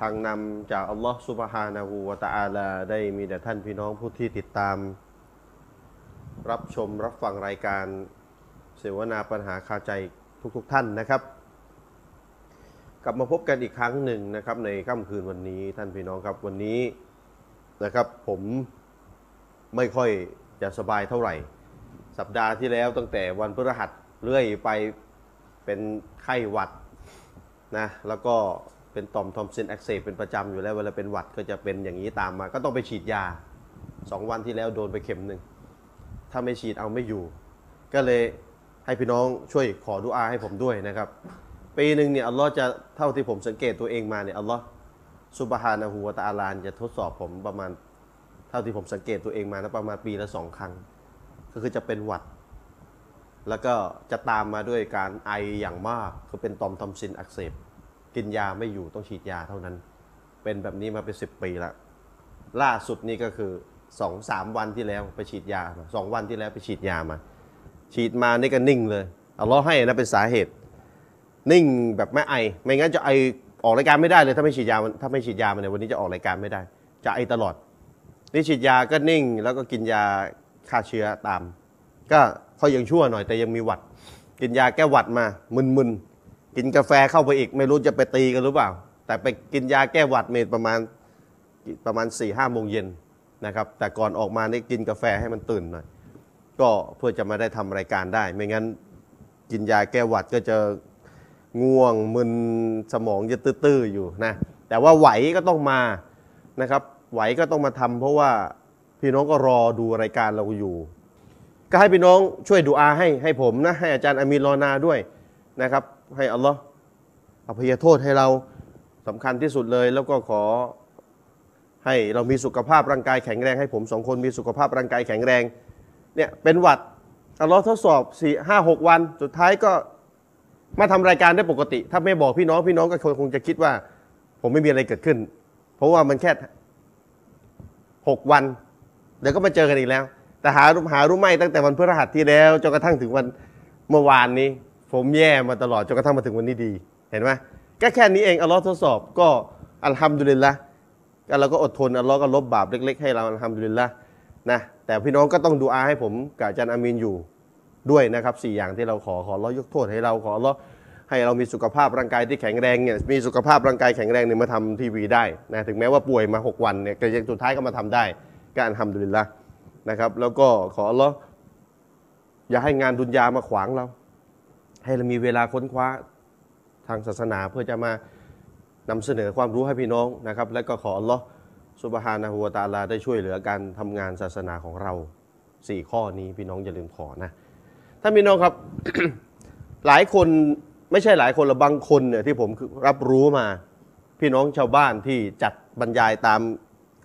ทางนำจากอัลลอฮ์สุบฮานะฮูวตะอาลา ได้มีแต่ท่านพี่น้องผู้ที่ติดตาม รับชมรับฟังรายการเสวนาปัญหาคาใจทุกๆทท่านนะครับ กลับมาพบกันอีกครั้งหนึ่งนะครับ ในค่ำคืนวันนี้ท่านพี่น้องครับวันนี้นะครับ ผมไม่ค่อยจะสบายเท่าไหร่ สัปดาห์ที่แล้วตั้งแต่วันพฤหัสเรื่อยไปเป็นไข้หวัดนะแล้วก็ เป็นต่อมทอมซินอักเสบเป็นประจำอยู่แล้วเวลาเป็นหวัดก็จะเป็นอย่างนี้ตามมา ก็ต้องไปฉีดยาสองวันที่แล้วโดนไปเข็มหนึ่งถ้าไม่ฉีดเอาไม่อยู่ ก็เลยให้พี่น้องช่วยขอดุอาให้ผมด้วยนะครับ ปีหนึ่งเนี่ยอัลลอฮ์จะเท่าที่ผมสังเกตตัวเองมาเนี่ยอัลลอฮ์ซุบฮานะฮูวะตะอาลาจะทดสอบผมประมาณ เท่าที่ผมสังเกตตัวเองมานะประมาณปีละสองครั้ง ก็คือจะเป็นหวัด แล้วก็จะตามมาด้วยการไออย่างมากคือเป็นตอมทอมซินอักเสบ กินยาไม่อยู่ต้องฉีดยาเท่านั้น เป็นแบบนี้มาเป็นสิบปีละล่าสุดนี่ก็คือสองสามวันที่แล้วไปฉีดยาสองวันที่แล้วไปฉีดยามา ฉีดมานี่ก็นิ่งเลยเอาล้อให้นะเป็นสาเหตุ นิ่งแบบไม่ไอ ไม่งั้นจะไอออกรายการไม่ได้เลยถ้าไม่ฉีดยาถ้าไม่ฉีดยามาเนี่ยวันนี้จะออกรายการไม่ได้ จะไอตลอดนี่ฉีดยาก็นิ่ง แล้วก็กินยาฆ่าเชื้อตาม ก็ค่อยยังชั่วหน่อยแต่ยังมีหวัด กินยาแก้หวัดมามึนๆ กินกาแฟเข้าไปอีก ไม่รู้จะไปตีกันหรือเปล่า แต่ไปกินยาแก้หวัดเมดประมาณประมาณ4ี่ห้าโมงเย็นนะครับ แต่ก่อนออกมานี่กินกาแฟให้มันตื่นหน่อย ก็เพื่อจะมาได้ทำรายการได้ ไม่งั้นกินยาแก้หวัดก็จะง่วงมึนสมองจะตื้อๆอยู่นะ แต่ว่าไหวก็ต้องมานะครับ ไหวก็ต้องมาทำเพราะว่าพี่น้องก็รอดูรายการเราอยู่ ก็ให้พี่น้องช่วยดูอาให้ให้ผมนะให้อาจารย์อามีรรอนาด้วยนะครับ ให้อัลลอฮ์อภัยโทษให้เราสำคัญที่สุดเลย แล้วก็ขอให้เรามีสุขภาพร่างกายแข็งแรงให้ผมสองคนมีสุขภาพร่างกายแข็งแรงเนี่ยเป็นหวัดอัลลอฮ์ทดสอบสี่ห้าหกวัน สุดท้ายก็มาทำรายการได้ปกติ ถ้าไม่บอกพี่น้องพี่น้องก็คงจะคิดว่า ผมไม่มีอะไรเกิดขึ้น เพราะว่ามันแค่หกวัน เดี๋ยวก็มาเจอกันอีกแล้ว แต่หาหารู้ไหมตั้งแต่วันพฤหัสที่แล้วจนกระทั่งถึงวันเมื่อวานนี้ ผมแย่มาตลอดจนกระทั่งมาถึงวันนี้ดี เห็นไหมก็แค่นี้เองอัลลอฮ์ทดสอบก็อัลฮัมดุลิลละก็เราก็อดทนอัลลอฮ์ก็ลบบาปเล็ก ๆ ให้เราอัลฮัมดุลิลละนะแต่พี่น้องก็ต้องดูอาให้ผมกับอาจารย์อามีนอยู่ด้วยนะครับสี่อย่างที่เราขอขอร้อยกโทษให้เราขอร้อให้เรามีสุขภาพร่างกายที่แข็งแรงเนี่ยมีสุขภาพร่างกายแข็งแรงเนี่ยมาทำทีวีได้นะถึงแม้ว่าป่วยมา 6 วันเนี่ยแต่ยังสุดท้ายก็มาทำได้ก็อัลฮัมดุลิลละนะครับ แล้วก็ขอร้ออย่าให้งานดุนยามาขวางเรา ให้เรามีเวลาค้นคว้าทางศาสนาเพื่อจะมานำเสนอความรู้ให้พี่น้องนะครับ และก็ขออัลลอฮ์สุบฮานะฮูวตาลาได้ช่วยเหลือการทำงานศาสนาของเราสี่ข้อนี้พี่น้องอย่าลืมขอนะถ้าพี่น้องครับ หลายคนไม่ใช่หลายคนละบางคนเนี่ยที่ผมรับรู้มา พี่น้องชาวบ้านที่จัดบรรยายตาม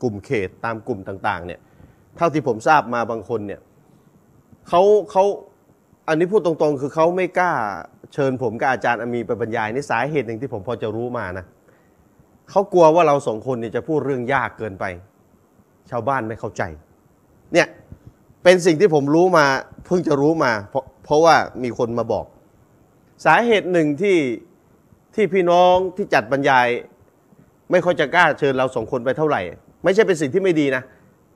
กลุ่มเขตตามกลุ่มต่าง ๆ เนี่ย เท่าที่ผมทราบมาบางคนเนี่ยเขาเขา อันนี้พูดตรงๆ คือเขาไม่กล้าเชิญผมกับอาจารย์อามีไปบรรยายนี่สาเหตุหนึ่งที่ผมพอจะรู้มานะเขากลัวว่าเราสองคนเนี่ยจะพูดเรื่องยากเกินไป ชาวบ้านไม่เข้าใจ เนี่ยเป็นสิ่งที่ผมรู้มาเพิ่งจะรู้มา เพราะเพราะว่ามีคนมาบอก สาเหตุหนึ่งที่ที่พี่น้องที่จัดบรรยาย ไม่ค่อยจะกล้าเชิญเราสองคนไปเท่าไหร่ ไม่ใช่เป็นสิ่งที่ไม่ดีนะ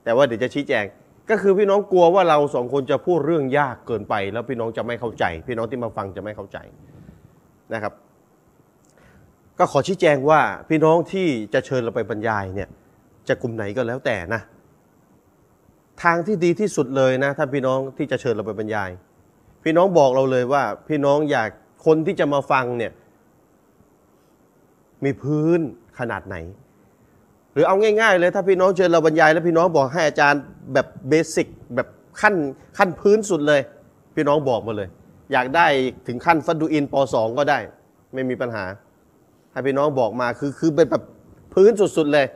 แต่ว่าเดี๋ยวจะชี้แจง ก็คือพี่น้องกลัวว่าเราสองคนจะพูดเรื่องยากเกินไป แล้วพี่น้องจะไม่เข้าใจ พี่น้องที่มาฟังจะไม่เข้าใจนะครับ ก็ขอชี้แจงว่าพี่น้องที่จะเชิญเราไปบรรยายเนี่ยจะกลุ่มไหนก็แล้วแต่นะ ทางที่ดีที่สุดเลยนะ ถ้าพี่น้องที่จะเชิญเราไปบรรยาย พี่น้องบอกเราเลยว่า พี่น้องอยากคนที่จะมาฟังเนี่ยมีพื้นขนาดไหน รือเอาง่ายๆเลยถ้าพี่น้องเชิญเราบรรยายแล้วพี่น้องบอกให้อาจารย์แบบเบสิกแบบขั้นขั้นพื้นสุดเลย พี่น้องบอกมาเลย อยากได้ถึงขั้นฟัดดูอินป .2 ก็ได้ ไม่มีปัญหา ให้พี่น้องบอกมาคือคือเป็นแบบพื้นสุดๆเลย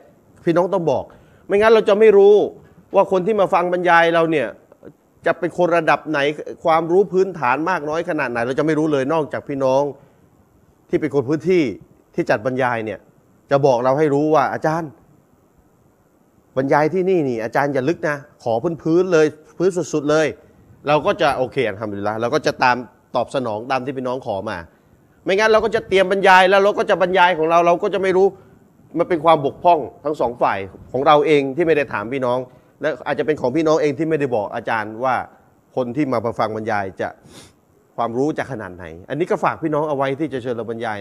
พี่น้องต้องบอก ไม่งั้นเราจะไม่รู้ว่าคนที่มาฟังบรรยายเราเนี่ยจะเป็นคนระดับไหนความรู้พื้นฐานมากน้อยขนาดไหน เราจะไม่รู้เลยนอกจากพี่น้องที่เป็นคนพื้นที่ที่จัดบรรยายเนี่ยจะบอกเราให้รู้ว่าอาจารย์ บรรยายที่นี่นี่อาจารย์อย่าลึกนะ ขอพื้นพื้นเลยพื้นสุด ๆเลย เราก็จะโอเคทำดีละเราก็จะตามตอบสนองตามที่พี่น้องขอมา ไม่งั้นเราก็จะเตรียมบรรยายแล้วเราก็จะบรรยายของเราเราก็จะไม่รู้มันเป็นความบกพร่องทั้งสองฝ่ายของเราเองที่ไม่ได้ถามพี่น้อง และอาจจะเป็นของพี่น้องเองที่ไม่ได้บอกอาจารย์ว่าคนที่มาฟังบรรยายจะความรู้จะขนาดไหน อันนี้ก็ฝากพี่น้องเอาไว้ที่จะเชิญเราบรรยาย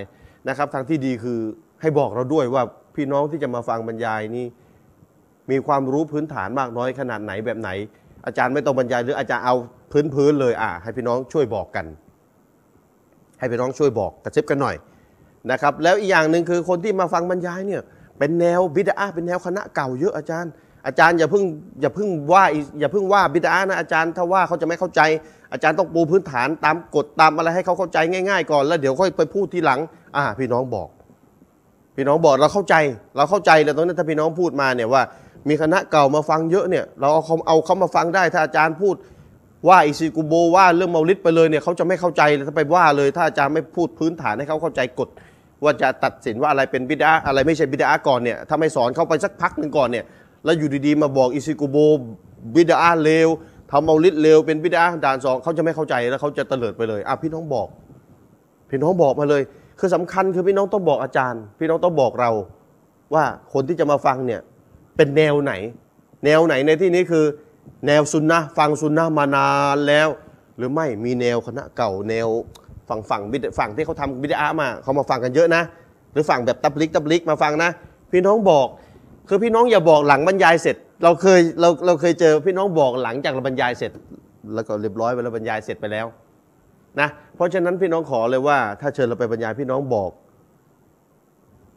นะครับ ทางที่ดีคือให้บอกเราด้วยว่าพี่น้องที่จะมาฟังบรรยายนี่ มีความรู้พื้นฐานมากน้อยขนาดไหนแบบไหน อาจารย์ไม่ต้องบรรยายหรืออาจารย์เอาพื้นพื้นๆเลยอะให้พี่น้องช่วยบอกกัน ให้พี่น้องช่วยบอกกระซิบกันหน่อยนะครับแล้วอีกอย่างหนึ่งคือคนที่มาฟังบรรยายเนี่ยเป็นแนวบิดาเป็นแนวคณะเก่าเยอะอาจารย์ อาจารย์อย่าเพิ่งอย่าเพิ่งว่าอีอย่าเพิ่งว่าบิดานะอาจารย์ถ้าว่าเขาจะไม่เข้าใจ อาจารย์ต้องปูพื้นฐานตามกฎตามอะไรให้เขาเข้าใจง่าย ๆ ก่อนแล้วเดี๋ยวค่อยไปพูดทีหลัง อ่า พี่น้องบอก พี่น้องบอกเราเข้าใจ เราเข้าใจแล้วตรงนั้นถ้าพี่น้องพูดมาเนี่ยว่า มีคณะเก่ามาฟังเยอะเนี่ยเราเอาเขาเอาเขามาฟังได้ถ้าอาจารย์พูดว่าอิซิกุโบว่าเรื่องเมาลิดไปเลยเนี่ยเขาจะไม่เข้าใจเลยถ้าไปว่าเลย ถ้าอาจารย์ไม่พูดพื้นฐานให้เขาเข้าใจกฎว่าจะตัดสินว่าอะไรเป็นบิดาอะไรไม่ใช่บิดาก่อนเนี่ยถ้าไม่สอนเขาไปสักพักหนึ่งก่อนเนี่ยแล้วอยู่ดีๆมาบอกอิซิกุโบบิดาเลวทำเมาลิดเลวเป็นบิดาด่านสองเขาจะไม่เข้าใจแล้วเขาจะเตลิดไปเลยอะพี่น้องบอก พี่น้องบอกมาเลย คือสำคัญคือพี่น้องต้องบอกอาจารย์ พี่น้องต้องบอกเราว่าคนที่จะมาฟังเนี่ย เป็นแนวไหน แนวไหนในที่นี้คือ แนวซุนนะฟังซุนนะมานานแล้ว หรือไม่มีแนวคณะเก่าแนวฝั่งฝั่งบิดฝั่งที่เขาทำบิดามาเขามาฟังกันเยอะนะ หรือฝั่งแบบตับลิกตับลิกมาฟังนะ พี่น้องบอก คือพี่น้องอย่าบอกหลังบรรยายเสร็จ เราเคยเราเราเคยเจอพี่น้องบอกหลังจากเราบรรยายเสร็จ แล้วก็เรียบร้อยไปแล้วบรรยายเสร็จไปแล้วนะเพราะฉะนั้นพี่น้องขอเลยว่าถ้าเชิญเราไปบรรยายพี่น้องบอก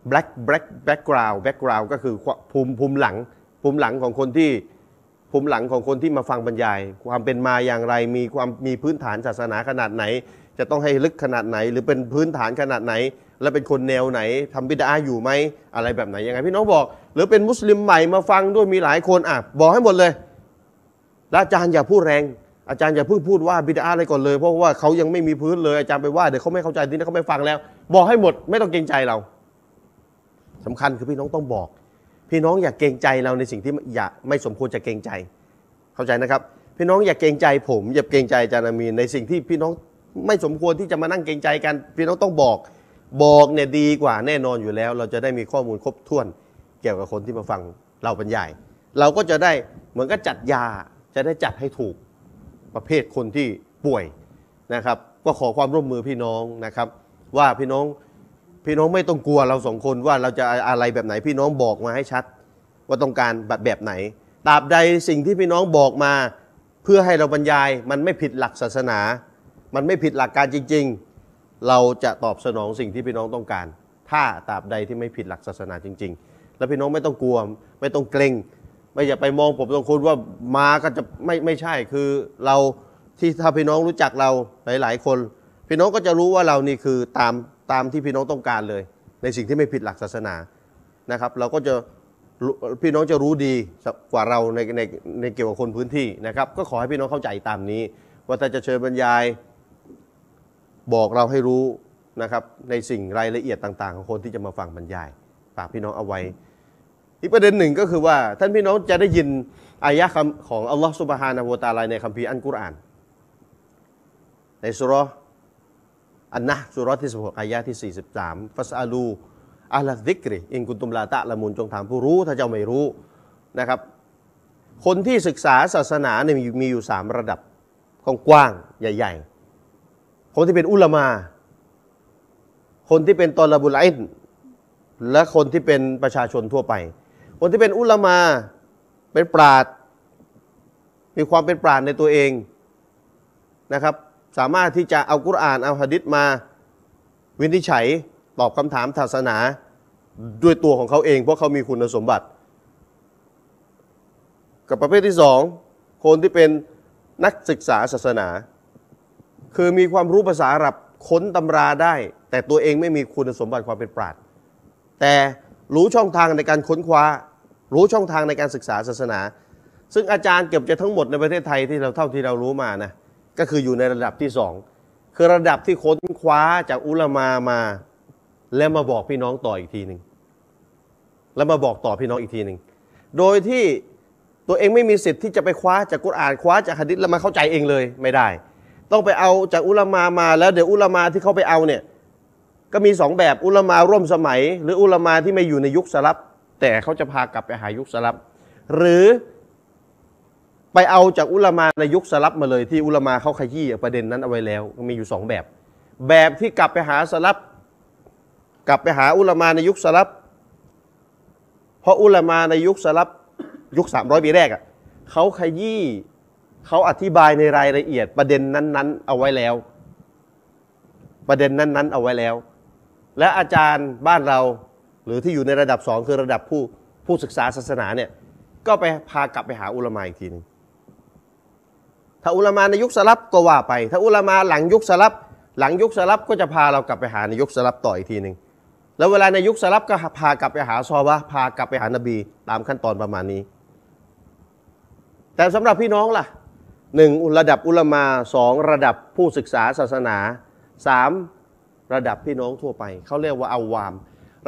black black background background ก็คือภูมิภูมิหลัง ภูมิหลังของคนที่ภูมิหลังของคนที่มาฟังบรรยาย ความเป็นมาอย่างไรมีความมีพื้นฐานศาสนาขนาดไหน จะต้องให้ลึกขนาดไหน หรือเป็นพื้นฐานขนาดไหน และเป็นคนแนวไหนทำบิดาอยู่ไหมอะไรแบบไหนยังไงพี่น้องบอก หรือเป็นมุสลิมใหม่มาฟังด้วยมีหลายคนอะบอกให้หมดเลยแล้วอาจารย์อย่าพูดแรง อาจารย์อย่าเพิ่งพูดว่าบิดาอะไรก่อนเลยเพราะว่าเขายังไม่มีพื้นเลยอาจารย์ไปว่าเดี๋ยวเขาไม่เข้าใจทีนี้เขาไม่ฟังแล้ว บอกให้หมดไม่ต้องเกรงใจเรา สำคัญคือพี่น้องต้องบอก พี่น้องอย่าเกรงใจเราในสิ่งที่อย่าไม่สมควรจะเกรงใจ เข้าใจนะครับ พี่น้องอย่าเกรงใจผมอย่าเกรงใจอาจารย์อามีนในสิ่งที่พี่น้องไม่สมควรที่จะมานั่งเกรงใจกัน พี่น้องต้องบอกบอกเนี่ยดีกว่าแน่นอนอยู่แล้ว เราจะได้มีข้อมูลครบถ้วนเกี่ยวกับคนที่มาฟังเราบรรยายเราก็จะได้เหมือนกับจัดยาจะได้จัดให้ถูกประเภทคนที่ป่วยนะครับ ก็ขอความร่วมมือพี่น้องนะครับ ว่าพี่น้อง พี่น้องไม่ต้องกลัวเราสองคนว่าเราจะอะไรแบบไหนพี่น้องบอกมาให้ชัด ว่าต้องการแบบแบบไหนตราบใดสิ่งที่พี่น้องบอกมา เพื่อให้เราบรรยาย มันไม่ผิดหลักศาสนา มันไม่ผิดหลักการจริง ๆ เราจะตอบสนองสิ่งที่พี่น้องต้องการ ถ้าตราบใดที่ไม่ผิดหลักศาสนาจริง ๆ แล้วพี่น้องไม่ต้องกลัว ไม่ต้องเกรงไม่อย่าไปมองผมสองคนว่ามาก็จะไม่ไม่ใช่คือเราที่ถ้าพี่น้องรู้จักเราหลาย ๆ คน พี่น้องก็จะรู้ว่าเรานี่คือตาม ตามที่พี่น้องต้องการเลย ในสิ่งที่ไม่ผิดหลักศาสนานะครับ เราก็จะพี่น้องจะรู้ดีกว่าเราในในในเกี่ยวกับคนพื้นที่นะครับ ก็ขอให้พี่น้องเข้าใจตามนี้ ว่าถ้าจะเชิญบรรยายบอกเราให้รู้นะครับ ในสิ่งรายละเอียดต่าง ๆ ของคนที่จะมาฟังบรรยายฝากพี่น้องเอาไว้ อีกประเด็นหนึ่งก็คือว่าท่านพี่น้องจะได้ยินอายะคำของอัลลอฮฺสุบฮานะฮูวะตาลาในคัมภีร์อันกุรอานในสุรา อันนะสุราะห์ที่16อายะที่ 43ฟัสอาลูอัลซิกริอินกุนตุมลาตะละมุนจงถามผู้รู้ถ้าเจ้าไม่รู้นะครับ คนที่ศึกษาศาสนาเนี่ยมีอยู่สามระดับกว้างๆใหญ่ ๆ คนที่เป็นอุลามา คนที่เป็นตอลาบุลไอนและคนที่เป็นประชาชนทั่วไป คนที่เป็นอุลามาเป็นปราดมีความเป็นปราดในตัวเองนะครับ สามารถที่จะเอากุรอานเอาหะดิษมา วินิจฉัยตอบคำถามศาสนาด้วยตัวของเขาเอง เพราะเขามีคุณสมบัติ กับประเภทที่สองคนที่เป็นนักศึกษาศาสนา คือมีความรู้ภาษาอาหรับค้นตำราได้ แต่ตัวเองไม่มีคุณสมบัติความเป็นปราดแต่รู้ช่องทางในการค้นคว้า รู้ช่องทางในการศึกษาศาสนา ซึ่งอาจารย์เกือบจะทั้งหมดในประเทศไทยที่เราเท่าที่เรารู้มานะ ก็คืออยู่ในระดับที่สองคือระดับที่ค้นคว้าจากอุลามามา แล้วมาบอกพี่น้องต่ออีกทีหนึ่งแล้วมาบอกต่อพี่น้องอีกทีหนึ่งโดยที่ตัวเองไม่มีสิทธิ์ที่จะไปคว้าจากกุรอานคว้าจากหะดิษแล้วมาเข้าใจเองเลยไม่ได้ ต้องไปเอาจากอุลามามาแล้วเดี๋ยวอุลามาที่เขาไปเอาเนี่ยก็มีสองแบบอุลามาร่วมสมัย หรืออุลามาที่ไม่อยู่ในยุคสลับแต่เขาจะพากลับไปหายุคสลับหรือ ไปเอาจากอุลามาในยุคสลับมาเลยที่อุลามาเขาขยี้ประเด็นนั้นเอาไว้แล้วมีอยู่สองแบบ แบบที่กลับไปหาสลับกลับไปหาอุลามาในยุคสลับเพราะอุลามาในยุคสลับยุค 300 ปีแรกอะเขาขยี้เขาอธิบายในรายละเอียดประเด็นนั้น ๆ เอาไว้แล้ว ประเด็นนั้น ๆ เอาไว้แล้ว และอาจารย์บ้านเราหรือที่อยู่ในระดับสองคือระดับผู้ผู้ศึกษาศาสนาเนี่ยก็ไปพากลับไปหาอุลามาอีกทีนึง ถ้าอุลามาในยุคสลับก็ว่าไป ถ้าอุลามาหลังยุคสลับหลังยุคสลับก็จะพาเรากลับไปหาในยุคสลับต่ออีกทีหนึ่งแล้วเวลาในยุคสลับก็พากลับไปหาซอบะพากลับไปหานบีตามขั้นตอนประมาณนี้ แต่สำหรับพี่น้องล่ะหนึ่งระดับอุลามาสองระดับผู้ศึกษาศาสนาสามระดับพี่น้องทั่วไป เขาเรียกว่าอาวาม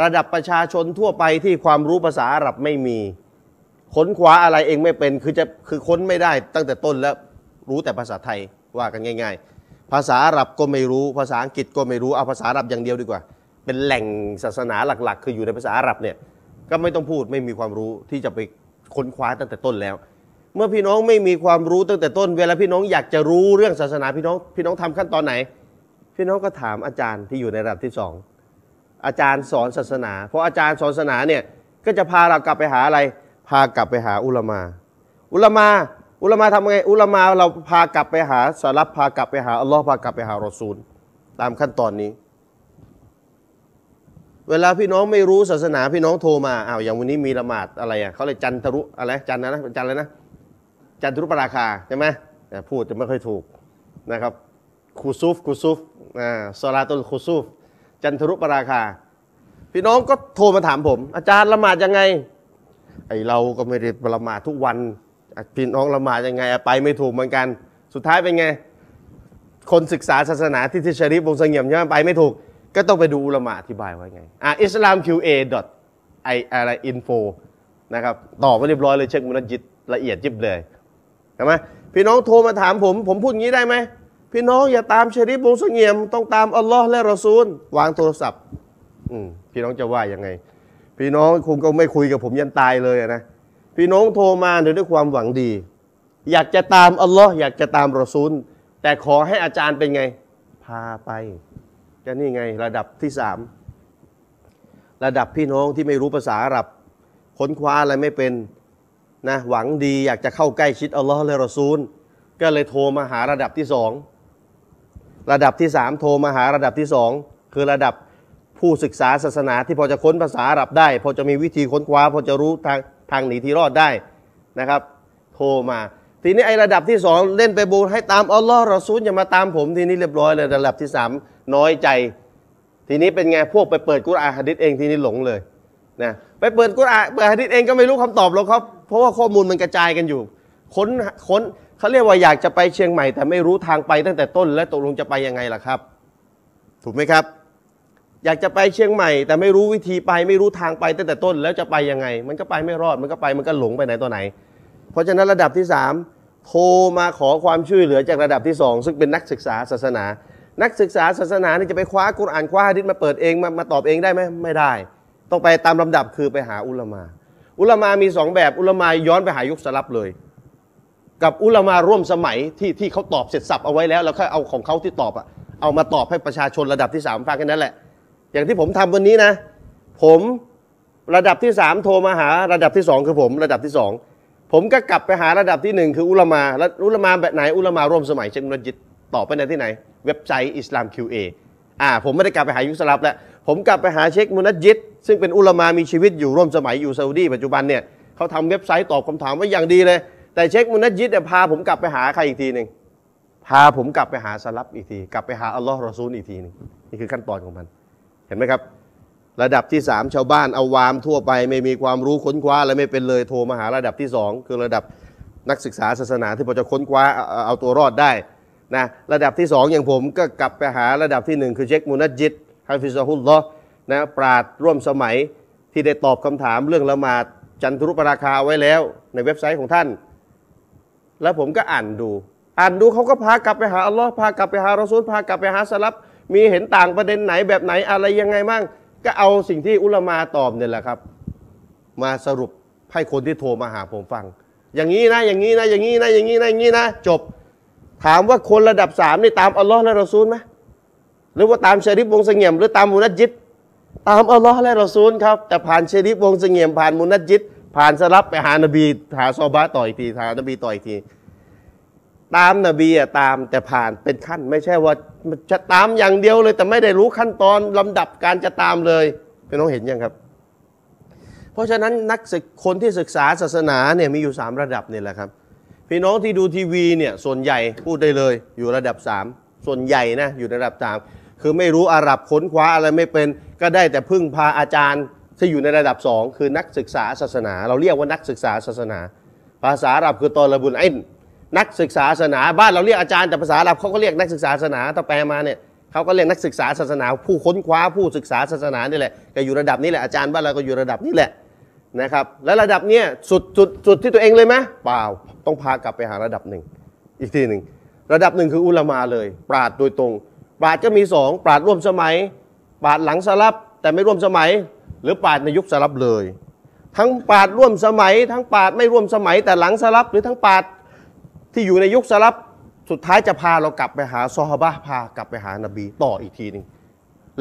ระดับประชาชนทั่วไปที่ความรู้ภาษาอาหรับไม่มี ค้นคว้าอะไรเองไม่เป็นคือจะคือค้นไม่ได้ตั้งแต่ต้นแล้ว รู้แต่ภาษาไทยว่ากันง่าย ๆ ภาษาอาหรับก็ไม่รู้ ภาษาอังกฤษก็ไม่รู้ เอาภาษาอาหรับอย่างเดียวดีกว่า เป็นแหล่งศาสนาหลัก ๆ คืออยู่ในภาษาอาหรับเนี่ย ก็ไม่ต้องพูดไม่มีความรู้ที่จะไปค้นคว้าตั้งแต่ต้นแล้ว เมื่อพี่น้องไม่มีความรู้ตั้งแต่ต้น เวลาพี่น้องอยากจะรู้เรื่องศาสนาพี่น้อง พี่น้องทำขั้นตอนไหน พี่น้องก็ถามอาจารย์ที่อยู่ในระดับที่สองอาจารย์สอนศาสนา เพราะอาจารย์สอนศาสนาเนี่ยก็จะพาเรากลับไปหาอะไร พากลับไปหาอุลามา อุลามา อุลามาทำไง อุลามาเราพากลับไปหาสารับพากลับไปหาอัลลอฮ์พากลับไปหารอซูล ตามขั้นตอนนี้ เวลาพี่น้องไม่รู้ศาสนาพี่น้องโทรมาอ้าวอย่างวันนี้มีละหมาดอะไรอะเขาเลยจันทรุอะไรจันนะนะจันเลยนะ จันทรุปราคาใช่ไหมพูดจะไม่ค่อยถูกนะครับคูซุฟคูซุฟอ่าสลาตุลคูซุฟจันทรุปราคา พี่น้องก็โทรมาถามผม อาจารย์ละหมาดยังไงไอเราก็ไม่ได้ละหมาดทุกวัน พี่น้องละหมาดยังไงไปไม่ถูกเหมือนกัน สุดท้ายเป็นไง คนศึกษาศาสนาที่ที่ชริฟวงเสงี่ยมใช่ไหมไปไม่ถูก ก็ต้องไปดูอุลามะอธิบายไว้ไงอะ islamqa i อะไร info นะครับตอบมาเรียบร้อยเลยเช็คมุนจิตละเอียดยิบเลยใช่ไหมพี่น้องโทรมาถามผม ผมพูดงี้ได้ไหมพี่น้องอย่าตามชริฟวงเสงี่ยม ต้องตามอัลลอฮ์และรอซูล วางโทรศัพท์ อืมพี่น้องจะว่ายังไง พี่น้องคงก็ไม่คุยกับผมยันตายเลยนะ พี่น้องโทรมาด้วยความหวังดี อยากจะตามอัลลอฮ์อยากจะตามรอซูล แต่ขอให้อาจารย์เป็นไง พาไปก็นี่ไงระดับที่สามระดับพี่น้องที่ไม่รู้ภาษาอาหรับค้นคว้าอะไรไม่เป็นนะหวังดีอยากจะเข้าใกล้ชิดอัลลอฮ์และรอซูล ก็เลยโทรมาหาระดับที่สองระดับที่สามโทรมาหาระดับที่สองคือระดับผู้ศึกษาศาสนาที่พอจะค้นภาษาอาหรับได้ พอจะมีวิธีค้นคว้า พอจะรู้ทาง ทางหนีที่รอดได้นะครับ โทรมา ทีนี้ไอ้ระดับที่สองเล่นไปบูให้ตามอัลลอฮ์รอซูลอย่ามาตามผมทีนี้เรียบร้อยเลยระดับที่สามน้อยใจ ทีนี้เป็นไงพวกไปเปิดกุรอานฮะดิษเองทีนี้หลงเลยนะไปเปิดกุรอานเปิดฮะดิษเองก็ไม่รู้คำตอบหรอกครับเพราะว่าข้อมูลมันกระจายกันอยู่ค้นค้นเขาเรียกว่าอยากจะไปเชียงใหม่ แต่ไม่รู้ทางไปตั้งแต่ต้น และตกลงจะไปยังไงล่ะครับ ถูกไหมครับ อยากจะไปเชียงใหม่ แต่ไม่รู้วิธีไปไม่รู้ทางไปตั้งแต่ต้นแล้วจะไปยังไง มันก็ไปไม่รอดมันก็ไปมันก็หลงไปไหนตัวไหน เพราะฉะนั้นระดับที่สามโทรมาขอความช่วยเหลือจากระดับที่สองซึ่งเป็นนักศึกษาศาสนา นักศึกษาศาสนานี่จะไปคว้ากุรอานคว้าฮะดิษมาเปิดเองมามาตอบเองได้ไหมไม่ได้ ต้องไปตามลำดับคือไปหาอุลามา อุลามามีสองแบบอุลามาย้อนไปหายุคสลับเลย กับอุลามาร่วมสมัยที่ที่เขาตอบเสร็จสับเอาไว้แล้วแล้วค่อยเอาของเขาที่ตอบอะเอามาตอบให้ประชาชนระดับที่สามฟังแค่นั้นแหละ อย่างที่ผมทำวันนี้นะ ผมระดับที่สามโทรมาหาระดับที่สองคือผมระดับที่สองผมก็กลับไปหาระดับที่หนึ่งคืออุลามาแล้วอุลมาแบบไหนอุลามาร่วมสมัยเช่นมัสยิดตอบไปในที่ไหน เว็บไซต์อิสลาม QA อ่าผมไม่ได้กลับไปหายุคสลับแล้วผมกลับไปหาเช็คมุนัดยิดซึ่งเป็นอุลามามีชีวิตอยู่ร่วมสมัยอยู่ซาอุดีปัจจุบันเนี่ยเขาทำเว็บไซต์ตอบคำถามไว้อย่างดีเลย แต่เช็คมุนัดยิดเนี่ยพาผมกลับไปหาใครอีกทีหนึ่งพาผมกลับไปหาสลับอีกที กลับไปหาอัลลอฮ์รอซูลอีกทีนึงนี่คือขั้นตอนของมัน เห็นไหมครับ ระดับที่สามชาวบ้านเอาวามทั่วไป ไม่มีความรู้ค้นคว้าอะไม่เป็นเลยโทรมาหาระดับที่สองคือระดับนักศึกษาศาสนาที่พอจะค้นคว้าเอาตัวรอดได้นะระดับที่สองอย่างผมก็กลับไปหาระดับที่หนึ่งคือเชคมุนัดจิตฮาฟิซะฮุลลอฮ์นะปราชญ์ร่วมสมัยที่ได้ตอบคำถามเรื่องละหมาดจันทรุปราคาไว้แล้วในเว็บไซต์ของท่าน แล้วผมก็อ่านดู อ่านดูเขาก็พากลับไปหาอัลลอฮ์พากลับไปหารอซูลพากลับไปหาสลัฟ มีเห็นต่างประเด็นไหนแบบไหนอะไรยังไงมั่งก็เอาสิ่งที่อุลามาอ์ตอบเนี่ยแหละครับ มาสรุปให้คนที่โทรมาหาผมฟัง อย่างนี้นะอย่างนี้นะอย่างนี้นะอย่างนี้นะอย่างนี้นะจบ ถามว่าคนระดับสามนี่ตามอัลลอฮ์และรอซูลไหมหรือว่าตามชริฟวงเสงี่ยมหรือตามมุนัดจิตตามอัลลอฮ์และรอซูลครับแต่ผ่านชริฟวงเสงี่ยมผ่านมุนัดจิตผ่านสลับไปหานบีหาซอบะต่ออีกทีหานบีต่ออีกที ตามนบีอะตามแต่ผ่านเป็นขั้น ไม่ใช่ว่าจะตามอย่างเดียวเลย แต่ไม่ได้รู้ขั้นตอนลำดับการจะตามเลยพี่น้องเห็นยังครับ เพราะฉะนั้นนักศึกคนที่ศึกษาศาสนาเนี่ยมีอยู่ 3 ระดับนี่แหละครับ พี่น้องที่ดูทีวีเนี่ยส่วนใหญ่พูดได้เลย อยู่ระดับ 3 ส่วนใหญ่นะอยู่ระดับ 3 คือไม่รู้อาหรับค้นคว้าอะไรไม่เป็นก็ได้แต่พึ่งพาอาจารย์ที่อยู่ในระดับ 2 คือนักศึกษาศาสนา เราเรียกว่านักศึกษาศาสนา ภาษาอาหรับคือตอระบุนไอ้น นักศึกษาศาสนา บ้านเราเรียกอาจารย์แต่ภาษาอาหรับเขาก็เรียกนักศึกษาศาสนาถ้าแปลมาเนี่ยเขาก็เรียกนักศึกษาศาสนา ผู้ค้นคว้าผู้ศึกษาศาสนานี่แหละก็อยู่ระดับนี้แหละอาจารย์บ้านเราก็อยู่ระดับนี้แหละนะครับ และระดับเนี้ยสุดสุดสุดที่ตัวเองเลยไหมเปล่าต้องพากลับไปหาระดับหนึ่งอีกทีหนึ่งระดับหนึ่งคืออุลามาเลย ปราดโดยตรง ปราดก็มีสองปราดร่วมสมัย ปราดหลังสลับแต่ไม่ร่วมสมัย หรือปราดในยุคสลับเลย ทั้งปราดร่วมสมัย ทั้งปราดไม่ร่วมสมัยแต่หลังสลับหรือทั้งปราด ที่อยู่ในยุคสลับสุดท้ายจะพาเรากลับไปหาซอฮาบะพากลับไปหานบีต่ออีกทีหนึ่ง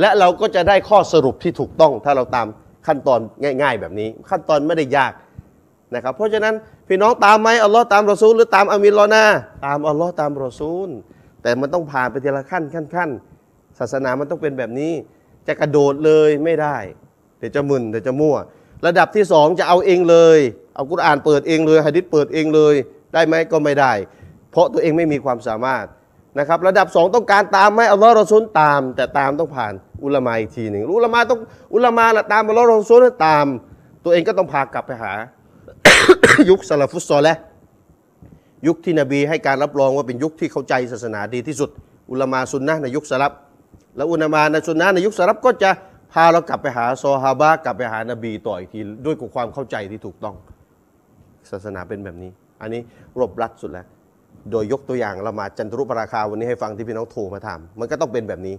และเราก็จะได้ข้อสรุปที่ถูกต้องถ้าเราตามขั้นตอนง่าย ๆ แบบนี้ ขั้นตอนไม่ได้ยากนะครับ เพราะฉะนั้นพี่น้องตามไหมอัลลอฮ์ตามรอซูลหรือตามอามิรอนาตามอัลลอฮ์ตามรอซูล แต่มันต้องผ่านไปทีละขั้นขั้นขั้นศาสนามันต้องเป็นแบบนี้ จะกระโดดเลยไม่ได้ เดี๋ยวจะมึนเดี๋ยวจะมั่ว ระดับที่สองจะเอาเองเลย เอากุรอานเปิดเองเลยฮะดิษเปิดเองเลย ได้ไหมก็ไม่ได้ เพราะตัวเองไม่มีความสามารถนะครับระดับสองต้องการตามไหมอัลลอฮ์รอซูลตาม แต่ตามต้องผ่านอุลามาอีกทีหนึ่งอุลามาต้องอุลามาละตามอัลลอฮ์รอซูลตาม ตัวเองก็ต้องพากลับไปหา ยุคสลัฟุตซอลและยุคที่นบีให้การรับรองว่าเป็นยุคที่เข้าใจศาสนาดีที่สุด อุลามาซุนนะในยุคสลับแล้วอุลามาในซุนนะในยุคสลับก็จะพาเรากลับไปหาซอฮาบะกลับไปหานบีต่ออีกทีด้วยความเข้าใจที่ถูกต้อง ศาสนาเป็นแบบนี้ อันนี้รวบรัดสุดแล้ว โดยยกตัวอย่างละหมาจันทรุปราคาวันนี้ให้ฟังที่พี่น้องโทรมาถามมันก็ต้องเป็นแบบนี้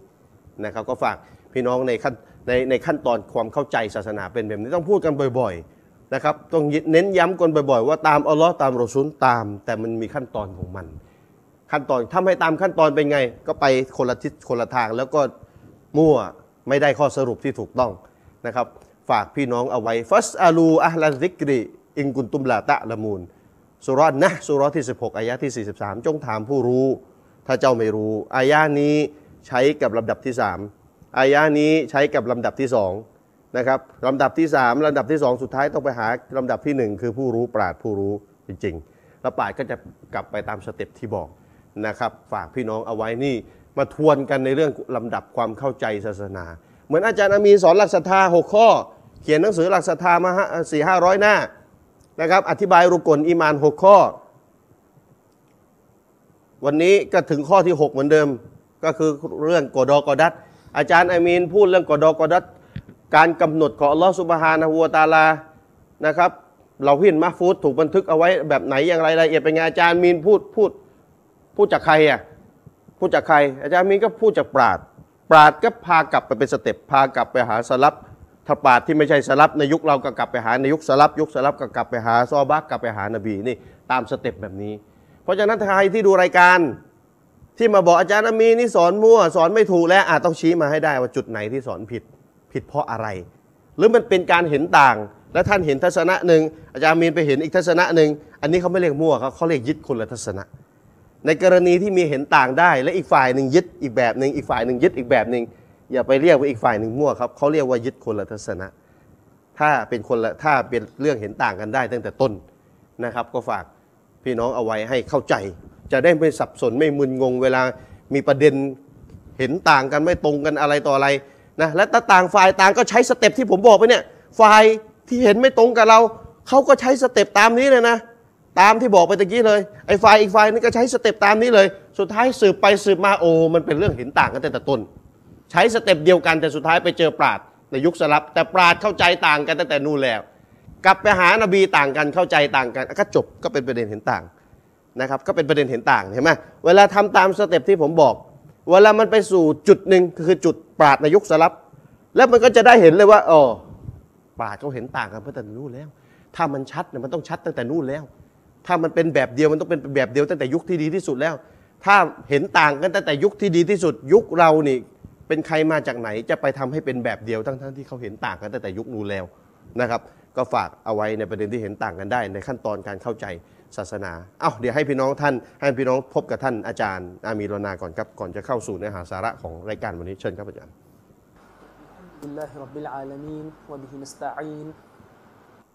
นะครับก็ฝากพี่น้องในขั้นในในขั้นตอนความเข้าใจศาสนาเป็นแบบนี้ต้องพูดกันบ่อยๆนะครับต้องเน้นย้ำกันบ่อยๆ ว่าตามอัลลอฮ์ตามรอซูลตาม แต่มันมีขั้นตอนของมัน ขั้นตอนถ้าไม่ตามขั้นตอนเป็นไง ก็ไปคนละทิศคนละทางแล้วก็มั่วไม่ได้ข้อสรุปที่ถูกต้องนะครับ ฝากพี่น้องเอาไว้فاسألوا أهل الذكر إن كنتم لا تعلمون ซูเราะฮ์นะซูเราะฮ์ที่ 16อายะที่ 43 จงถามผู้รู้ ถ้าเจ้าไม่รู้อายะนี้ใช้กับลำดับที่ 3อายะนี้ใช้กับลำดับที่2นะครับลำดับที่ 3ลำดับที่ 2 สุดท้ายต้องไปหาลำดับที่ 1 คือผู้รู้ปราชญ์ผู้รู้จริงๆแล้วปราชญ์ก็จะกลับไปตาม step ที่บอกนะครับ ฝากพี่น้องเอาไว้นี่มาทวนกันในเรื่องลำดับความเข้าใจศาสนา เหมือนอาจารย์อามีสอนหลักศรัทธาหกข้อ เขียนหนังสือหลักศรัทธามาสี่ห้าร้อยหน้า นะครับ อธิบายรุกลอีมานหกข้อ วันนี้ก็ถึงข้อที่ 6 เหมือนเดิม ก็คือเรื่องกอดอกอดัตอาจารย์อามีนพูดเรื่องกอดอกอดัตการกำหนดของอัลลอฮฺสุบฮานะฮูวตาลานะครับเราพินมาฟูดถูกบันทึกเอาไว้แบบไหนอย่างไรรายละเอียดเป็นไงอาจารย์มีนพูดพูดพูดจากใครอะพูดจากใคร อาจารย์มีนก็พูดจากปราชญ์ปราชญ์ก็พากลับไปเป็น step พากลับไปหาสลัฟ ถ้าปราชญ์ที่ไม่ใช่สลัฟในยุคเราก็กลับไปหาในยุคสลัฟยุคสลัฟก็กลับไปหาซอฮาบะฮ์กลับไปหานบีนี่ตาม step แบบนี้ เพราะฉะนั้นใครที่ดูรายการที่มาบอกอาจารย์มีนี่สอนมั่วสอนไม่ถูกแล้วอาจต้องชี้มาให้ได้ว่าจุดไหนที่สอนผิดผิดเพราะอะไร หรือมันเป็นการเห็นต่าง แล้วท่านเห็นทัศนะหนึ่งอาจารย์มีนไปเห็นอีกทัศนะหนึ่งอันนี้เขาไม่เรียกมั่วเขาเขาเรียกยึดคนละทัศนะ ในกรณีที่มีเห็นต่างได้ และอีกฝ่ายหนึ่งยึดอีกแบบหนึ่งอีกฝ่ายหนึ่งยึดอีกแบบหนึ่ง อย่าไปเรียกว่าอีกฝ่ายหนึ่งมั่วครับเขาเรียกว่ายึดคนละทัศนะ ถ้าเป็นคนละถ้าเป็นเรื่องเห็นต่างกันได้ตั้งแต่ต้นนะครับ ก็ฝากพี่น้องเอาไว้ให้เข้าใจ จะได้ไม่สับสนไม่มึนงง เวลามีประเด็นเห็นต่างกันไม่ตรงกันอะไรต่ออะไรนะและต่างฝ่ายต่างก็ใช้ step ที่ผมบอกไปเนี่ยฝ่ายที่เห็นไม่ตรงกับเราเขาก็ใช้ step ตามนี้เลยนะตามที่บอกไปตะกี้เลยไอ้ฝ่ายอีกฝ่ายนึงก็ใช้ step ตามนี้เลย สุดท้ายสืบไปสืบมาโอ้มันเป็นเรื่องเห็นต่างกันแต่ต้น ใช้ step เดียวกันแต่สุดท้ายไปเจอปราชญ์ในยุคสลัฟ แต่ปราชญ์เข้าใจต่างกันตั้งแต่นู่นแล้ว กลับไปหานบีต่างกันเข้าใจต่างกันก็จบก็เป็นประเด็นเห็นต่างนะครับก็เป็นประเด็นเห็นต่างเห็นไหมเวลาทำตาม step ที่ผมบอก เวลามันไปสู่จุดหนึ่งคือจุดปราดในยุคสลับ แล้วมันก็จะได้เห็นเลยว่าอ๋อปราดเขาเห็นต่างกันตั้งแต่นู่นแล้ว ถ้ามันชัดเนี่ยมันต้องชัดตั้งแต่นู่นแล้ว ถ้ามันเป็นแบบเดียวมันต้องเป็นแบบเดียวตั้งแต่ยุคที่ดีที่สุดแล้ว ถ้าเห็นต่างกันตั้งแต่ยุคที่ดีที่สุด ยุคเรานี่ เป็นใครมาจากไหนจะไปทำให้เป็นแบบเดียวทั้งทั้งที่เขาเห็นต่างกันตั้งแต่ยุคนู้นแล้วนะครับ ก็ฝากเอาไว้ในประเด็นที่เห็นต่างกันได้ ในขั้นตอนการเข้าใจศาสนา เอ้าเดี๋ยวให้พี่น้องท่าน ให้พี่น้องพบกับท่านอาจารย์ อามีรนาก่อนครับ ก่อนจะเข้าสู่เนื้อหาสาระของรายการวันนี้เชิญครับอาจารย์ لله رب العالمين وبه نستعين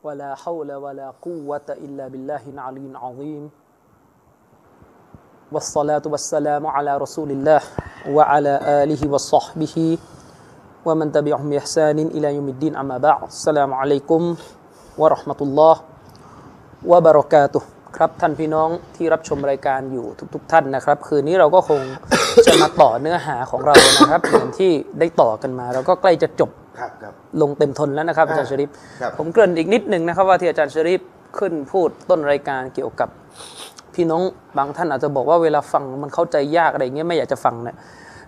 ولا حول ولا قوة إلا بالله العلي العظيم والصلاة والسلام على رسول الله وعلى آله وصحبه ومن تبعهم بإحسان إلى يوم الدين أما بعد السلام عليكم ورحمة الله وبركاته ครับท่านพี่น้องที่รับชมรายการอยู่ทุกๆทท่านนะครับ คืนนี้เราก็คง จะมาต่อเนื้อหาของเรานะครับ เหมือนที่ได้ต่อกันมา เราก็ใกล้จะจบ ครับครับ ลงเต็มทนแล้วนะครับอาจารย์ชริป ครับ ผมเกริ่นอีกนิดหนึ่งนะครับว่าที่อาจารย์ชริปขึ้นพูดต้นรายการเกี่ยวกับ พี่น้องบางท่านอาจจะบอกว่าเวลาฟังมันเข้าใจยากอะไรเงี้ยไม่อยากจะฟังเนี่ย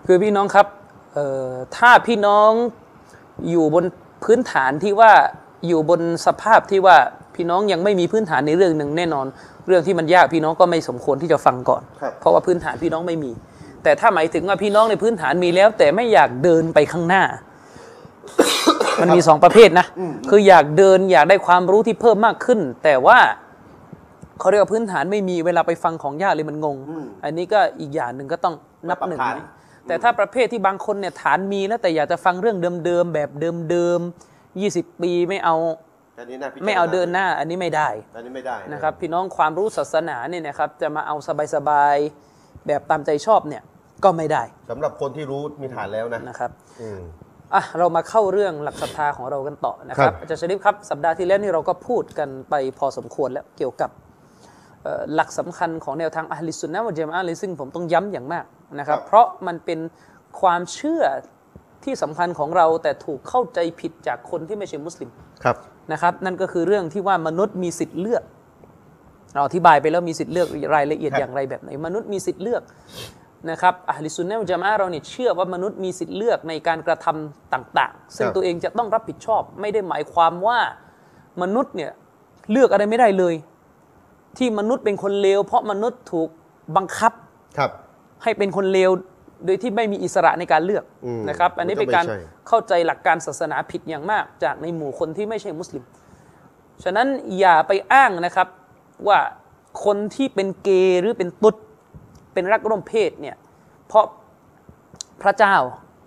คือพี่น้องครับเอ่อถ้าพี่น้องอยู่บนพื้นฐานที่ว่าอยู่บนสภาพที่ว่าพี่น้องยังไม่มีพื้นฐานในเรื่องหนึ่งแน่นอน เรื่องที่มันยากพี่น้องก็ไม่สมควรที่จะฟังก่อนครับเพราะว่าพื้นฐานพี่น้องไม่มี แต่ถ้าหมายถึงว่าพี่น้องในพื้นฐานมีแล้ว แต่ไม่อยากเดินไปข้างหน้า มันมีสองประเภทนะ คืออยากเดินอยากได้ความรู้ที่เพิ่มมากขึ้น แต่ว่า เขาเรียกว่าพื้นฐานไม่มีเวลาไปฟังของยากเลยมันงง อันนี้ก็อีกอย่างหนึ่งก็ต้องนับหนึ่งปรับฐานนะแต่ถ้าประเภทที่บางคนเนี่ยฐานมีแล้วแต่อยากจะฟังเรื่องเดิมๆแบบเดิมๆ20ปีไม่เอาอันนี้น่าพิจรณไม่เอาเดินหน้าอันนี้ไม่ได้อันนี้ไม่ได้นะครับ พี่น้องความรู้ศาสนาเนี่ยนะครับจะมาเอาสบายๆแบบตามใจชอบเนี่ยก็ไม่ได้สำหรับคนที่รู้มีฐานแล้วนะนะครับอืมอะเรามาเข้าเรื่องหลักศรัทธาของเรากันต่อนะครับครับอาจารย์ชริฟครับสัปดาห์ที่แล้วนี่เราก็พูดกันไปพอสมควรแล้วเกี่ยวกับเอ่อ หลักสำคัญของแนวทางอะห์ลิสซุนนะฮ์วะญะมาอะห์เลยซึ่งผมต้องย้ำอย่างมากนะครับ เพราะมันเป็นความเชื่อที่สำคัญของเราแต่ถูกเข้าใจผิดจากคนที่ไม่ใช่มุสลิมครับนะครับ นั่นก็คือเรื่องที่ว่ามนุษย์มีสิทธิ์เลือก เราอธิบายไปแล้วมีสิทธิ์เลือกรายละเอียดครับอย่างไรแบบไหน มนุษย์มีสิทธิ์เลือกนะครับอะห์ลิสซุนนะฮ์วะญะมาอะห์เราเนี่ยเชื่อว่ามนุษย์มีสิทธิ์เลือกในการกระทำต่าง ๆ ซึ่งครับตัวเองจะต้องรับผิดชอบ ไม่ได้หมายความว่ามนุษย์เนี่ยเลือกอะไรไม่ได้เลย ที่มนุษย์เป็นคนเลวเพราะมนุษย์ถูกบังคับครับ ให้เป็นคนเลวโดยที่ไม่มีอิสระในการเลือกอืมนะครับ อันนี้มันก็เป็นการไม่ใช่ เข้าใจหลักการศาสนาผิดอย่างมาก จากในหมู่คนที่ไม่ใช่มุสลิม ฉะนั้นอย่าไปอ้างนะครับว่าคนที่เป็นเกย์หรือเป็นตุ๊ดเป็นรักร่วมเพศเนี่ยเพราะพระเจ้า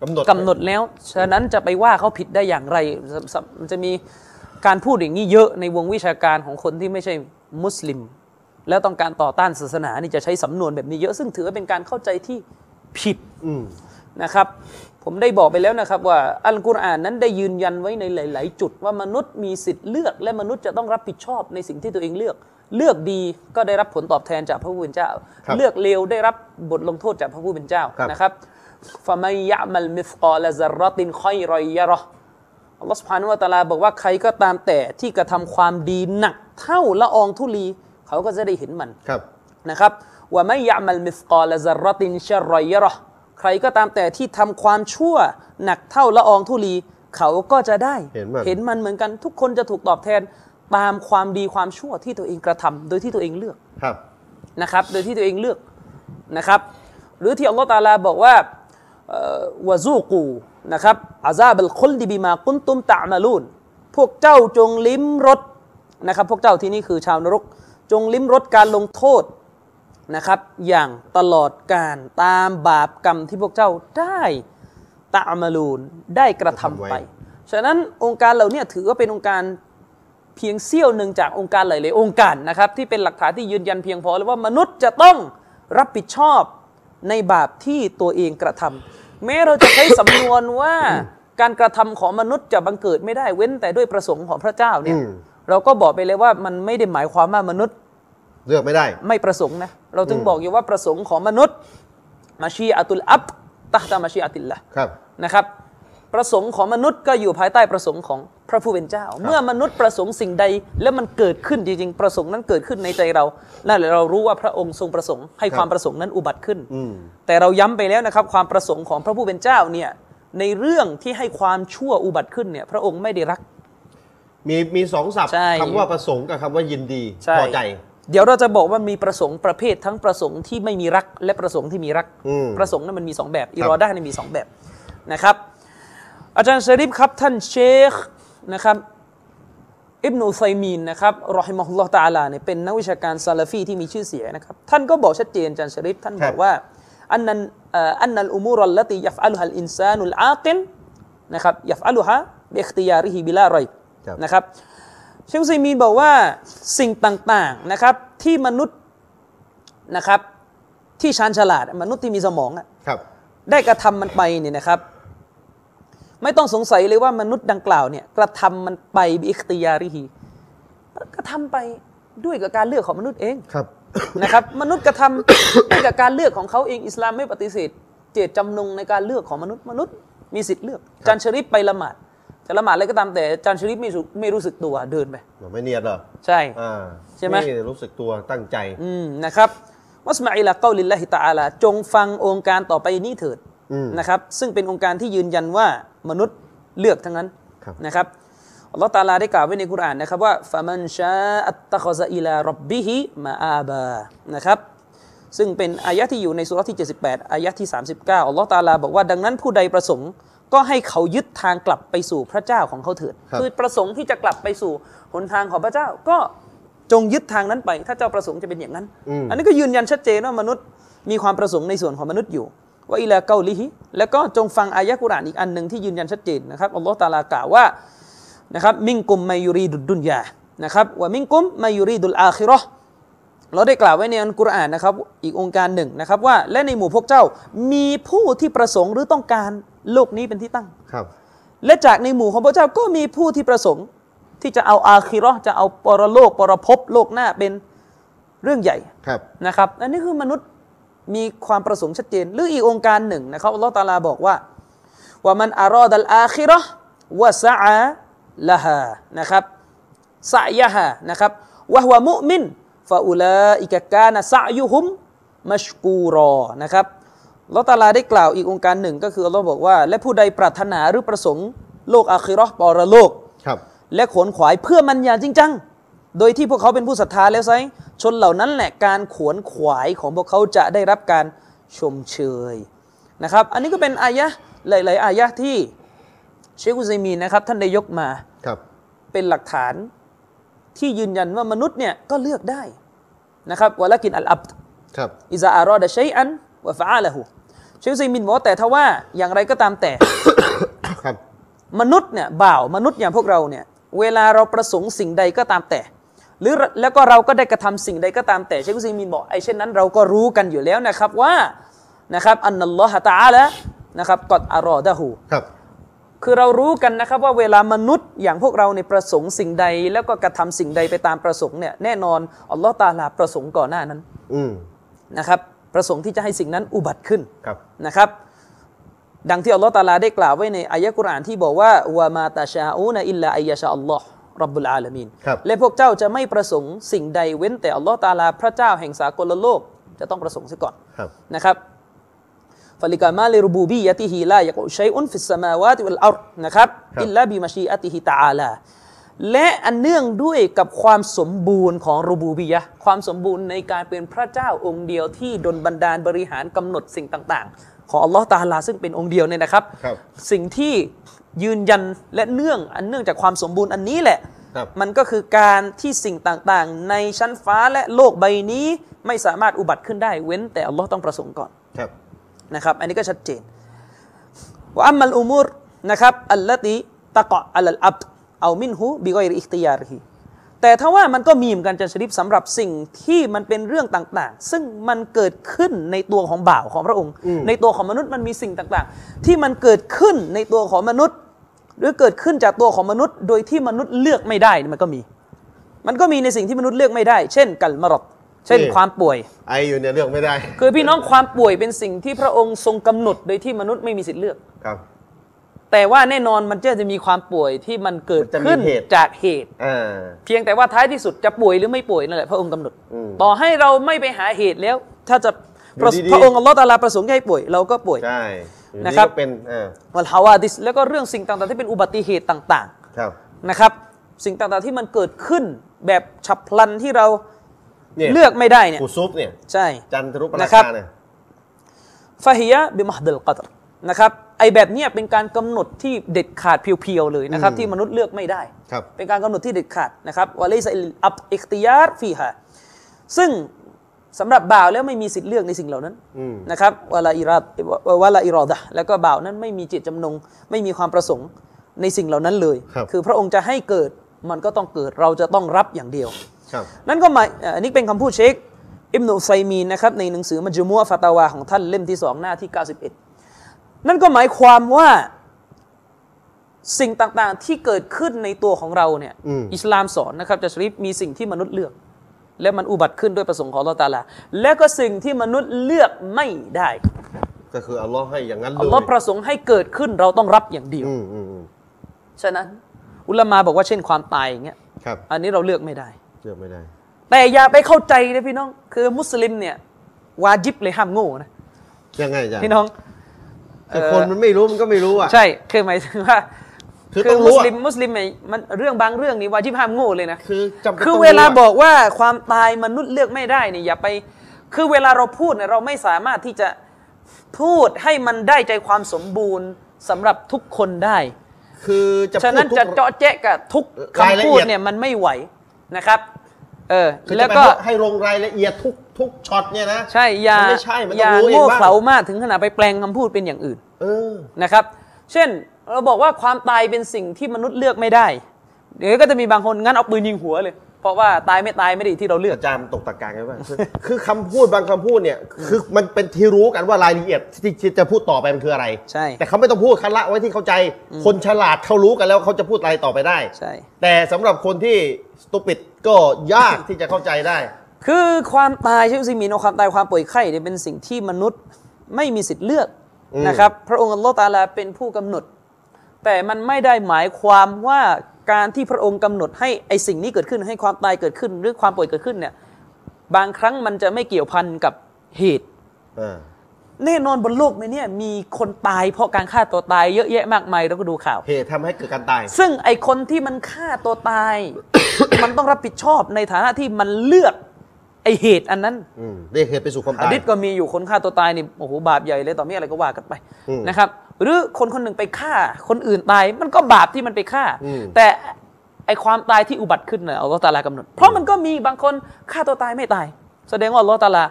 กำหนดกำหนดแล้ว ฉะนั้นจะไปว่าเขาผิดได้อย่างไรสมันจะมีการพูดอย่างนี้เยอะในวงวิชาการของคนที่ไม่ใช่มุสลิม แล้วต้องการต่อต้านศาสนานี่จะใช้สำนวนแบบนี้เยอะซึ่งถือว่าเป็นการเข้าใจที่ผิดอืมนะครับ ผมได้บอกไปแล้วนะครับว่าอัลกุรอานนั้นได้ยืนยันไว้ในหลาย ๆ จุดว่ามนุษย์มีสิทธิ์เลือก และมนุษย์จะต้องรับผิดชอบในสิ่งที่ตัวเองเลือก เลือกดีก็ได้รับผลตอบแทนจากพระผู้เป็นเจ้าครับเลือกเลวได้รับบทลงโทษจากพระผู้เป็นเจ้าครับนะครับฟะมัยยะมัลมิฟกอลซะรตินคอยรอยยะรออัลลอฮฺสุบฮานุวะตะอาลาบอกว่าใครก็ตามแต่ที่กระทำความดีหนัก เท่าละอองธุลี เขาก็จะได้เห็นมันครับนะครับว่าไม่ยะมัลมิสกอลซะรตินชะรอยยะรอใครก็ตามแต่ที่ทำความชั่วหนักเท่าละอองธุลี เขาก็จะได้เห็นมันเห็นมันเหมือนกัน ทุกคนจะถูกตอบแทนตามความดีความชั่วที่ตัวเองกระทำโดยที่ตัวเองเลือกครับนะครับ โดยที่ตัวเองเลือกนะครับ หรือที่อัลลอฮฺตะอาลาบอกว่าเอ่อวะซูกูนะครับอาซาบัลคุลดิบิมากุนตุมตะมาลูนพวกเจ้าจงลิ้มรสนะครับ พวกเจ้าที่นี่คือชาวนรก จงลิ้มรสการลงโทษนะครับ อย่างตลอดการตามบาปกรรมที่พวกเจ้าได้ตะมาลูนได้กระทำไป ฉะนั้นองค์การเหล่านี้ถือว่าเป็นองค์การเพียงเสี้ยวหนึ่งจากองค์การหลายๆองค์การนะครับ ที่เป็นหลักฐานที่ยืนยันเพียงพอเลยว่ามนุษย์จะต้องรับผิดชอบในบาปที่ตัวเองกระทำแม้เราจะใช้สำนวนว่าการกระทำของมนุษย์จะบังเกิดไม่ได้เว้นแต่ด้วยประสงค์ของพระเจ้าเนี่ยอืม เราก็บอกไปเลยว่ามันไม่ได้หมายความว่ามนุษย์ เลือกไม่ได้ ไม่ประสงค์นะ เราถึงบอกอยู่ว่าประสงค์ของมนุษย์มาชีอัตุลอับตะตามาชีอัติลละครับนะครับ ประสงค์ของมนุษย์ก็อยู่ภายใต้ประสงค์ของพระผู้เป็นเจ้า เมื่อมนุษย์ประสงค์สิ่งใด แล้วมันเกิดขึ้นจริงๆประสงค์นั้นเกิดขึ้นในใจเรานั่นแหละเรารู้ว่าพระองค์ทรงประสงค์ให้ครับความประสงค์นั้นอุบัติขึ้นอืมแต่เราย้ำไปแล้วนะครับ ความประสงค์ของพระผู้เป็นเจ้าเนี่ยในเรื่องที่ให้ความชั่วอุบัติขึ้นเนี่ย พระองค์ไม่ได้รัก มีมีสองศัพท์ใช่คำว่าประสงค์กับคำว่ายินดีใช่ พอใจ เดี๋ยวเราจะบอกว่ามีประสงค์ประเภททั้งประสงค์ที่ไม่มีรักและประสงค์ที่มีรัก อืมประสงค์นั้นมันมีสองแบบอิรอดาเนี่ยมีสองแบบนะครับ อาจารย์ชริฟครับท่านเชคนะครับอิบนุอุซัยมีนนะครับرحمه الله تعالىเนี่ยเป็นนักวิชาการซาลาฟีที่มีชื่อเสียงนะครับ ท่านก็บอกชัดเจนอาจารย์ชริฟท่านบอกว่าأن เอ่อ أن الأمور التي يفعلها الإنسان العاقلนะครับيفعلها باختياره بلا ريبครับ นะครับเชคอุซัยมีนบอกว่าสิ่งต่างๆนะครับที่มนุษย์นะครับที่ชาญฉลาดมนุษย์ที่มีสมองอะครับได้กระทำมันไปเนี่ยนะครับ ไม่ต้องสงสัยเลยว่ามนุษย์ดังกล่าวเนี่ยกระทำมันไปบิอิคติยาริฮีกระทำไปด้วยกับการเลือกของมนุษย์เองครับนะครับ มนุษย์กระทำด้วยกับการเลือกของเขาเองอิสลามไม่ปฏิเสธ เจตจำนงในการเลือกของมนุษย์มนุษย์มีสิทธิ์เลือกจานชริปไปละหมาด จะละหมาดอะไรก็ตามแต่จานชริปไม่รู้ไม่รู้สึกตัวเดินไปเราไม่เนียนเหรอใช่อ่าใช่ไหมรู้สึกตัวตั้งใจอืมนะครับวัสมาอิลาเกาลิลลาฮิตาอาลาจงฟังองค์การต่อไปนี้เถิดอืมนะครับซึ่งเป็นองค์การที่ยืนยันว่ามนุษย์เลือกทั้งนั้นครับนะครับอัลลอฮฺตาลาได้กล่าวไว้ในกุรอานนะครับว่าฟะมันชาอัตตะคอซะอิลารับบิฮิมาอาบานะครับซึ่งเป็นอายะที่อยู่ในสุราะห์ที่ 78 อายะที่ 39อัลลอฮฺตาลาบอกว่าดังนั้นผู้ใดประสงค์ ก็ให้เขายึดทางกลับไปสู่พระเจ้าของเขาเถิดครับคือประสงค์ที่จะกลับไปสู่หนทางของพระเจ้าก็จงยึดทางนั้นไป ถ้าเจ้าประสงค์จะเป็นอย่างนั้นอืมอันนี้ก็ยืนยันชัดเจนว่ามนุษย์มีความประสงค์ในส่วนของมนุษย์อยู่ว่าอิลาเกาลิฮิแล้วก็จงฟังอายะกุรอานอีกอันหนึ่งที่ยืนยันชัดเจนนะครับอัลลอฮฺตาลากล่าวว่านะครับมิงกุมมายุรีดุดดุนยานะครับว่ามิงกุมมายุรีดุลอาคิเราะห์เราได้กล่าวไว้ในอัลกุรอานนะครับอีกองค์การหนึ่งนะครับว่าและในหมู่พวกเจ้ามีผู้ที่ประสงค์หรือต้องการโลกนี้เป็นที่ตั้งครับ และจากในหมู่ของพระเจ้าก็มีผู้ที่ประสงค์ ที่จะเอาอาคิเราะห์จะเอาปรโลกปรภพโลกหน้าเป็นเรื่องใหญ่ครับนะครับ อันนี้คือมนุษย์มีความประสงค์ชัดเจน หรืออีกองค์การหนึ่งนะครับอัลลอฮฺตาลาบอกว่าว่ามันอารอดัลอาคิเราะห์วะซะอาละฮานะครับสะยะฮานะครับวะฮวะมุมินฟาอุลาอิกะกานะสะยุฮุมมัชกูรอนะครับอั ลลอฮฺตาลาได้กล่าวอีกองค์การหนึ่งก็คืออัลลอฮ์บอกว่า และผู้ใดปรารถนาหรือประสงค์ โลกอาคิเราะห์ปรโลกครับและขวนขวายเพื่อมันอย่างจริงจัง โดยที่พวกเขาเป็นผู้ศรัทธาแล้วไซชนเหล่านั้นแหละการขวนขวายของพวกเขาจะได้รับการชมเชยนะครับ อันนี้ก็เป็นอายะห์หลาย ๆ อายะห์ที่เชคอุซัยมีนนะครับ ท่านได้ยกมาครับเป็นหลักฐานที่ยืนยันว่ามนุษย์เนี่ยก็เลือกได้นะครับวะละกินอัลอับครับอิซาอารอดะชัยอันวะฟะอาละหู เชคอุซัยมีนบอกว่าแต่ถ้าว่าอย่างไรก็ตามแต่ครับมนุษย์เนี่ยบ่าวมนุษย์อย่างพวกเราเนี่ยเวลาเราประสงค์สิ่งใดก็ตามแต่ หรือแล้วก็เราก็ได้กระทำสิ่งใดก็ตามแต่เชคอุซัยมีนบอกไอ้เช่นนั้นเราก็รู้กันอยู่แล้วนะครับว่านะครับอันนัลลอฮะตะอาละนะครับกอดอารอดะฮูครับคือเรารู้กันนะครับว่าเวลามนุษย์อย่างพวกเราในยประสงค์สิ่งใด แล้วก็กระทำสิ่งใดไปตามประสงค์เนี่ยแน่นอนอัลลอฮ์ตาลาประสงค์ก่อนหน้านั้นอืมนะครับ ประสงค์ที่จะให้สิ่งนั้นอุบัติขึ้นครับนะครับดังที่อัลลอฮฺตาลาได้กล่าวไว้ในอายะกุรอานที่บอกว่าวามาตาชาอูนอิลลาอัยยาชาอัลลอฮ์รับบุลอาลามีนครับและพวกเจ้าจะไม่ประสงค์สิ่งใดเว้นแต่อัลลอฮฺตาลาพระเจ้าแห่งสากลโลก จะต้องประสงค์เสียก่อนครับนะครับฟาลิกามาลิรูบูบียะติฮิลายักอุชัยอุนฟิสสมาวาติวัลอัรฎ์นะครับครับอิลลาบิมาชีอะติฮิตะอาลา และอันเนื่องด้วยกับความสมบูรณ์ของรูบูบียะห์ความสมบูรณ์ในการเป็นพระเจ้าองค์เดียวที่ดลบันดาลบริหารกำหนดสิ่งต่าง ๆ ของอัลลอฮ์ตาลาซึ่งเป็นองค์เดียวเนี่ยนะครับครับ สิ่งที่ยืนยันและเนื่องอันเนื่องจากความสมบูรณ์อันนี้แหละครับมันก็คือการที่สิ่งต่างๆ ในชั้นฟ้าและโลกใบนี้ไม่สามารถอุบัติขึ้นได้เว้นแต่อัลลอฮ์ต้องประสงค์ก่อนครับนะครับ อันนี้ก็ชัดเจนว่าอัมมัลอุมูรนะครับอัลลติตะกะอัลอับ เอามินหูบิกอยริอิคติยาริฮิแต่ถ้าว่ามันก็มีเหมือนกันจะชริปสำหรับสิ่งที่มันเป็นเรื่องต่างๆ ซึ่งมันเกิดขึ้นในตัวของบ่าวของพระองค์อืมในตัวของมนุษย์มันมีสิ่งต่างๆ ที่มันเกิดขึ้นในตัวของมนุษย์ หรือเกิดขึ้นจากตัวของมนุษย์ โดยที่มนุษย์เลือกไม่ได้นี่มันก็มี มันก็มีในสิ่งที่มนุษย์เลือกไม่ได้ เช่น กัลมารดเช่นนี่ความป่วย ไออยู่เนี่ยเลือกไม่ได้ คือพี่น้องความป่วยเป็นสิ่งที่พระองค์ทรงกำหนดโดยที่มนุษย์ไม่มีสิทธิ์เลือกครับ แต่ว่าแน่นอนมันจะมีความป่วยที่มันเกิดมันจะมีขึ้นเหตุจากเหตุอ่าเพียงแต่ว่าท้ายที่สุดจะป่วยหรือไม่ป่วยนั่นแหละพระองค์กำหนดอืมต่อให้เราไม่ไปหาเหตุแล้ว ถ้าจะอยู่ดีๆพระองค์อัลลอฮฺตะอาลาประสงค์ให้ป่วยเราก็ป่วยใช่อยู่นะครับก็เป็นอ่าวัลฮาวาดิสแล้วก็เรื่องสิ่งต่างๆที่เป็นอุบัติเหตุต่างครับๆนะครับ สิ่งต่างๆที่มันเกิดขึ้นแบบฉับพลันที่เราเนี่ยเลือกไม่ได้เนี่ยกูซุปเนี่ยใช่จันทรุปรานะครับคาเนี่ยฟาฮิยะบิมหดิลกัตร นะครับไอแบบเนี้ยเป็นการกำหนดที่เด็ดขาดเพียวๆเลยนะครับที่มนุษย์เลือกไม่ได้ครับเป็นการกำหนดที่เด็ดขาดนะครับวะเลซอับอิคติยาร์ฟีฮาซึ่งสำหรับบ่าวแล้วไม่มีสิทธิ์เลือกในสิ่งเหล่านั้นอืมนะครับวะลาอิราดวะลาอิรอดะห์แล้วก็บ่าวนั้นไม่มีเจตจำนง ไม่มีความประสงค์ในสิ่งเหล่านั้นเลยครับอพระองค์จะให้เกิดมันก็ต้องเกิดเราจะต้องรับอย่างเดียวครับนั่นก็หมายเอ่ออันนี้เป็นคำพูดเชคอิบนุไซมีนนะครับในหนังสือมัจจุมัวฟาตาวาของท่านเล่มที่สองหน้าที่ 91 นั่นก็หมายความว่าสิ่งต่างๆที่เกิดขึ้นในตัวของเราเนี่ยอืมอิสลามสอนนะครับจะชริฟมีสิ่งที่มนุษย์เลือก และมันอุบัติขึ้นด้วยประสงค์ของอัลลอฮฺตะอาลา และก็สิ่งที่มนุษย์เลือกไม่ได้ ก็คืออัลลอฮ์ให้อย่างนั้นเลอัยลลอฮ์ประสงค์ให้เกิดขึ้นเราต้องรับอย่างเดียวอืมอืมอืมฉะนั้น อุลามาบอกว่าเช่นความตายอย่างเงี้ยครับอันนี้เราเลือกไม่ได้ เลือกไม่ได้ แต่อย่าไปเข้าใจนะพี่น้อง คือมุสลิมเนี่ยวาจิบเลยห้ามโง่นะยังไงอาจารย์พี่น้อง คือคนมันไม่รู้มันก็ไม่รู้อะใช่คือหมายถึงว่าคือต้องรู้มุอะสลิมมุสลิมเนี่ยมันเรื่องบางเรื่องนี่วาจิบห้ามโง่เลยนะคือจำเป็นคือต้องเวลารู้ะบอกว่าความตายมนุษย์เลือกไม่ได้นี่อย่าไป คือเวลาเราพูดเนี่ยเราไม่สามารถที่จะพูดให้มันได้ใจความสมบูรณ์สำหรับทุกคนได้ คือจะฉะนั้นพูดจะทุกเจาะแจ๊ะกับทุกรายละคำพูเอีดยดเนี่ยมันไม่ไหวนะครับ เออคือแล้จะวไปก็ให้ลงรายละเอียดทุกทุกช็อตเนี่ยนะใช่อย่ามันไม่ใช่มันอต้องย่ารู้เองโง่บ้างเขลามากถึงขนาดไปแปลงคำพูดเป็นอย่างอื่น เออนะครับ เช่นเราบอกว่าความตายเป็นสิ่งที่มนุษย์เลือกไม่ได้ เดี๋ยวก็จะมีบางคนงั้นเอาปืนยิงหัวเลย เพราะว่าตายไม่ตายไม่ได้อยู่ที่เราเลือก อาจารย์ตกตะกางไงว่าคือคือคำพูดบางคำพูดเนี่ย คือมันเป็นที่รู้กันว่ารายละเอียดที่ที่จะพูดต่อไปมันคืออะไร ใช่ แต่เขาไม่ต้องพูดคันละไว้ที่เข้าใจ คนฉลาดเขารู้กันแล้วเขาจะพูดอะไรต่อไปได้ ใช่ แต่สำหรับคนที่สตูปิดก็ยากที่จะเข้าใจได้ คือความตายใช่ไหมซิมีนความตายความป่วยไข้เนี่ยเป็นสิ่งที่มนุษย์ไม่มีสิทธิ์เลือกอืม นะครับ พระองค์อัลลอฮฺตะอาลาเป็นผู้กำหนด แต่มันไม่ได้หมายความว่า การที่พระองค์กำหนดให้ไอสิ่งนี้เกิดขึ้นให้ความตายเกิดขึ้น หรือความป่วยเกิดขึ้นเนี่ยบางครั้งมันจะไม่เกี่ยวพันกับเหตุอ่าแน่นอนบนโลกนี้เนี่ยมีคนตายเพราะการฆ่าตัวตายเยอะแยะมากมายเราก็ดูข่าวเหตุทำให้เกิดการตาย ซึ่งไอคนที่มันฆ่าตัวตาย มันต้องรับผิดชอบในฐานะที่มันเลือกไอเหตุอันนั้นอืมเรียกเหตุไปสู่ความฮะตายดิษก็มีอยู่คนฆ่าตัวตายนี่โอ้โหบาปใหญ่เลยต่อมีอะไรก็ว่ากันไปอืมนะครับ หรือคนคนหนึ่งไปฆ่า คนอื่นตายมันก็บาปที่มันไปฆ่า อืม แต่ไอความตายที่อุบัติขึ้นเนี่ยอัลลอฮฺตะอาลากำหนด เพราะมันก็มีบางคนฆ่าตัวตายไม่ตาย แสดงว่าอัลลอฮฺตะอาลา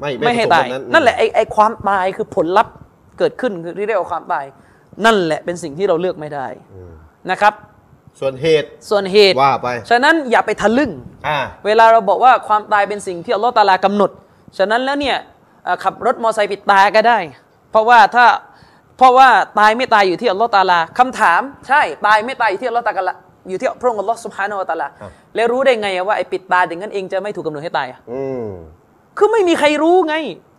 ไม่ไม่ให้ประสตายบแบบนั่นแหละไอไอความตายคือผลลัพธ์เกิดขึ้นคือที่เรียกว่าความตาย นั่นแหละเป็นสิ่งที่เราเลือกไม่ได้นะครับ ส่วนเหตุ ส่วนเหตุว่าไป ฉะนั้นอย่าไปทะลึ่ง อ่า เวลาเราบอกว่าความตายเป็นสิ่งที่อัลลอฮฺตะอาลากำหนด ฉะนั้นแล้วเนี่ยเอ่อขับรถมอเตอร์ไซค์ปิดตาก็ได้ เพราะว่าถ้า เพราะว่าตายไม่ตายอยู่ที่อัลลอฮฺตะอาลาคำถาม ใช่ตายไม่ตายอยู่ที่อัลลอฮฺตะอาลาอยู่ที่พระองค์อัลลอฮฺสุบฮานาอัลตะอาลาครับแล้วรู้ได้ไงอะว่าไอ้ปิดตาอย่างนั้นเองจะไม่ถูกกำหนดให้ตายอะอืมคือไม่มีใครรู้ไง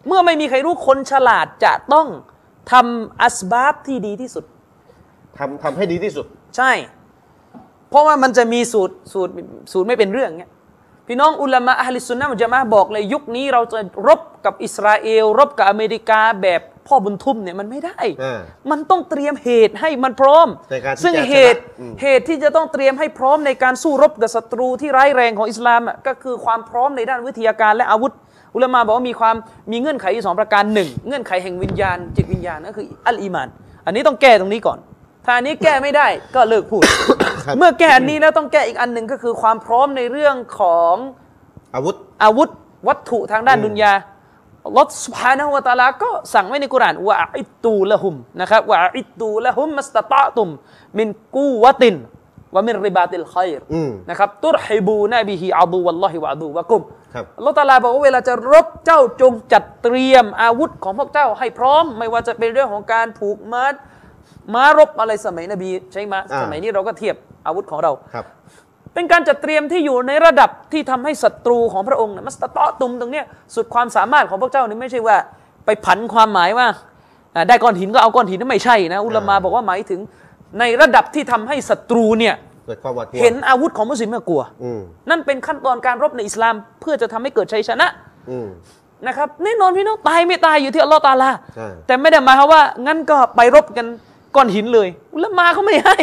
เมื่อไม่มีใครรู้คนฉลาดจะต้องทำอัสบาบที่ดีที่สุดทำทำให้ดีที่สุด ใช่ เพราะว่ามันจะมีสูตรสูตรสูตรไม่เป็นเรื่องเงี้ย พี่น้องอุลามะอัลลิสซุนนะมุลจะมาะห์บอกเลยยุคนี้เราจะรบกับอิสราเอล รบกับอเมริกาแบบพ่อบุญทุ่มเนี่ยมันไม่ได้อ่ามันต้องเตรียมเหตุให้มันพร้อมในการที่ซึ่งจะเหตุชนะอืมเหตุที่จะต้องเตรียมให้พร้อมในการสู้รบกับศัตรูที่ร้ายแรงของอิสลามอะก็คือความพร้อมในด้านวิทยาการและอาวุธ อุลามะบอกว่ามีความมีเงื่อนไขอยู่สองประการหนึ่งเงื่อนไขแห่งวิญญาณ จิตวิญญาณก็คืออัลอีมาน อันนี้ต้องแก้ตรงนี้ก่อน ถ้าอันนี้แก้ไม่ได้ก็เลิกพูดครับ เมื่อแก้อันนี้แล้วต้องแก้อีกอันหนึ่งก็คือความพร้อมในเรื่องของอาวุธอาวุธวัตถุทางด้านอืมดุนยาอัลลอฮฺสุบฮานะฮูวะตะอาลาก็สั่งไว้ในกุรอานว่าอิตตูละหุมนะครับว่าอิตตูละหุมมัสตะตะตุม มินกูวะตินวะมินริบาติลขัยรอืมนะครับตุรฮิบูนะบิฮิอาดูวัลลอฮิวะอาดูวะกุมครับอัลลอฮฺตะอาลาบอกว่าเวลาจะรบเจ้าจงจัดเตรียมอาวุธของพวกเจ้าให้พร้อม ไม่ว่าจะเป็นเรื่องของการผูกมัด ม้ารบอะไรสมัยนบีใช่ไหมอ่าสมัยนี้เราก็เทียบอาวุธของเราครับเป็นการจัดเตรียมที่อยู่ในระดับที่ทำให้ศัตรูของพระองค์เนี่ยมัสตะเตาะตุมตรงเนี้ยสุดความสามารถของพระเจ้านี่ไม่ใช่ว่า ไปผันความหมายว่าอ่า ได้ก้อนหินก็เอาก้อนหินนั่นไม่ใช่นะ อุลามาบอกว่าหมายถึงในระดับที่ทำให้ศัตรูเนี่ยเกิดความหวาดกลัวเห็นอาวุธของมุสลิมมากกลัวอืมนั่นเป็นขั้นตอนการรบในอิสลามเพื่อจะทำให้เกิดชัยชนะอืมนะครับแน่นอนพี่น้องตายไม่ตายอยู่ที่อัลลอฮ์ตาลาใช่แต่ไม่ได้หมายความว่างั้นก็ไปรบกัน ก้อนหินเลยอุลามาเขาไม่ให้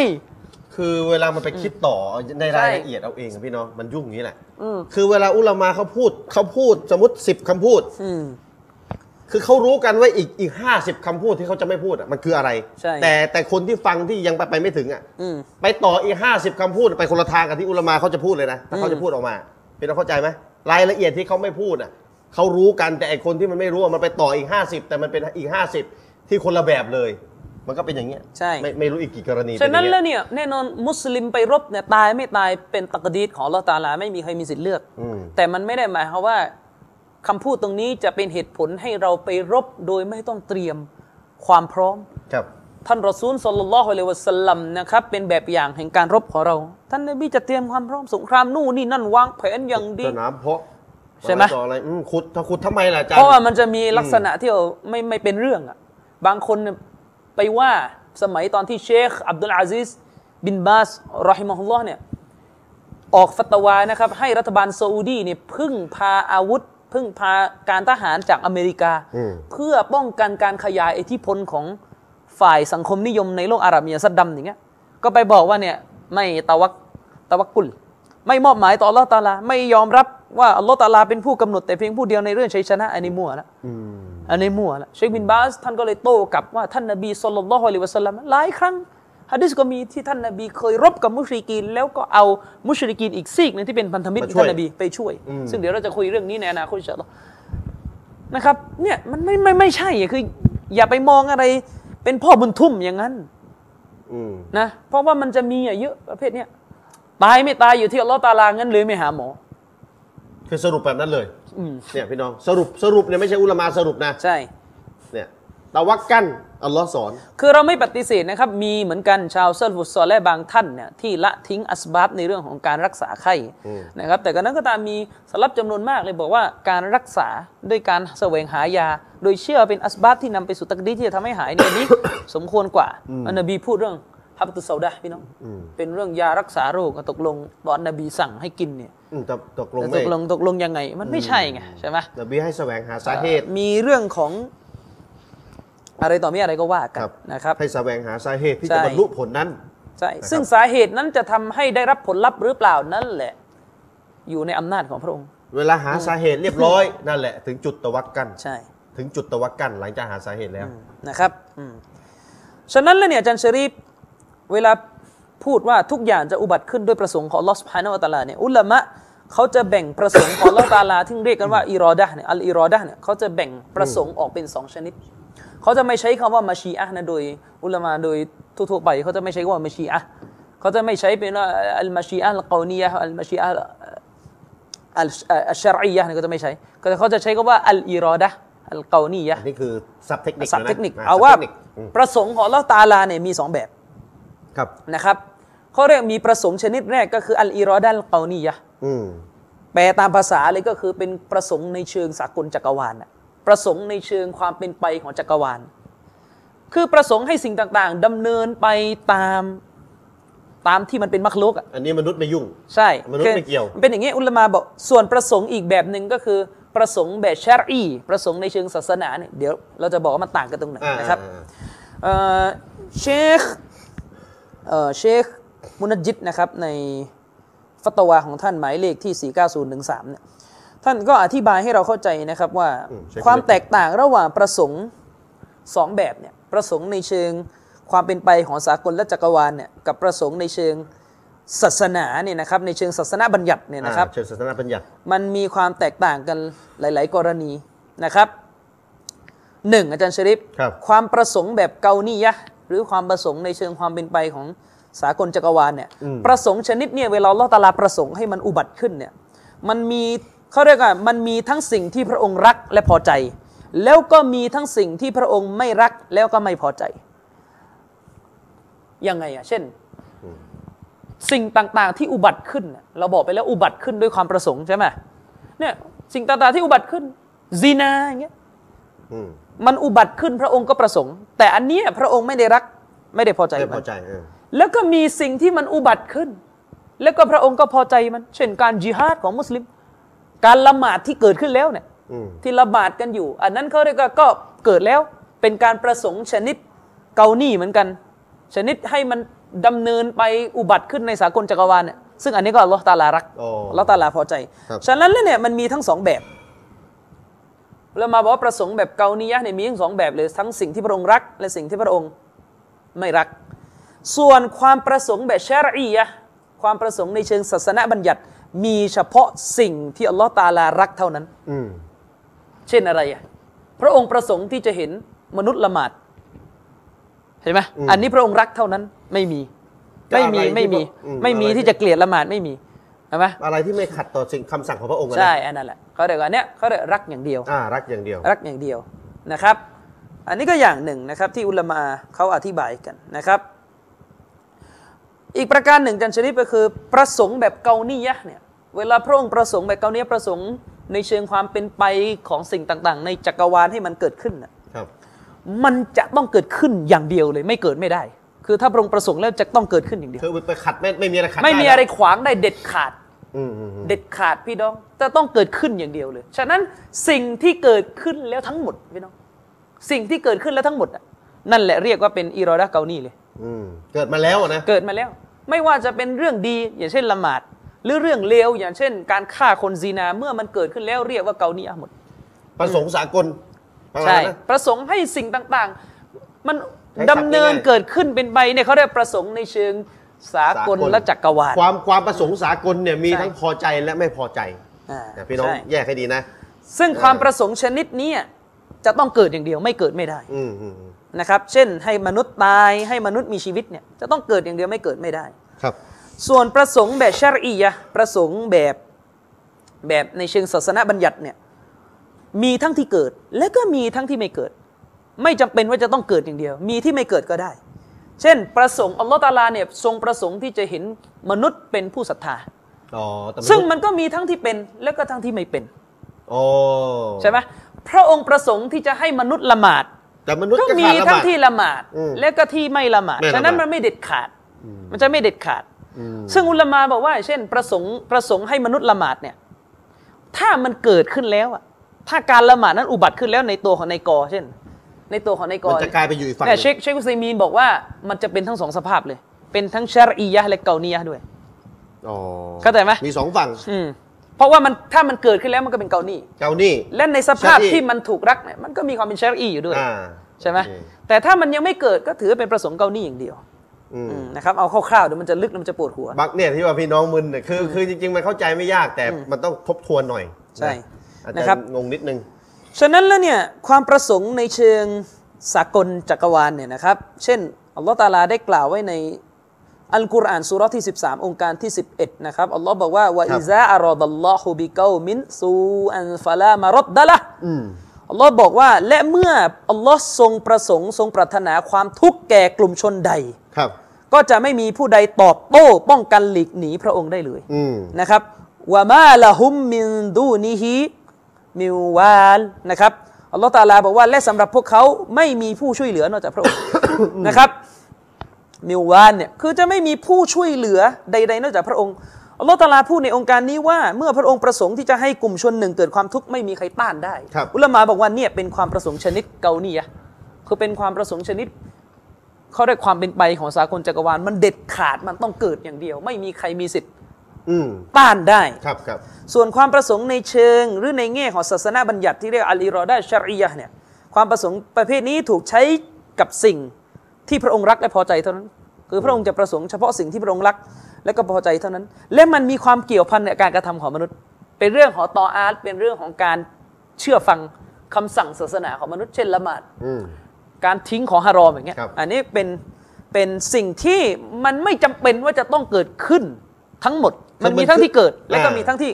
คือเวลามันไปคิดต่อในรายใช่ละเอียดเอาเองอะพี่น้องมันยุ่งอย่างนี้แหละอืม คือเวลาอุลามาเขาพูดเขาพูดสมมติสิบคำพูด อืม คือเขารู้กันว่าอีกอีกห้าสิบคำพูดที่เขาจะไม่พูดอะมันคืออะไร ใช่ แต่แต่คนที่ฟังที่ยังไปไปไม่ถึงอะ อืม ไปต่ออีกห้าสิบคำพูดไปคนละทางกับที่อุลามาเขาจะพูดเลยนะถ้าเขาจะพูดออกมาพี่น้องเข้าใจไหมรายละเอียดที่เขาไม่พูดอะเขารู้กันแต่ไอคนที่มันไม่รู้อะมันไปต่ออีกห้าสิบแต่มันเป็นอีกห้าสิบที่คนละแบบเลย มันก็เป็นอย่างเงี้ยใช่ ไม่ไม่รู้อีกกี่กรณีฉะนั้นเป็แล้วอย่างเงี้ยเนี่ยแน่นอนมุสลิมไปรบเนี่ยตายไม่ตายเป็นตักดีดของอัลลอฮ์ตาลาไม่มีใครมีสิทธิ์เลือกอืมแต่มันไม่ได้หมายความว่าคำพูดตรงนี้จะเป็นเหตุผลให้เราไปรบโดยไม่ต้องเตรียมความพร้อมครับท่านรอซูลสัลลัลลอฮุอะลัยฮิวะสัลลัมนะครับเป็นแบบอย่างแห่งการรบของเรา ท่านนบีจะเตรียมความพร้อมสงครามนู่นนี่นั่นวางแผนอย่างดีสนามเพาะใช่ไหมต่ออะไรอืมขุดถ้าขุดทำไมล่ะอาจารย์เพราะว่ามันจะมีลักษณะที่เอาไม่ไม่เป็นเรื่องอะบางคนเนี่ย ไปว่าสมัยตอนที่เชคอับดุลอาซิสบินบาสรอฮิมะฮุลลอฮ์เนี่ยออกฟัตวานะครับให้รัฐบาลซาอุดีเนี่ยพึ่งพาอาวุธ พึ่งพาการทหารจากอเมริกาอืมเพื่อป้องกันการขยายอิทธิพลของฝ่ายสังคมนิยมในโลกอาหรับอย่างซัดดัมอย่างเงี้ยก็ไปบอกว่าเนี่ยไม่ตะวักตะวักกุล ไม่มอบหมายต่ออัลลอฮ์ตะอาลา ไม่ยอมรับ ว่าอัลลอฮ์ตะอาลาเป็นผู้กำหนดแต่เพียงผู้เดียวในเรื่องชัยชนะอันนี้มั่วแล้วอืมอันนี้มั่วละเชคบินบาสท่านก็เลยโต้กลับว่าท่านนบีสุลต่านละฮ์อะลัยฮิวะสัลลัมหลายครั้งฮะดิษก็มีที่ท่านนบีเคยรบกับมุชริกีน แล้วก็เอามุชริกีนอีกซีกหนึงที่เป็นพันธมิตรของท่านนบีไปช่วย ซึ่งเดี๋ยวเราจะคุยเรื่องนี้ในอนาคตอินชาอัลลอฮ์นะครับเนี่ยมันไม่ไม่ไม่ใช่อะคืออย่าไปมองอะไรเป็นพ่อบุญทุ่มอย่างนั้นอืมนะเพราะว่ามันจะมีอะเยอะประเภทเนี้ยตายไม่ตายอยู่ที่อัลลอฮ์ตะอาลางั้นเลยไม่หาหมอ คือสรุปแบบนั้นเลยอืมเนี่ยพี่น้องสรุปสรุปเนี่ยไม่ใช่อุลามาสรุปนะใช่ เนี่ยตะวักกันอัลลอฮ์สอน คือเราไม่ปฏิเสธนะครับ มีเหมือนกันชาวเซลฟุตซอลและบางท่านเนี่ยที่ละทิ้งอัสบับในเรื่องของการรักษาไข้อืม นะครับ แต่ก็นั้นก็ตามมีสลับจำนวนมากเลยบอกว่าการรักษาด้วยการแสวงหายา โดยเชื่อเป็นอัสบับที่นำไปสู่ตักดีรที่จะทำให้หายเนี่ยอันนี้ สมควรกว่าอันนบีพูดเรื่อง ฮับตุสซาดะห์พี่น้องอืมเป็นเรื่องยารักษาโรคตกลงตอนนบีสั่งให้กินเนี่ยอืมแต่ตกลงแต่ไม่ตกลงตกลงยังไง มันไม่ใช่ไงใช่ไหมนบีให้แสวงหาสาเหตุ มีเรื่องของอะไรต่อมีอะไรก็ว่ากันครับนะครับให้แสวงหาสาเหตุที่ใช่จะบรรลุผลนั้นใช่นะครับซึ่งสาเหตุนั้นจะทำให้ได้รับผลลัพธ์หรือเปล่านั่นแหละ อยู่ในอำนาจของพระองค์ เวลาหาสาเหตุเรียบร้อยนั่นแหละ ถึงจุด توكل ใช่ ถึงจุด توكل หลังจากหาสาเหตุแล้วนะครับอืมฉะนั้นแล้วเนี่ยอาจารย์ชะรีฟ เวลาพูดว่าทุกอย่างจะอุบัติขึ้นด้วยประสงค์ของอัลลอฮ์ سبحانه وتعالى เนี่ยอุลามะเขาจะแบ่งประสงค์ของอัลลอฮ์ تعالى ที่เรียกกันว่า إرادة เนี่ย الإرادة เนี่ยเขาจะแบ่งประสงค์ออกเป็นสองชนิด เขาจะไม่ใช้คำว่ามาชีอะห์นะโดยอุลามะโดยทั่วๆไปเขาจะไม่ใช้คำว่ามาชีอะห์เขาจะไม่ใช้เป็นว่าอัลมาชีอะห์อัลกอนียะห์อัลมาชีอะห์อัลอัลชารียะห์เนี่ยก็จะไม่ใช้ก็เขาจะใช้คำว่าอัลอิรอดะห์อัลกอนียะห์อันนี้คือซับเทคนิคศัพท์นะเทคนิคะเอาว่าศัพท์ทคนิคอืมประสงค์ของอัลลอฮ์ตะอาลาเนี่ยมีสองแบบ ครับนะครับเขาเรียกมีประสงค์ชนิดแรกก็คืออัลอิรอดะห์อัลกอนียะห์อืมแปลตามภาษาเลยก็คือเป็นประสงค์ในเชิงสากลจักรวาลน่ะประสงค์ในเชิงความเป็นไปของจักรวาล คือประสงค์ให้สิ่งต่างๆดำเนินไปตามตามที่มันเป็นมรรคลุกอะอันนี้มนุษย์ไม่ยุ่ง ใช่มนุษย์ไม่เกี่ยวมันเป็นอย่างนี้อุลามาบอกส่วนประสงค์อีกแบบหนึ่งก็คือประสงค์แบบชารีประสงค์ในเชิงศาสนาเนี่ยเดี๋ยวเราจะบอกว่ามันต่างกันตรงไหนอ่านะครับอ่าเอ่อเชค เชคมุนจิตนะครับในฟัตวาของท่านหมายเลขที่ 49013เนี่ยท่านก็อธิบายให้เราเข้าใจนะครับว่าความแตกต่างระหว่างประสงค์สองแบบเนี่ยประสงค์ในเชิงความเป็นไปของสากลและจักรวาลเนี่ยกับประสงค์ในเชิงศาสนาเนี่ยนะครับในเชิงศาสนาบัญญัติเนี่ยนะครับเชิญศาสนาบัญญัติมันมีความแตกต่างกันหลาย ๆ กรณีนะครับหนึ่งอาจารย์ชริปครับความประสงค์แบบเกานียะ รือความประสงค์ในเชิงความเป็นไปของสากลจักรวาลเนี่ยประสงค์ชนิดเนี่ยเวลาอัลลอฮ์ตะอาลาประสงค์ให้มันอุบัติขึ้นเนี่ยมันมีเขาเรียกว่ามันมีทั้งสิ่งที่พระองค์รักและพอใจ แล้วก็มีทั้งสิ่งที่พระองค์ไม่รักแล้วก็ไม่พอใจยังไงอะเช่น สิ่งต่างๆที่อุบัติขึ้นน่ะเราบอกไปแล้วอุบัติขึ้นด้วยความประสงค์ใช่ไหมเนี่ยสิ่งต่างๆที่อุบัติขึ้นซีนาอย่างเงี้ยอื มมันอุบัติขึ้นพระองค์ก็ประสงค์ แต่อันเนี้ยพระองค์ไม่ได้รักไม่ได้พอใจไม่พมัอนใจเออแล้วก็มีสิ่งที่มันอุบัติขึ้น แล้วก็พระองค์ก็พอใจมัน เช่นการจิฮาดของมุสลิม การละหมาดที่เกิดขึ้นแล้วเนี่ยอืมที่ละหมาดกันอยู่ อันนั้นเขาเรียกว่าก็เกิดแล้วเป็นการประสงค์ชนิดเกาหนีเหมือนกัน ชนิดให้มันดำเนินไปอุบัติขึ้นในสากลจักรวาลเนี่ยซึ่งอันนี้ก็อัลลอฮ์ตาลารัก อ๋อ อัลลอฮ์ตาลาพอใจ ครับ ฉะนั้นแล้วเนี่ยมันมีทั้งสองแบบ เรามาบอกว่าประสงค์แบบเกานียะห์เนี่ยมีทั้งสองแบบเลยทั้งสิ่งที่พระองค์รัก และสิ่งที่พระองค์ไม่รัก ส่วนความประสงค์แบบชาร์อียะห์ความประสงค์ในเชิงศาสนบัญญัติ มีเฉพาะสิ่งที่อัลลอฮ์ตาลารักเท่านั้นอืมเช่นอะไรอะพระองค์ประสงค์ที่จะเห็นมนุษย์ละหมาดเห็นไหมอันนี้พระองค์รักเท่านั้นไม่มี ไม่มีไม่มี ไม่มีที่จะเกลียดละหมาดไม่มี เห็นไหมอะไรที่ไม่ขัดต่อสิ่งคำสั่งของพระองค์อะนะใช่อันนั้นแหละเขาเรียกว่าเนี้ยเขาเรียกรักอย่างเดียวอ่ารักอย่างเดียว รักอย่างเดียวนะครับ อันนี้ก็อย่างหนึ่งนะครับที่อุลามาเขาอธิบายกันนะครับ อีกประการหนึ่งจันชริปก็คือประสงค์แบบเกานียะห์เนี่ยเวลาพระองค์ประสงค์แบบเกานียะห์ประสงค์ ในเชิงความเป็นไปของสิ่งต่าง ๆ ในจักรวาลให้มันเกิดขึ้นน่ะครับ มันจะต้องเกิดขึ้นอย่างเดียวเลยไม่เกิดไม่ได้คือถ้าพระองค์ประสงค์แล้วจะต้องเกิดขึ้นอย่างเดียวคือไปขัดไม่ไม่มีอะไรขัดไม่มีด้อะไรขวางได้เด็ดขาดอืมอืมอืม เด็ดขาดพี่น้องจะต้องเกิดขึ้นอย่างเดียวเลย ฉะนั้นสิ่งที่เกิดขึ้นแล้วทั้งหมดพี่น้อง สิ่งที่เกิดขึ้นแล้วทั้งหมดน่ะนั่นแหละเรียกว่าเป็นอิรอดะห์เกานีเลยอืมเกิดมาแล้วอะนะเกิดมาแล้ว ไม่ว่าจะเป็นเรื่องดีอย่างเช่นละหมาด หรือเรื่องเลวอย่างเช่น การฆ่าคนซีนาเมื่อมันเกิดขึ้นแล้วเรียกว่าเกานีอะห์หมดประสงค์สากลประมาณใช่นั้นนะประสงค์ให้สิ่งต่างๆ มันให้ขับดำเนินง่ายๆเกิดขึ้นเป็นไปเนี่ยเขาเรียกประสงค์ในเชิง สากลและจักรวาลความความประสงค์สากลเนี่ยมีใช่ทั้งพอใจและไม่พอใจอ่านะพี่น้องใช่แยกให้ดีนะ ซึ่งความประสงค์ชนิดนี้จะต้องเกิดอย่างเดียวไม่เกิดไม่ได้อืมอืมอืมนะครับ เช่นให้มนุษย์ตายให้มนุษย์มีชีวิตเนี่ยจะต้องเกิดอย่างเดียวไม่เกิดไม่ได้ครับ ส่วนประสงค์แบบชารียะห์ประสงค์แบบแบบในเชิงศาสนบัญญัติเนี่ยมีทั้งที่เกิดและก็มีทั้งที่ไม่เกิด ไม่จำเป็นว่าจะต้องเกิดอย่างเดียว มีที่ไม่เกิดก็ได้ เช่น ประสงค์อัลลอฮ์ตะอาลาเนี่ยทรงประสงค์ที่จะเห็นมนุษย์เป็นผู้ศรัทธาอ๋อแต่ซึ่งมันก็มีทั้งที่เป็นและก็ทั้งที่ไม่เป็นโอ้ใช่ไหมพระองค์ประสงค์ที่จะให้มนุษย์ละหมาดแต่มนุษย์ก็ก็มีขาดละหทั้งมาดที่ละหมาดอืมและก็ที่ไม่ละหมาดไม่ละหมาดฉะนั้นมันไม่เด็ดขาด มันจะไม่เด็ดขาดอืมซึ่งอุลามาบอกว่า เช่น ประสงค์ประสงค์ให้มนุษย์ละหมาดเนี่ยถ้ามันเกิดขึ้นแล้วอะถ้าการละหมาดนั้นอุบัติขึ้นแล้วในตัวของนายกอ เช่น ในตัวของนายกอมันจะกลายไปอยู่อีกฝั่งหเนี่ยนึ่งเชคเชคอุซัยมีนบอกว่ามันจะเป็นทั้งสองสภาพเลย เป็นทั้งชารียะห์และเกานียะห์ด้วยอ๋อเข้าใจไหมมีสองฝั่งอืมเพราะว่ามันถ้ามันเกิดขึ้นแล้วมันก็เป็นเกานีเกานี่และในสภาพชารีที่มันถูกรักเนี่ยมันก็มีความเป็นชารีอยู่ด้วยอ่าใช่ไหมโอเคแต่ถ้ามันยังไม่เกิดก็ถือว่าเป็นประสงค์เกาหลีอย่างเดียวอืมอืมนะครับเอาคร่าวๆเดี๋ยวมันจะลึกแล้วมันจะปวดหัวบักเนี่ยที่ว่าพี่น้องมึนเนี่ยคือคือจริงๆมันเข้าใจไม่ยากแต่มันต้องทบทวนหน่อยใช่นะอาจนะคจะรับงงนิดนึง ฉะนั้นแล้วเนี่ยความประสงค์ในเชิงสากลจักรวาลเนี่ยนะครับ เช่นอัลลอฮฺตาลาได้กล่าวไว้ในอัลกุรอานสุเราะห์ที่ 13 องค์การที่ 11 นะครับ อัลลอฮ์บอกว่าว่าครับอิซาอารอดัลลอฮุบิเกามินซูอันฟะลามารดดะละอืมอัลลอฮ์บอกว่าและเมื่ออัลลอฮ์ทรงประสงค์ทรงปรารถนาความทุกข์แก่กลุ่มชนใดครับ ก็จะไม่มีผู้ใดตอบโต้ป้องกันหลีกหนีพระองค์ได้เลยอืมนะครับวามาละฮุมมินดูนิฮิ มิวาลนะครับอัลลอฮฺตาลาบอกว่าและสำหรับพวกเขาไม่มีผู้ช่วยเหลือนอกจากพระองค์นะครับมิวาลเนี่ยคือจะไม่มีผู้ช่วยเหลือใด ๆ นอกจากพระองค์อัลลอฮฺตาลาพูดในองค์การนี้ว่า เมื่อพระองค์ประสงค์ที่จะให้กลุ่มชนหนึ่งเกิดความทุกข์ไม่มีใครต้านได้ครับอุลามะบอกว่าเนี่ยเป็นความประสงค์ชนิดเกาเนียะห์คือเป็นความประสงค์ชนิดเขาได้ความเป็นไปของสากลจักรวาลมันเด็ดขาดมันต้องเกิดอย่างเดียว ไม่มีใครมีสิทธิ์อืม ต้านได้ ครับครับส่วนความประสงค์ในเชิง หรือในแง่ของศาสนาบัญญัติที่เรียกอัลอิรอดาชารียะห์เนี่ยความประสงค์ประเภทนี้ถูกใช้กับสิ่งที่พระองค์รักและพอใจเท่านั้น คือพระองค์จะประสงค์เฉพาะสิ่งที่พระองค์รักและก็พอใจเท่านั้น และมันมีความเกี่ยวพันในการกระทำของมนุษย์ เป็นเรื่องของตออาร์ตเป็นเรื่องของการเชื่อฟังคำสั่งศาสนาของมนุษย์เช่นละหมาดอืมการทิ้งของฮารอมอย่างเงี้ยครับอันนี้เป็นเป็นสิ่งที่มันไม่จำเป็นว่าจะต้องเกิดขึ้นทั้งหมด มันมีทั้งที่เกิดและก็มีทั้งที่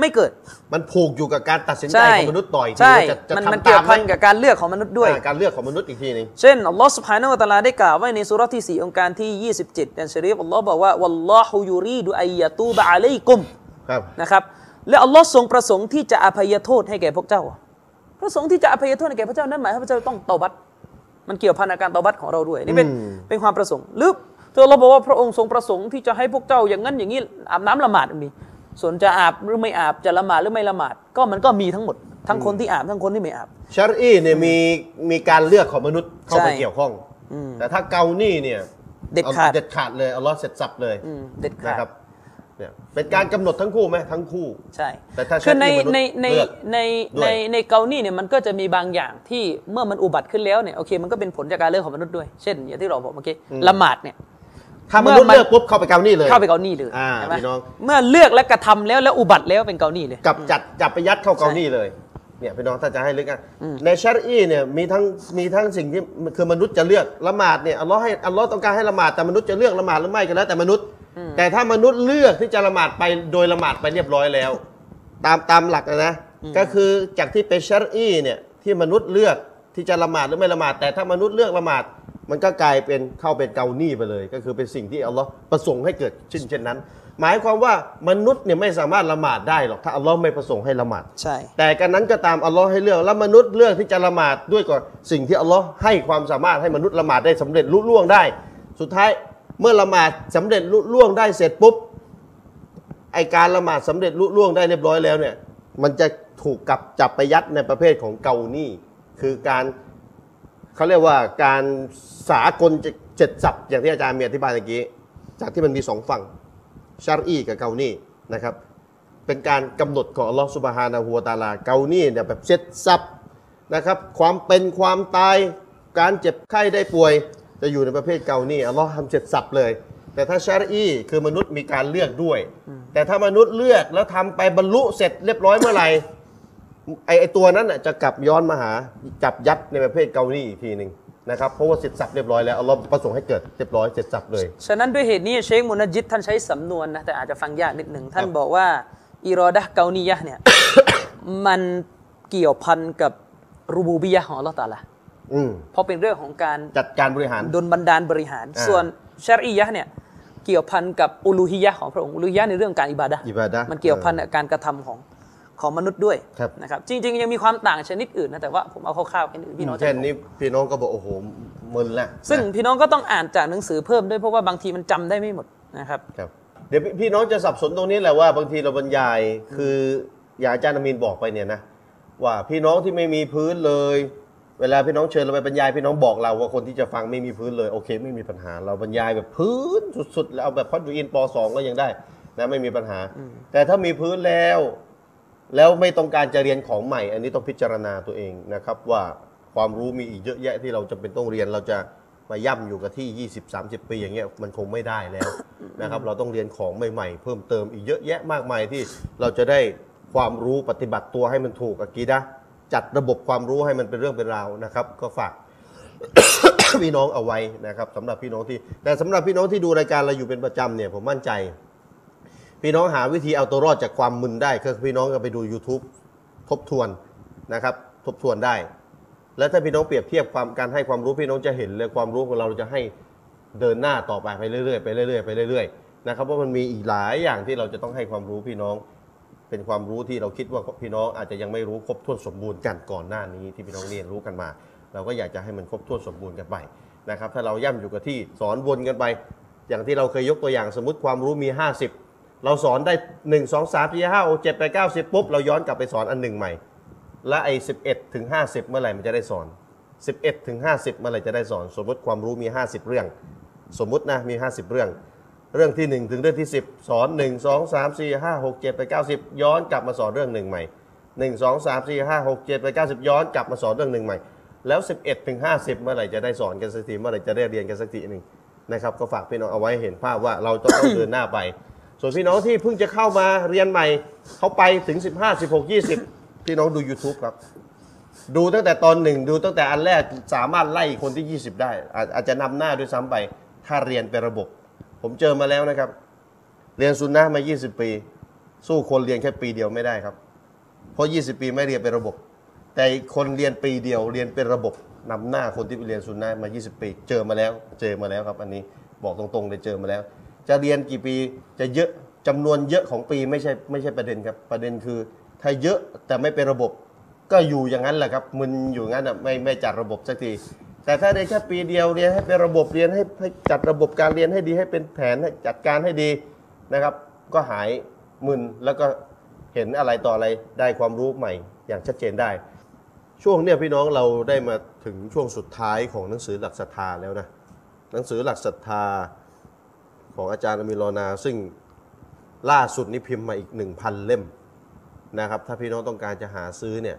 ไม่เกิด มันผูกอยู่กับการตัดสินใจใช่ของมนุษย์ต่อยทีใช่ว่าจะจะมันมันทำเกี่ยตาวมไหมพันกับการเลือกของมนุษย์ด้วยอ่าการเลือกของมนุษย์อีกทีหนึงเช่นอัลลอฮ์สุบฮานะฮูวะตะอาลาได้กล่าวไว้ในสุราะห์ที่ 4 องค์การที่ 27ในชะรีฟอัลลอฮ์บอกว่าวัลลอฮุยูรีดุอัยยะตูบะอะลัยกุมครับนะครับและอัลลอฮ์ทรงประสงค์ที่จะอภัยโทษให้แก่พวกเจ้า ประสงค์ที่จะอภัยโทษให้แก่พวกเจ้านั้นหมายความว่าพวกเจ้าต้องเตาบัตมันเกี่ยวพันกับการเตาบัตของเราด้วยนี่เป็นอืมเป็นความประสงค์หรือ เธอเราบอกว่าพระองค์ทรงประสงค์ที่จะให้พวกเจ้าอย่างนั้นอย่างนี้อาบน้ำละหมาดมี ส่วนจะอาบหรือไม่อาบจะละหมาดหรือไม่ละหมาด ก็มันก็มีทั้งหมด ทั้งคนที่อาบทั้งคนที่ไม่อาบชารีเนี่ยมีมีการเลือกของมนุษย์เข้าไปใช่เกี่ยวข้องแต่ถ้าเกานี่เนี่ยเด็ดขาดอเด็ดขาดเลยอัลลอฮ์เสร็จสับเลยอืมเด็ดขานะดครับเนี่ยเป็นการกำหนดทั้งคู่ไหมทั้งคู่ ใช่ แต่ถ้าคือในใช้ที่มนุษย์ในในเลือกในด้วยในในเกาหลีเนี่ยมันก็จะมีบางอย่างที่เมื่อมันอุบัติขึ้นแล้วเนี่ยโอเคมันก็เป็นผลจากการเลือกของมนุษย์ด้วย เช่นอย่างที่เราบอกเมื่อกี้ละหมาดเนี่ย ถ้ามนุษย์เมื่อมันเลือกปุ๊บเข้าไปเกานี่เลย เข้าไปเกาหลีเลยอ่าใช่ไหมพี่น้อง เมื่อเลือกและกระทำแล้วแล้วอุบัติแล้วเป็นเกาหลีเลย กับจัดจับไปยัดเข้าเกานี่เลยเนี่ยพี่น้องถ้าจะให้ลึกอะในชารีเนี่ยมีทั้งมีทั้งสิ่งที่คือมนุษย์จะเลือกละหมาดเนี่ยอัลลอฮ์ให้อัลลอฮ์ต้องการให้ละหมาดแต่มนุษย์จะเลือกละหมาดหรือไม่ก็แล้วแต่มนุษย์ แต่ถ้ามนุษย์เลือกที่จะละหมาดไปโดยละหมาดไปเรียบร้อยแล้ว ตามตามหลักนะนะก็คือจากที่เป็นชารีเนี่ยที่มนุษย์เลือกที่จะละหมาดหรือไม่ละหมาด แต่ถ้ามนุษย์เลือกละหมาด มันก็กลายเป็นเข้าเป็นเกานี่ไปเลย ก็คือเป็นสิ่งที่อัลลอฮ์ประสงค์ให้เกิดขึ้นเช่นนั้น หมายความว่ามนุษย์เนี่ยไม่สามารถละหมาดได้หรอกถ้าอัลลอฮ์ไม่ประสงค์ให้ละหมาด ใช่ แต่กันนั้นก็ตามอัลลอฮ์ให้เลือกแล้วมนุษย์เลือกที่จะละหมาดด้วยก่อนสิ่งที่อัลลอฮ์ให้ความสามารถให้มนุษย์ละหมาดได้สำเร็จลุล่วงได้ สุดท้ายเมื่อละหมาดสำเร็จลุล่วงได้เสร็จปุ๊บไอการละหมาดสำเร็จลุล่วงได้เรียบร้อยแล้วเนี่ยมันจะถูกกลับจับไปยัดในประเภทของเกานี่คือการ เขาเรียกว่าการสากลเจ็ดสับอย่างที่อาจารย์มีอธิบายเมื่อกี้ จากที่มันมีสองฝั่งชารีกับเกานี่นะครับ เป็นการกำหนดของอัลลอฮฺสุบฮานาหัวตาลาเกานี่เนี่ยแบบเซ็ตซับนะครับ ความเป็นความตายการเจ็บไข้ได้ป่วย จะอยู่ในประเภทเกานี่อัลลอฮ์ทำเสร็จสับเลย แต่ถ้าชารีคือมนุษย์มีการเลือกด้วย แต่ถ้ามนุษย์เลือกแล้วทำไปบรรลุเสร็จเรียบร้อยเมื่อไหร่ ไอไอตัวนั้นน่ะจะกลับย้อนมาหาจับยัดในประเภทเกานี่อีกทีหนึ่งนะครับเพราะว่าเสร็จสับเรียบร้อยแล้วอัลลอฮ์ประสงค์ให้เกิดเรียบร้อยเสร็จสับเลย ฉะนั้นด้วยเหตุนี้เชคมุนจิตท่านใช้สำนวนนะแต่อาจจะฟังยากนิดหนึ่งท่านครับบอกว่าอิรอดะห์เกานียะห์เนี่ยมันเกี่ยวพันกับรูบูบียะห์ของอัลลอฮ์ตะอาลาอืมเพราะเป็นเรื่องของการจัดการบริหารดลบันดาลบริหารอ่าส่วนชารียะห์เนี่ยเกี่ยวพันกับอุลูฮิยะห์ของพระองค์อุลูฮิยะห์ในเรื่องการอิบาดะห์อิบาดะห์มันเกี่ยวพันกับการกระทำของ ของมนุษย์ด้วยครับนะครับจริง ๆ ยังมีความต่างชนิดอื่นนะแต่ว่าผมเอาคร่าวๆแค่นี้พี่น้องจะแค่นี้พี่น้องก็บอกโอ้โหมึนละซึ่งนะพี่น้องก็ต้องอ่านจากหนังสือเพิ่มด้วยเพราะว่าบางทีมันจำได้ไม่หมดนะครับครับ เดี๋ยวพี่พี่น้องจะสับสนตรงนี้แหละว่าบางทีเราบรรยายคืออย่างอาจารย์อามีนบอกไปเนี่ยนะว่าพี่น้องที่ไม่มีพื้นเลย เวลาพี่น้องเชิญเราไปบรรยายพี่น้องบอกเราว่าคนที่จะฟังไม่มีพื้นเลยโอเค ไม่มีปัญหา เราบรรยายแบบพื้นสุดๆแล้วเอาแบบพัดดูอินปสองก็ยังได้นะไม่มีปัญหา แต่ถ้ามีพื้นแล้ว แล้วไม่ต้องการจะเรียนของใหม่ อันนี้ต้องพิจารณาตัวเองนะครับ ว่าความรู้มีอีกเยอะแยะที่เราจำเป็นต้องเรียนเราจะมาย่ำอยู่กับที่ 20-30 ปีอย่างเงี้ยมันคงไม่ได้แล้วนะครับ เราต้องเรียนของใหม่ๆ เพิ่มเติมอีกเยอะแยะมากมายที่เราจะได้ความรู้ปฏิบัติตัวให้มันถูกอากีดะจัดระบบความรู้ให้มันเป็นเรื่องเป็นราวนะครับ ก็ฝาก พี่น้องเอาไว้นะครับสำหรับพี่น้องที่ แต่สำหรับพี่น้องที่ดูรายการเราอยู่เป็นประจำเนี่ยผมมั่นใจ พี่น้องหาวิธีเอาตัวรอดจากความมึนได้ก็คือพี่น้องก็ไปดู YouTube ทบทวนนะครับ ทบทวนได้ แล้วถ้าพี่น้องเปรียบเทียบความการให้ความรู้พี่น้องจะเห็นเลยความรู้ของเราจะให้เดินหน้าต่อไปไปเรื่อยๆไปเรื่อยๆไปเรื่อยๆนะครับว่ามันมีอีกหลายอย่างที่เราจะต้องให้ความรู้พี่น้อง เป็นความรู้ที่เราคิดว่าพี่น้องอาจจะยังไม่รู้ครบถ้วนสมบูรณ์กันก่อนหน้านี้ที่พี่น้องเรียนรู้กันมา เราก็อยากจะให้มันครบถ้วนสมบูรณ์กันไปนะครับ ถ้าเราย่ำอยู่กับที่สอนวนกันไป อย่างที่เราเคยยกตัวอย่างสมมติความรู้มี 50 เราสอนได้1 2 3 4 5 6 7 8 9 10ปุ๊บ เราย้อนกลับไปสอนอันหนึ่งใหม่ และไอ้11ถึง50เมื่อไหร่มันจะได้สอน11ถึง50เมื่อไหร่จะได้สอน สมมติความรู้มี50เรื่อง สมมตินะมี50เรื่อง เรื่องที่1ถึงเรื่องที่10สอน1 2 3 4 5 6 7 8 9 10ย้อนกลับมาสอนเรื่องหนึ่งใหม่1 2 3 4 5 6 7 8 9 10ย้อนกลับมาสอนเรื่องหนึ่งใหม่ แล้ว11ถึง50เมื่อไหร่จะได้สอนกันสักทีเมื่อไหร่จะได้เรียนกันสักทีหนึ่งนะครับก็ฝากพี่น้องเอาไว้เห็นภาพว่าเราต้องเดินหน้าไป ส่วนพี่น้องที่เพิ่งจะเข้ามาเรียนใหม่ เขาไปถึง 15 16 20 พี่น้องดู YouTube ครับ ดูตั้งแต่ตอนหนึ่งดูตั้งแต่อันแรกสามารถไล่คนที่ 20 ได้ อาจอาจจะนำหน้าด้วยซ้ำไป ถ้าเรียนเป็นระบบ ผมเจอมาแล้วนะครับ เรียนซุนนะมา 20 ปี สู้คนเรียนแค่ปีเดียวไม่ได้ครับ เพราะ 20 ปีไม่เรียนเป็นระบบ แต่คนเรียนปีเดียวเรียนเป็นระบบนำหน้าคนที่ไปเรียนซุนนะมา 20 ปี เจอมาแล้ว เจอมาแล้วครับ อันนี้บอกตรงๆเลยเจอมาแล้ว จะเรียนกี่ปีจะเยอะจำนวนเยอะของปีไม่ใช่ไม่ใช่ประเด็นครับประเด็นคือ ถ้าเยอะแต่ไม่เป็นระบบ ก็อยู่อย่างนั้นแหละครับมึนอยู่งั้นอะไม่ไม่จัดระบบสักทีแต่ถ้าได้แค่ปีเดียวเรียนให้เป็นระบบเรียนให้ให้จัดระบบการเรียนให้ดีให้เป็นแผนให้จัดการให้ดีนะครับ ก็หายมึนแล้วก็เห็นอะไรต่ออะไรได้ความรู้ใหม่อย่างชัดเจนได้ ช่วงเนี้ยพี่น้องเราได้มาถึงช่วงสุดท้ายของหนังสือหลักศรัทธาแล้วนะหนังสือหลักศรัทธา ของอาจารย์อามิรอนา ซึ่งล่าสุดนี้พิมพ์มาอีก 1,000 เล่มนะครับ ถ้าพี่น้องต้องการจะหาซื้อเนี่ย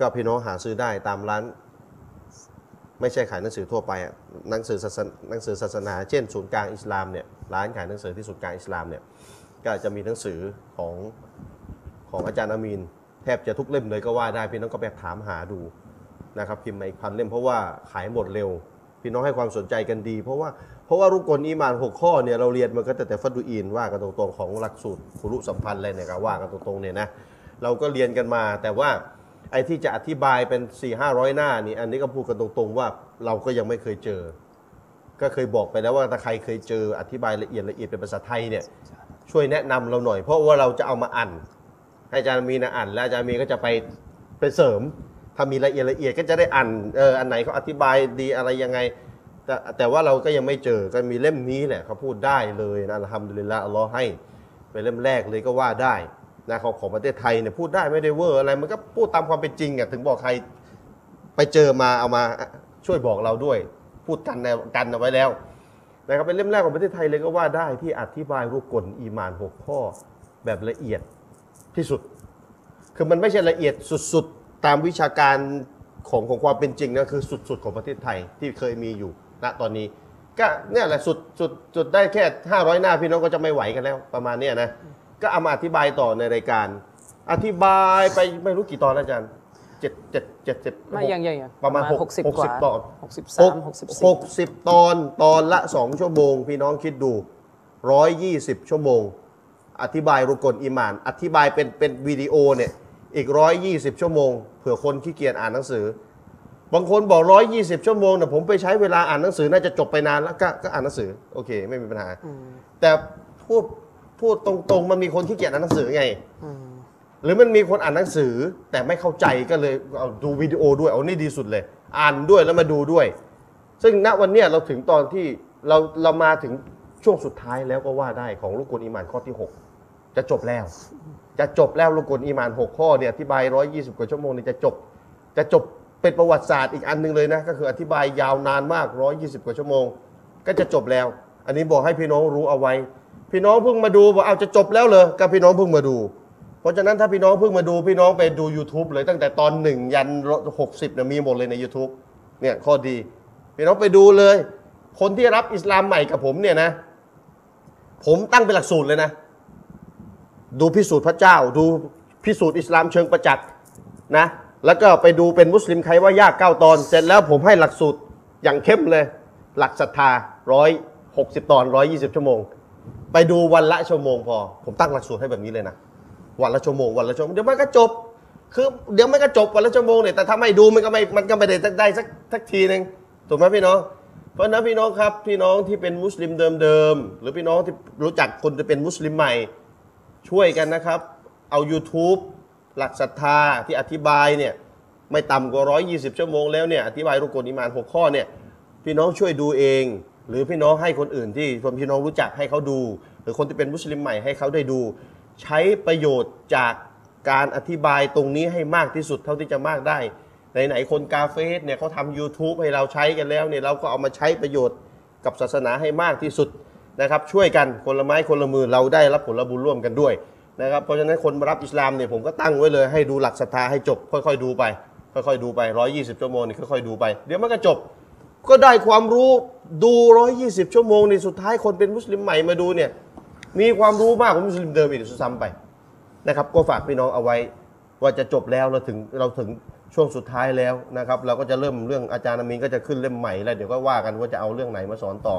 ก็พี่น้องหาซื้อได้ตามร้าน ไม่ใช่ขายหนังสือทั่วไปอะหนังสือศาสนาหนังสือศาสนา เช่นศูนย์กลางอิสลามเนี่ยร้านขายหนังสือที่ศูนย์กลางอิสลามเนี่ยก็จะมีหนังสือของของอาจารย์อามีนแทบจะทุกเล่มเลยก็ว่าได้พี่น้องก็ไปถามหาดูนะครับพิมพ์มาอีกพันเล่มเพราะว่าขายหมดเร็ว พี่น้องให้ความสนใจกันดี เพราะว่า ราะว่ารุกลอีมานหกข้อเนี่ยเราเรียนมันก็แต่แต่ฟัดดูอีนว่ากันตรงๆของหลักสูตรคุรุสัมพันธ์อะไรเนี่ยก็ว่ากันตรงๆเนี่ยนะเราก็เรียนกันมา แต่ว่าไอ้ที่จะอธิบายเป็น4ี่ห้าร้อยหน้านี่อันนี้ก็พูดกันตรงๆว่าเราก็ยังไม่เคยเจอ ก็เคยบอกไปแล้วว่าถ้าใครเคยเจออธิบายละเอียดละเอียดเป็นภาษาไทยเนี่ยช่วยแนะนำเราหน่อย เพราะว่าเราจะเอามาอ่านให้อาจารย์มีนะอ่านแล้วอาจารย์มีก็จะไปไปเสริม ถ้ามีละเอียดละเอียดก็จะได้อ่านเอออันไหนเขาอธิบายดีอะไรยังไง แต่แต่ว่าเราก็ยังไม่เจอก็มีเล่มนี้แหละเขาพูดได้เลยนะทำดุลิลละอัลลอฮ์ให้เป็นเล่มแรกเลยก็ว่าได้นะของของประเทศไทยเนี่ยพูดได้ไม่ได้เวอร์อะไรมันก็พูดตามความเป็นจริงอะถึงบอกใครไปเจอมาเอามาช่วยบอกเราด้วย พูดกันแนกันเอาไว้แล้วนะครับเป็นเล่มแรกของประเทศไทยเลยก็ว่าได้ที่อธิบายรูปกลอีมานหกข้อแบบละเอียดที่สุด คือมันไม่ใช่ละเอียดสุดๆ ตามวิชาการของของความเป็นจริงนะคือสุดๆ ของประเทศไทยที่เคยมีอยู่ ณตอนนี้ ก็เนี่ยแหละสุดสุดสุดได้แค่ 500 หน้าพี่น้องก็จะไม่ไหวกันแล้ว ประมาณเนี้ยนะก็เอามาอธิบายต่อในรายการ อธิบายไปไม่รู้กี่ตอนแล้วอาจารย์เจ็ดเจ็ดเจ็ดเจ็ดไม่ยังยังยังประมาณหกหกสิบหกกว่าสิบตอนหกสิบสามหกสิบหสี่กสิบตอนตอนละสองชั่วโมง พี่น้องคิดดูร้อยยี่สิบชั่วโมง อธิบายรุกลอิมาน อธิบายเป็นเป็นวิดีโอเนี่ยอีกร้อยยี่สิบชั่วโมงเผื่อคนขี้เกียจอ่านหนังสือ บางคนบอกร้อยยี่สิบชั่วโมงเนี่ยผมไปใช้เวลาอ่านหนังสือน่าจะจบไปนานแล้วก็ก็อ่านหนังสือโอเค ไม่มีปัญหา แต่พูดพูดตรงๆ มันมีคนขี้เกียจอ่านหนังสือไงหรือมันมีคนอ่านหนังสือแต่ไม่เข้าใจก็เลยเอาดูวิดีโอด้วยเอานี่ดีสุดเลย อ่านด้วยแล้วมาดูด้วย ซึ่งณวันเนี้ยเราถึงตอนที่เราเรามาถึงช่วงสุดท้ายแล้วก็ว่าได้ของลูกกลอีหมานข้อที่ 6 จะจบแล้ว จะจบแล้วลูกกลอีหมาน 6 ข้อเนี่ยอธิบาย 120 กว่าชั่วโมงนี่จะจบจะจบ เป็นประวัติศาสตร์อีกอันหนึงเลยนะ ก็คืออธิบายยาวนานมาก 120 กว่าชั่วโมง ก็จะจบแล้ว อันนี้บอกให้พี่น้องรู้เอาไว้ พี่น้องเพิ่งมาดูบอกเอาจะจบแล้วเลยก็พี่น้องเพิ่งมาดู เพราะฉะนั้นถ้าพี่น้องเพิ่งมาดูพี่น้องไปดู YouTube เลยตั้งแต่ตอนหนึ่งยันหกสิบเนี่ยมีหมดเลยใน YouTube เนี่ยข้อดี พี่น้องไปดูเลย คนที่รับอิสลามใหม่กับผมเนี่ยนะ ผมตั้งเป็นหลักสูตรเลยนะ ดูพิสูจน์พระเจ้า ดูพิสูจน์อิสลามเชิงประจักษ์นะ แล้วก็ไปดูเป็นมุสลิมใครว่ายากเก้าตอน เสร็จแล้วผมให้หลักสูตรอย่างเข้มเลย หลักศรัทธาร้อยหกสิบตอนร้อยยี่สิบชั่วโมง ไปดูวันละชั่วโมงพอ ผมตั้งหลักสูตรให้แบบนี้เลยนะ วันละชั่วโมง วันละชั่วโมง เดี๋ยวมันก็จบ คือเดี๋ยวมันก็จบวันละชั่วโมงเนี่ย แต่ถ้าไม่ดูมันก็ไม่ มันก็ไม่ได้ได้สักสักทีหนึ่งถูกไหมพี่น้อง เพราะฉะนั้นพี่น้องครับ พี่น้องที่เป็นมุสลิมเดิมๆ หรือพี่น้องที่รู้จักคนจะเป็นมุสลิมใหม่ ช่วยกันนะครับ เอา YouTube หลักศรัทธาที่อธิบายเนี่ยไม่ต่ำกว่า 120 ชั่วโมงแล้วเนี่ยอธิบายรุกลอิมาน 6 ข้อเนี่ยพี่น้องช่วยดูเอง หรือพี่น้องให้คนอื่นที่พี่น้องรู้จักให้เขาดู หรือคนที่เป็นมุสลิมใหม่ให้เขาได้ดู ใช้ประโยชน์จากการอธิบายตรงนี้ให้มากที่สุดเท่าที่จะมากได้ไหนๆคนกาเฟสเนี่ยเขาทำ YouTube ให้เราใช้กันแล้วเนี่ยเราก็เอามาใช้ประโยชน์กับศาสนาให้มากที่สุดนะครับช่วยกันคนละไม้คนละมือเราได้รับผลบุญร่วมกันด้วย นะครับเพราะฉะนั้นคนมารับอิสลามเนี่ยผมก็ตั้งไว้เลยให้ดูหลักศรัทธาให้จบ ค่อยๆดูไป ค่อยๆดูไป 120 ชั่วโมงนี่ค่อยๆดูไป เดี๋ยวมันก็จบ ก็ได้ความรู้ดู 120 ชั่วโมงนี่สุดท้ายคนเป็นมุสลิมใหม่มาดูเนี่ยมีความรู้มากกว่ามุสลิมเดิมอีกซ้ำไปนะครับ ก็ฝากพี่น้องเอาไว้ว่าจะจบแล้วเราถึงเราถึงช่วงสุดท้ายแล้วนะครับ เราก็จะเริ่มเรื่องอาจารย์อามีนก็จะขึ้นเล่มใหม่แล้วเดี๋ยวก็ว่ากันว่าจะเอาเรื่องไหนมาสอนต่อ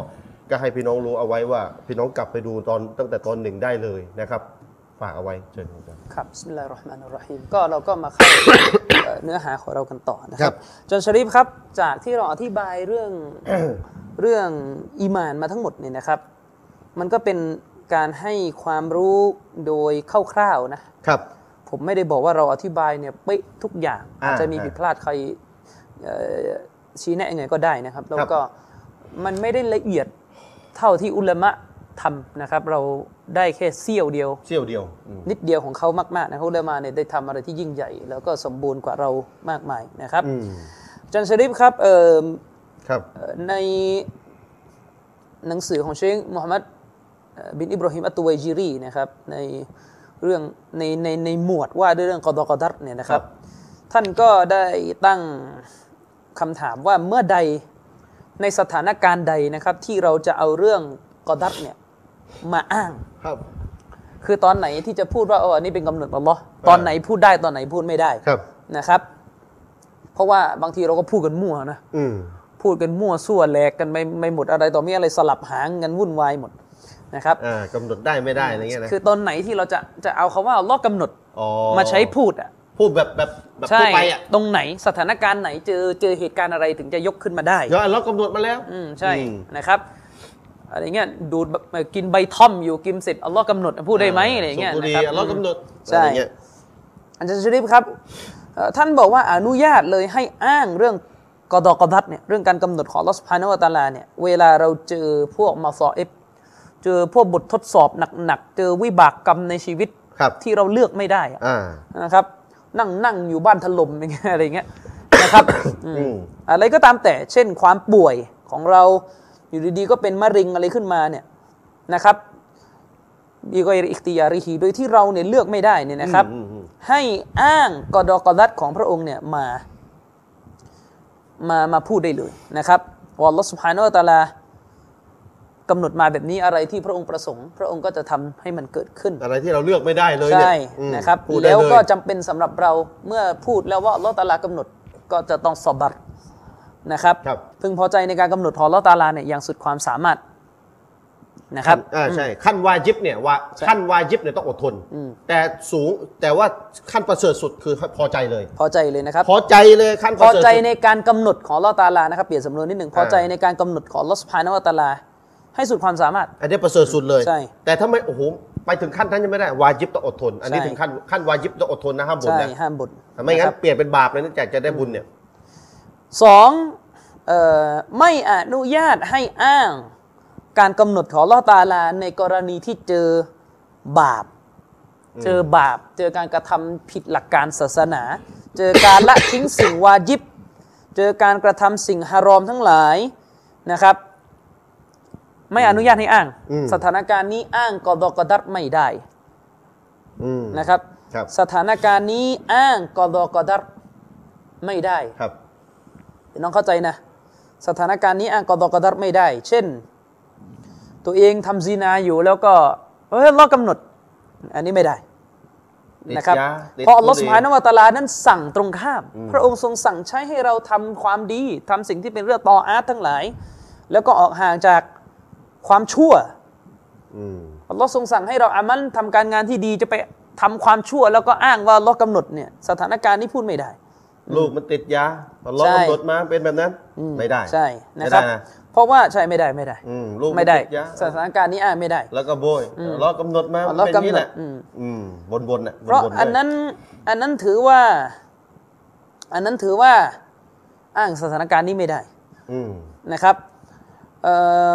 ก็ให้พี่น้องรู้เอาไว้ว่าพี่น้องกลับไปดูตอนตั้งแต่ตอนหนึ่งได้เลยนะครับ ฝากเอาไว้เชิญครับอาจารย์ครับبسم الله الرحمن الرحيم ก็เราก็มาเข้าเอ่อเนื้อหาของเรากันต่อนะคครัรับบอาจารย์ชะรีฟครับจากที่เราอธิบายเรื่องเรื่องอีหมานมาทั้งหมดเนี่ยนะครับ มันก็เป็นการให้ความรู้โดยคร่าวๆนะครับ ผมไม่ได้บอกว่าเราอธิบายเนี่ยเป๊ะทุกอย่างอ่าอาจจะมีอ่าผิดพลาดใครเอ่อชี้แนะยังไงก็ได้นะครับ แล้วครับก็มันไม่ได้ละเอียดเท่าที่อุลามะทำนะครับ เรา ได้แค่เสี้ยวเดียว เสี้ยวเดียวอืมนิดเดียวของเขามากๆนะครับอุลามาเนี่ยได้ทำอะไรที่ยิ่งใหญ่ แล้วก็สมบูรณ์กว่าเรามากมายนะครับอืมอาจันชริฟครับเอ่อ ครับ เอ่อในหนังสือของเชคมูฮัมหมัดเอ่อบินอิบราฮิมอัตตุไวจิรีนะครับในเรื่องในในในหมวดว่าด้วยเรื่องกอดอกอดัรเนี่ยนะครับ ท่านก็ได้ตั้งคำถามว่าเมื่อใดในสถานการณ์ใดนะครับที่เราจะเอาเรื่องกอดัรเนี่ย มาอ้าง ครับ คือตอนไหนที่จะพูดว่าเอออันนี้เป็นกำหนดอัลลอฮ์ตอนไหนพูดได้ตอนไหนพูดไม่ได้ครับ นะครับ เพราะว่าบางทีเราก็พูดกันมั่วนะอืมพูดกันมั่วซั่วแหลกกันไม่ไม่หมดอะไรต่อมีอะไรสลับหางกันวุ่นวายหมดนะครับ อ่ากำหนดได้ไม่ได้อะไรเงี้ยนะคือตอนไหนที่เราจะจะเอาคาว่าอัลลอฮ์กำหนดอ๋อมาใช้พูดอะ พูดแบบแบบแบบใช่ทั่วไปอะตรงไหนสถานการณ์ไหนเจอเจอเหตุการณ์อะไรถึงจะยกขึ้นมาได้ เดี๋ยวอัลเลาะห์กำหนดมาแล้ว อืมใช่อืมนะครับ อะไรเงี้ยดูดแบบกินใบท่อมอยู่กินเสร็จอัลลอฮ์กำหนดพูดได้ไหมอะไรเงี้ยสูบบุหนะรี่ครับอัลเลาะห์กำหนดใช่อะไรเงี้ยอาจารย์ชริฟครับเอ่อท่านบอกว่าอนุญาตเลยให้อ้างเรื่องกอดอกอดัดเนี่ยเรื่องการกำหนดของอัลลอฮ์สุภาโนะวะตะอาลาเนี่ยเวลาเราเจอพวกมาซอเอฟเจอพวกบททดสอบหนักๆเจอวิบากกรรมในชีวิตครับที่เราเลือกไม่ได้อะอ่านะครับนั่งนั่งอยู่บ้านถล่มอย่างเงี้ยอะไรเงี้ยนะครับอืมอืมอะไรก็ตามแต่เช่นความป่วยของเรา อยู่ดีๆก็เป็นมะเร็งอะไรขึ้นมาเนี่ยนะครับบีกอยริอิคติยาริฮีโดยที่เราเนี่ยเลือกไม่ได้เนี่ยนะครับอืมอืมให้อ้างกอดอกอดัดของพระองค์เนี่ยมามามาพูดได้เลยนะครับว่าอัลลอฮฺสุบฮานาอัลตะอาลากำหนดมาแบบนี้อะไรที่พระองค์ประสงค์ พระองค์ก็จะทำให้มันเกิดขึ้น อะไรที่เราเลือกไม่ได้เลยเนี่ยใช่อืมนะครับพูดได้แล้วเยก็จำเป็นสำหรับเราเมื่อพูดแล้วว่าอัลลอฮฺตะอาลากำหนดก็จะต้องสบัร นะครับครับ พึงพอใจในการกำหนดของอัลลอฮฺตะอาลาเนี่ยอย่างสุดความสามารถนะครับอ่าใช่ขั้นวาจิบเนี่ยว่าใช่ขั้นวาจิบเนี่ยต้องอดทน แต่สูงแต่ว่าขั้นประเสริฐสุดคือพอใจเลย พอใจเลยนะครับ พอใจเลยขั้นปพอระเสริฐใจสุดในการกำหนดของอัลลอฮฺตะอาลานะครับเปลี่ยนสำนวนนิดหนึ่งพอใจอ่าในการกำหนดของอัลลอฮฺสุบฮานะฮูวะตะอาลา ให้สุดความสามารถ อันนี้ประเสริฐสุดเลยใช่แต่ถ้าไม่โอ้โหไปถึงขั้นนั้นยังไม่ได้วาจิบต้องอดทน อันนี้ใช่ถึงขั้นขั้นวาจิบต้องอดทนนะห้ามบ่นใช่นะห้ามบ่นไม่งั้ะคนรับเปลี่ยนเป็นบาปเลยนะจากจะได้บุญเนี่ย สองเอ่อไม่อนุญาตให้อ้างการกำหนดของอัลลอฮฺตะอาลาในกรณีที่เจอบาป เจอบาป เจอการกระทำผิดหลักการศาสนา เจอการละทิ้งสิ่งวาจิบ เจอการกระทำสิ่งฮารอมทั้งหลายนะครับ ไม่อนุญาตให้อ้างอืมสถานการณ์นี้อ้างกอดอกอดัรไม่ได้อืมนะครับครับ สถานการณ์นี้อ้างกอดอกอดัรไม่ได้ครับพี่ น้องเข้าใจนะ สถานการณ์นี้อ้างกอดอกอดัรไม่ได้ เช่น ตัวเองทำซีนาอยู่แล้วก็เฮ้ยอัลลอฮ์กำหนด อันนี้ไม่ได้ติดนะครับยาติดเพราะอัลลอฮ์บุหสุรี่บฮานะฮูวะตะอาลานั้นสั่งตรงข้าม พระองค์ทรงสั่งใช้ให้เราทำความดีทำสิ่งที่เป็นเรื่องตออาร์ตทั้งหลาย แล้วก็ออกห่างจากความชั่วอืมอัลลอฮ์ทรงสั่งให้เราอามันทำการงานที่ดีจะไปทำความชั่ว แล้วก็อ้างว่าอัลลอฮ์กำหนดเนี่ยสถานการณ์นี้พูดไม่ได้ ลูกมันติดยาอัลลอฮ์ใช่กำหนดมาเป็นแบบนั้น ไม่ได้ใช่นะไม่ครับได้นะเพราะว่าใช่ไม่ได้ไม่ได้อืมลูกนไม่ได้ติยาสถานการณ์นี้อ้างไม่ได้ แล้วก็โบยอัลลอฮ์กำหนดมาอัลลอฮ์เป็นอย่างนี้แหละกำหนดอืมอืมบนบนๆน่ะเพราะบๆอันด้วยนั้นอันนั้นถือว่า อันนั้นถือว่าอ้างสถานการณ์นี้ไม่ได้อืมนะครับเอ่อ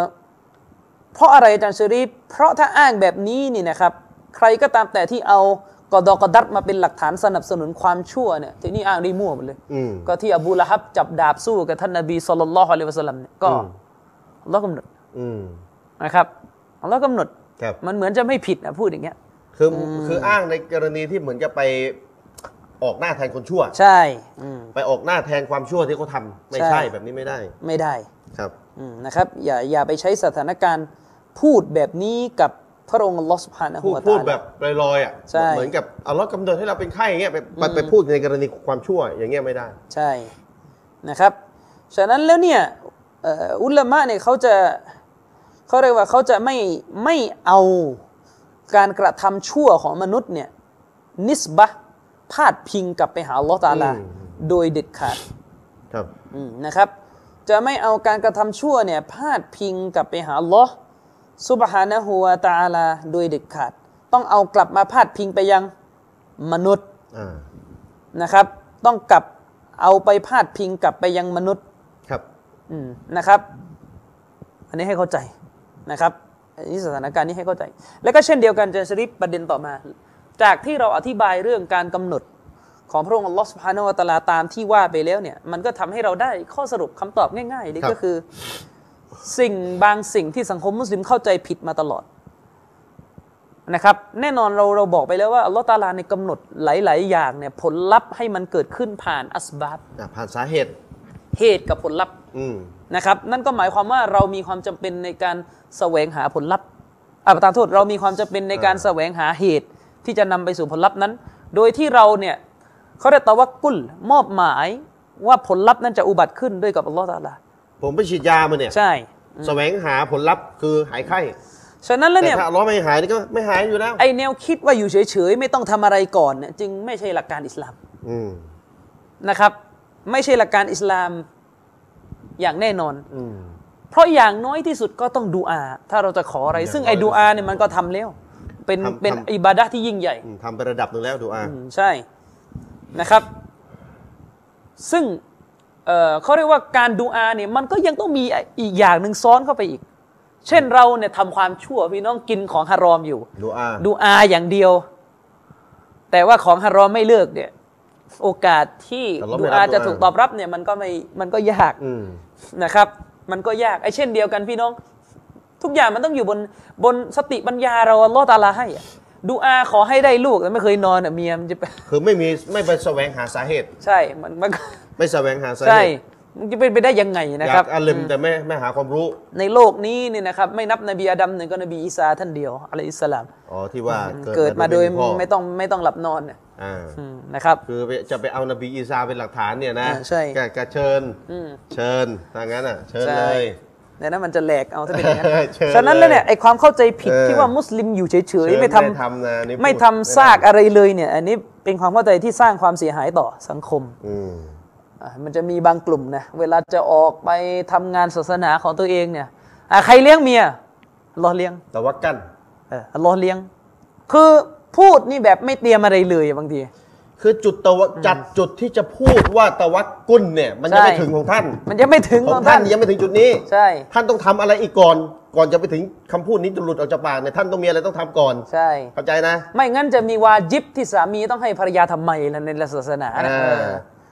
เพราะอะไรอาจารย์ชรีฟเพราะถ้าอ้างแบบนี้นี่นะครับ ใครก็ตามแต่ที่เอา กอดอกอดัดมาเป็นหลักฐานสนับสนุนความชั่วเนี่ยทีนี้อ้างได้มั่วหมดเลยอืมก็ที่อบูละฮับจับดาบสู้กับท่านนบีสุลต่านละฮ์อะลัยฮิวะสัลลัมเนี่ยก็อืมอัลลอฮ์กำหนดอืมนะครับอัลลอฮ์กำหนดครับมันเหมือนจะไม่ผิดนะพูดอย่างเงี้ยคืออคืออ้างในกรณีที่เหมือนจะไปออกหน้าแทนคนชั่ว ใช่อืมไปออกหน้าแทนความชั่วที่เขาทำไม่ใช่ใช่แบบนี้ไม่ได้ ไม่ได้ครับอืมนะครับ อย่าอย่าไปใช้สถานการณ์พูดแบบนี้กับ พระองค์อัลลอฮ์สุบฮานะฮูพูดวะพูตะดอาลาแบบลอยๆอะใช่เหมือนกับอัลลอฮ์กำหนดให้เราเป็นไข้อย่างเงี้ยไปไปไปพูดในกรณีความชั่วอย่างเงี้ยไม่ได้ ใช่นะครับ ฉะนั้นแล้วเนี่ยเอ่ออุลามะเนี่ยเขาจะเขาเรียกว่าเขาจะไม่ไม่เอาการกระทำชั่วของมนุษย์เนี่ยนิสบะห์พาดพิงกลับไปหาอัลลอฮ์ตะอาลาอืมโดยเด็ดขาดครับอืมนะครับ จะไม่เอาการกระทำชั่วเนี่ยพาดพิงกลับไปหาอัลลอฮ์ ซุบฮานะฮูวะตะอาลาโดยเด็ดขาด ต้องเอากลับมาพาดพิงไปยังมนุษย์อ่านะครับ ต้องกลับเอาไปพาดพิงกลับไปยังมนุษย์ครับอืมนะครับ อันนี้ให้เข้าใจนะครับอันนี้สถานการณ์นี้ให้เข้าใจ แล้วก็เช่นเดียวกันจะชริปประเด็นต่อมา จากที่เราอธิบายเรื่องการกำหนด ของพระองค์อัลลอฮฺสุบฮานาวะตะอาลาตามที่ว่าไปแล้วเนี่ย มันก็ทำให้เราได้ข้อสรุปคำตอบง่ายๆนี่ก็คือ สิ่งบางสิ่งที่สังคมมุสลิมเข้าใจผิดมาตลอดนะครับ แน่นอนเราเราบอกไปแล้วว่าอัลลอฮฺตะอาลาในยกำหนดหลาย ๆ อย่างเนี่ยผลลัพธ์ให้มันเกิดขึ้นผ่านอัสบับอะผ่านสาเหตุเหตุกับผลลัพธ์อืมนะครับ นั่นก็หมายความว่าเรามีความจำเป็นในการแสวงหาผลลัพธ์อ่าประทานโทษเรามีความจำเป็นในการอ่าแสวงหาเหตุที่จะนำไปสู่ผลลัพธ์นั้น โดยที่เราเนี่ยเขาเรียกตะวักกุลมอบหมายว่าผลลัพธ์นั้นจะอุบัติขึ้นด้วยกับอัลลอฮฺตะอาลา ผมไปฉีดยามาเนี่ยใช่แสวงหาผลลัพธ์คือหายไข้ฉะนั้นแล้วแต่เนี่ยถ้าอัลล้อฮ์ไม่หายนี่ก็ไม่หายอยู่แล้วไอแนวคิดว่าอยู่เฉยๆไม่ต้องทำอะไรก่อนเนี่ยจึงไม่ใช่หลักการอิสลามอืมนะครับ ไม่ใช่หลักการอิสลามอย่างแน่นอนอืมเพราะอย่างน้อยที่สุดก็ต้องดูอา ถ้าเราจะขออะไรอย่างซึ่งน้อยไอ้ดูอาเนี่ยมันก็ทำแล้ว เป็นทำเป็นทำอิบาดะห์ที่ยิ่งใหญ่อืมทำไประดับหนึ่งแล้วดูอาอืมใช่นะครับ ซึ่ง เอ่อเขาเรียกว่าการดูอาเนี่ยมันก็ยังต้องมีอีกอย่างหนึ่งซ้อนเข้าไปอีก เช่นเราเนี่ยทำความชั่วพี่น้องกินของฮารอมอยู่ดูอาดูอาอย่างเดียว แต่ว่าของฮารอมไม่เลิกเนี่ยโอกาสที่อัลลอฮ์ดูไม่รับอาจะดุอาถูกตอบรับเนี่ยมันก็ไม่มันก็ยากอืมนะครับ มันก็ยากไอ้เช่นเดียวกันพี่น้อง ทุกอย่างมันต้องอยู่บนบนสติปัญญาเราอัลลอฮ์ตะอาลาให้อะดูอาขอให้ได้ลูกแต่ไม่เคยนอนอะเมียมันจะไปคือไม่มีไม่ไปแสวงหาสาเหตุ ใช่มันมันก็ ไม่แสวงหาสาใช่เหตุมันจะเป็นไปได้ยังไงนะอครัยาบกอาลิมแต่ไม่ไม่หาความรู้ในโลกนี้เนี่ยนะครับไม่นับนบีอาดัมหนึ่งก็นบีอีสาท่านเดียวอะลัยฮิสสลามอ๋อที่ว่าเกิดมาโดยพ่อไม่ต้องไม่ต้องหลับนอนเนี่ยอ่า อืมนะครับ คือไปจะไปเอานบีอีสาเป็นหลักฐานเนี่ยนะอ่าใช่ก็ก็เชิญอืมเชิญถ้างั้นอะ เชิญใช่เลยในนั้นมันจะแหลกเอาถ้าเป็นอย่างนั้น เชิญฉะนั้นแล้วเนี่ยไอความเข้าใจผิดเออ ที่ว่ามุสลิมอยู่เฉยเชิๆญไม่ทำไม่ทำนะนี่พูดไม่ทำซากอะไรเลยเนี่ย อันนี้เป็นความเข้าใจที่สร้างความเสียหายต่อสังคม อืมอะ มันจะมีบางกลุ่มนะเวลาจะออกไปทำงานศาสนาของตัวเองเนี่ยอะใครเลี้ยงเมียอัลลอฮ์เลี้ยงแต่ว่ากั้นเอออัลลอฮ์เลี้ยง คือพูดนี่แบบไม่เตรียมอะไรเลยอะบางที คือจุดตะวะจัดจุดที่จะพูดว่าตะวักกุลเนี่ย มันยังไม่ใช่ถึงของท่าน มันยังไม่ถึงขขอองงท่าท่านนยังไม่ถึงจุดนี้ใช่ท่านต้องทำอะไรอีกก่อนก่อนจะไปถึงคำพูดนี้จะหลุดออกจากปากเนี่ยท่านต้องมีอะไรต้องทำก่อน ใช่ เข้าใจนะ ไม่งั้นจะมีวาจิบที่สามีต้องให้ภรรยาทำไมล่ะในศาสนานะอ่าเออ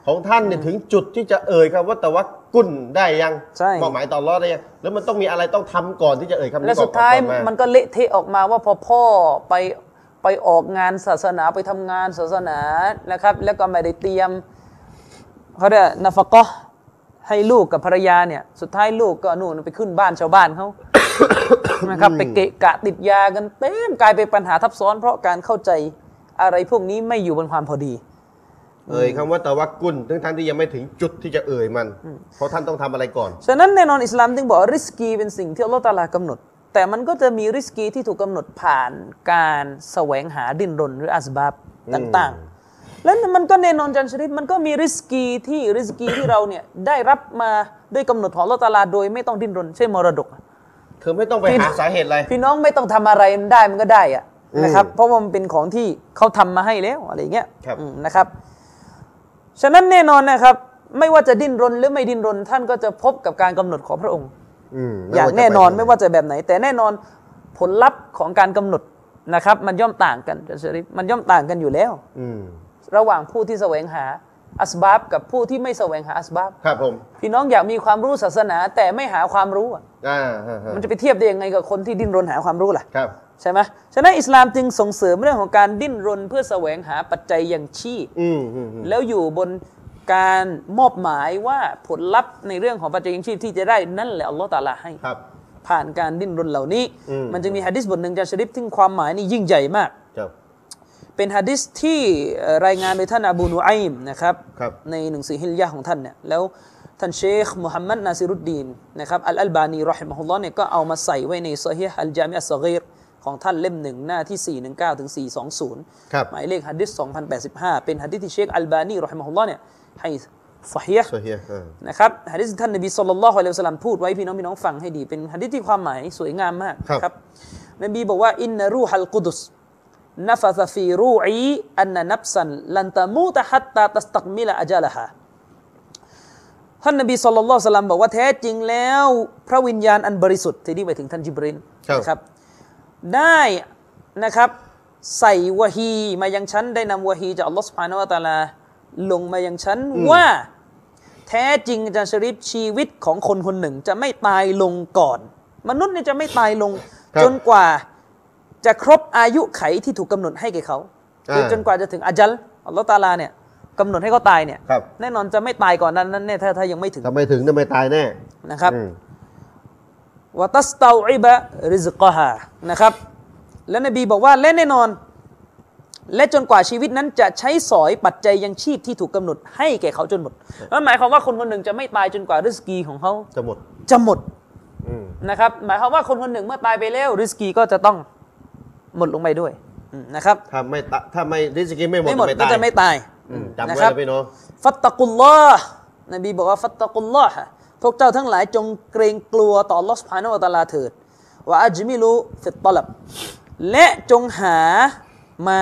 ของท่านเนี่ยถึงจุดที่จะเอ่ยคำว่าตะวักกุลได้ยังใช่มอบหมายต่อรอดได้ยังแล้วมันต้องมีอะไรต้องทำก่อนที่จะเอ่ยคำนี้และก่อนสุดท้ายก่อมันก็เละเทะออกมาว่าพอพ่อไปไปออกงานศาสนาไปทำงานศาสนานะครับ แล้วก็ไม่ได้เตรียมเขาเรียกนาฟะกะห์ให้ลูกกับภรรยาเนี่ย สุดท้ายลูกก็นู่นไปขึ้นบ้านชาวบ้านเขา นะครับไปเกะกะติดยากันเต็มกลายเป็นปัญหาทับซ้อนเพราะการเข้าใจอะไรพวกนี้ไม่อยู่บนความพอดี เอ่ยคำว่าตะวักกุลทั้งท่านที่ยังไม่ถึงจุดที่จะเอ่ยมัน เพราะท่านต้องทำอะไรก่อน ฉะนั้นแน่นอนอิสลามจึงบอกว่าริสกีเป็นสิ่งที่อัลลอฮฺตะอาลากำหนด แต่มันก็จะมีริสกีที่ถูกกำหนดผ่านการแสวงหาดิ้นรนหรืออัสบับต่างๆ แล้วมันก็แน่นอนจันชริตมันก็มีริสกีที่ริสกีที่เราเนี่ยได้รับมาด้วยกำหนดของอัลลอฮฺตะอาลาโดยไม่ต้องดิ้นรนเช่นมรดกคือไม่ต้องไปพี่หาสาเหตุอะไรพี่น้องไม่ต้องทำอะไรมันได้มันก็ได้อะอืมนะครับเพราะว่ามันเป็นของที่เขาทำมาให้แล้วอะไรอย่างเงี้ยครับอืมนะครับ ฉะนั้นแน่นอนนะครับ ไม่ว่าจะดิ้นรนหรือไม่ดิ้นรน ท่านก็จะพบกับการกำหนดของพระองค์อืมอย่างไม่ว่จะแน่นอนปไม่ว่าจะแบบไหน แต่แน่นอนผลลัพธ์ของการกำหนดนะครับ มันย่อมต่างกันอาจารย์ชริฟมันย่อมต่างกันอยู่แล้วอืมระหว่างผู้ที่แสวงหา อัสบับกับผู้ที่ไม่แสวงหาอัสบับครับผมพี่น้องอยากมีความรู้ศาสนาแต่ไม่หาความรู้อะอ่าฮะฮะมันจะไปเทียบได้ยังไงกับคนที่ดิ้นรนหาความรู้ล่ะครับใช่ไหมฉะนั้นอิสลามจึงส่งเสริมเรื่องของการดิ้นรนเพื่อแสวงหาปัจจัยอย่างชีพอืมอืมอืมแล้วอยู่บนการมอบหมายว่าผลลัพธ์ในเรื่องของปัจจัยยังชีพที่จะได้นั่นแหละอัลลอฮฺตะอาลาให้ครับผ่านการดิ้นรนเหล่านี้อืมมันจึงมีฮะดิษบทหนึ่งจากชริฟที่ความหมายนี่ยิ่งใหญ่มากครับ เป็นฮะดิษที่เอ่อรายงานโดยท่านอบูนูไอมนะครับครับในหนังสือฮิลยะห์ของท่านเนี่ยแล้วท่านเชคมุฮัมมัดนาซิรุดดีนนะครับอัลอัลบานี رحمه الله เนี่ยก็เอามาใส่ไว้ในซอฮีฮ์อัลจามิอัสซอกีรของท่านเล่มหนึ่งหน้าที่ 419ถึง420ครับหมายเลขฮัดดิษ2085 เป็นฮัดดิษที่เชคอัลบานี رحمه الله เนี่ยให้ صحيح صحيح อ่านะครับฮะดิษที่ท่านนบีصلى الله عليه وسلم พูดไว้พี่น้องพี่น้องฟังให้ดีเป็นฮะดิษที่ความหมายสวยงามมากครับนบีบอกว่าإن روح القدس نفث في روعي أن نفساลันตะมูตะฮัตตาตัสตักมิลอะจาละฮาท่านนบีสุลต่านละฮ์สัลลัมบอกว่าแท้จริงแล้ว พระวิญญาณอันบริสุทธิ์ที่นี่หมายถึงท่านจิบรินครับนะครับ ได้นะครับใส่วะฮีมายังฉันได้นำวะฮีจากอัลลอฮฺสุบฮานาวะตะอาลาลงมายังฉันว่า แท้จริงอาจารย์ชริฟชีวิตของคนคนหนึ่งจะไม่ตายลงก่อน มนุษย์เนี่ยจะไม่ตายลงครับจนกว่า จะครบอายุไขที่ถูกกำหนดให้แก่เขาคืออ่าจนกว่าจะถึงอาจัลอัลลอฮฺตะอาลาเนี่ยกำหนดให้เขาตายเนี่ยครับแน่นอนจะไม่ตายก่อนนั้นนั้นเนี่ยถ้าถ้ายังไม่ถึงถ้าไม่ถึงจะไม่ตายแน่นะครับอืมวะตัสตาอิบะริซกฮานะครับ และนบีบอกว่าและแน่นอน และจนกว่าชีวิตนั้นจะใช้สอยปัจจัยยังชีพที่ถูกกำหนดให้แก่เขาจนหมดนั่นหมายความว่าคนคนหนึ่งจะไม่ตายจนกว่าริสกีของเขาจะหมดจะหมดอืมนะครับหมายความว่าคนคนหนึ่งเมื่อตายไปแล้วริสกีก็จะต้อง หมดลงไปด้วยนะครับถ้าไม่ถ้าไม่ริสกีไม่หมดก็จะไม่ตายจำไว้นะพี่น้องฟัตตะกุลลอฮ์นบีบอกว่าฟัตตะกุลลอฮ์พวกเจ้าทั้งหลายจงเกรงกลัวต่อลอสพานอตาลาเถิดว่าอัจมิลูฟิตตลับ และจงหามา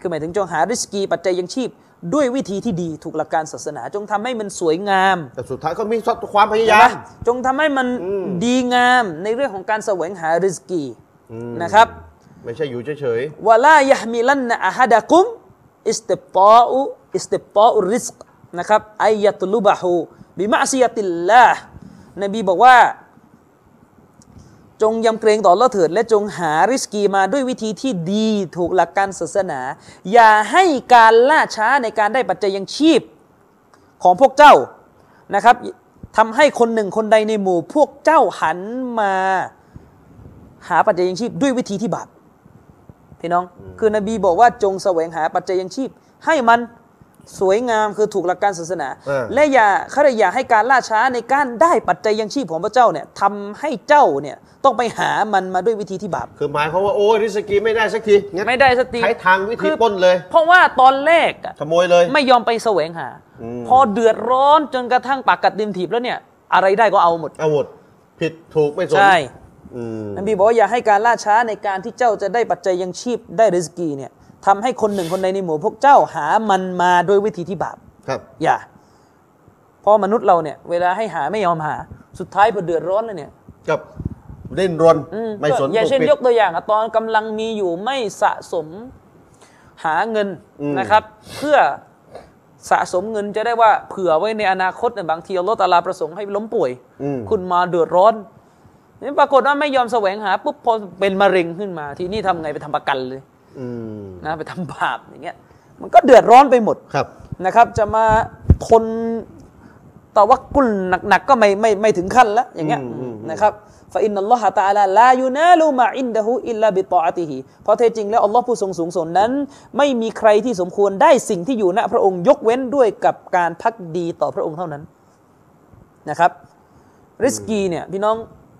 คือหมายถึงจงหาริสกีปัจจัยยังชีพ ด้วยวิธีที่ดีถูกหลักการศาสนา จงทำให้มันสวยงาม แต่สุดท้ายก็มีความพยายามจงทำให้มันดีงามในเรื่องของการแสวงหาริสกีนะครับ ไม่ใช่อยู่เฉยๆวะลายะฮมิลันนะอะฮัดะกุมอิสติบตาอุอิสติบตาอุริสกนะครับอายะตุลุบะฮูบิมะซิยติลลาห์นบีบอกว่า จงยำเกรงต่อละเถิด และจงหาริสกีมาด้วยวิธีที่ดีถูกหลักการศาสนา อย่าให้การล่าช้าในการได้ปัจจัยยังชีพของพวกเจ้านะครับทำให้คนหนึ่งคนใดในหมู่ พวกเจ้าหันมาหาปัจจัยยังชีพด้วยวิธีที่บาป พี่น้อง คือนบีบอกว่าจงแสวงหาปัจจัยยังชีพ ให้มันสวยงามคือถูกหลักการศาสนาเออและอย่าเขาเรียกอย่าให้การล่าช้าในการได้ปัจจัยยังชีพของพระเจ้าเนี่ยทำให้เจ้าเนี่ยต้องไปหามันมาด้วยวิธีที่บาปๆคือหมายเขามว่าโอ้ยริสกีไม่ได้สักทีงั้นไม่ได้สติใช้ทางวิธีคือปล้นเลย เพราะว่าตอนแรกอะขโมยเลย ไม่ยอมไปแสวงหาอืมพอเดือดร้อนจนกระทั่งปากกัดดิมถีบแล้วเนี่ย อะไรได้ก็เอาหมดเอาหมดผิดถูกไม่สนใช่อืม นบีบอกว่าอย่าให้การล่าช้าในการที่เจ้าจะได้ปัจจัยยังชีพได้ริสกีเนี่ยทำให้คนหนึ่งคนใดในหมู่พวกเจ้าหามันมาโดยวิธีที่บาปครับ อย่าเพราะมนุษย์เราเนี่ย เวลาให้หาไม่ยอมหา สุดท้ายพอเดือดร้อนแล้วเนี่ยกับเล่นรนอืมไม่สนก็อย่างปกเช่นปิดยกตัวอย่างอะตอนกำลังมีอยู่ไม่สะสมหาเงินอืมนะครับ เพื่อสะสมเงินจะได้ว่าเผื่อไว้ในอนาคตเนี่ยบางทีอัลลอฮฺตะอาลาประสงค์ให้ล้มป่วยอืมคุณมาเดือดร้อน นี่ปรากฏว่าไม่ยอมแสวงหาปุ๊บพอเป็นมะเร็งขึ้นมา ทีนี้ทำไงไปทำประกันเลยอืมนะไปทำบาปอย่างเงี้ย มันก็เดือดร้อนไปหมดครับนะครับ จะมาทนตะวักกุลหนักๆก็ไม่ไม่ไม่ถึงขั้นแล้วอย่างเงี้ยอืมอืมนะครับฟาอินนัลลอฮะตะอาลาลายูนาลูมาอินดะฮูอิลลาบิตออะติฮิเพราะแท้จริงแล้วอัลลอฮ์ผู้ทรงสูงส่งนั้น ไม่มีใครที่สมควรได้สิ่งที่อยู่ณพระองค์ยกเว้นด้วยกับการพักดีต่อพระองค์เท่านั้นนะครับ ริสกีเนี่ยพี่น้อง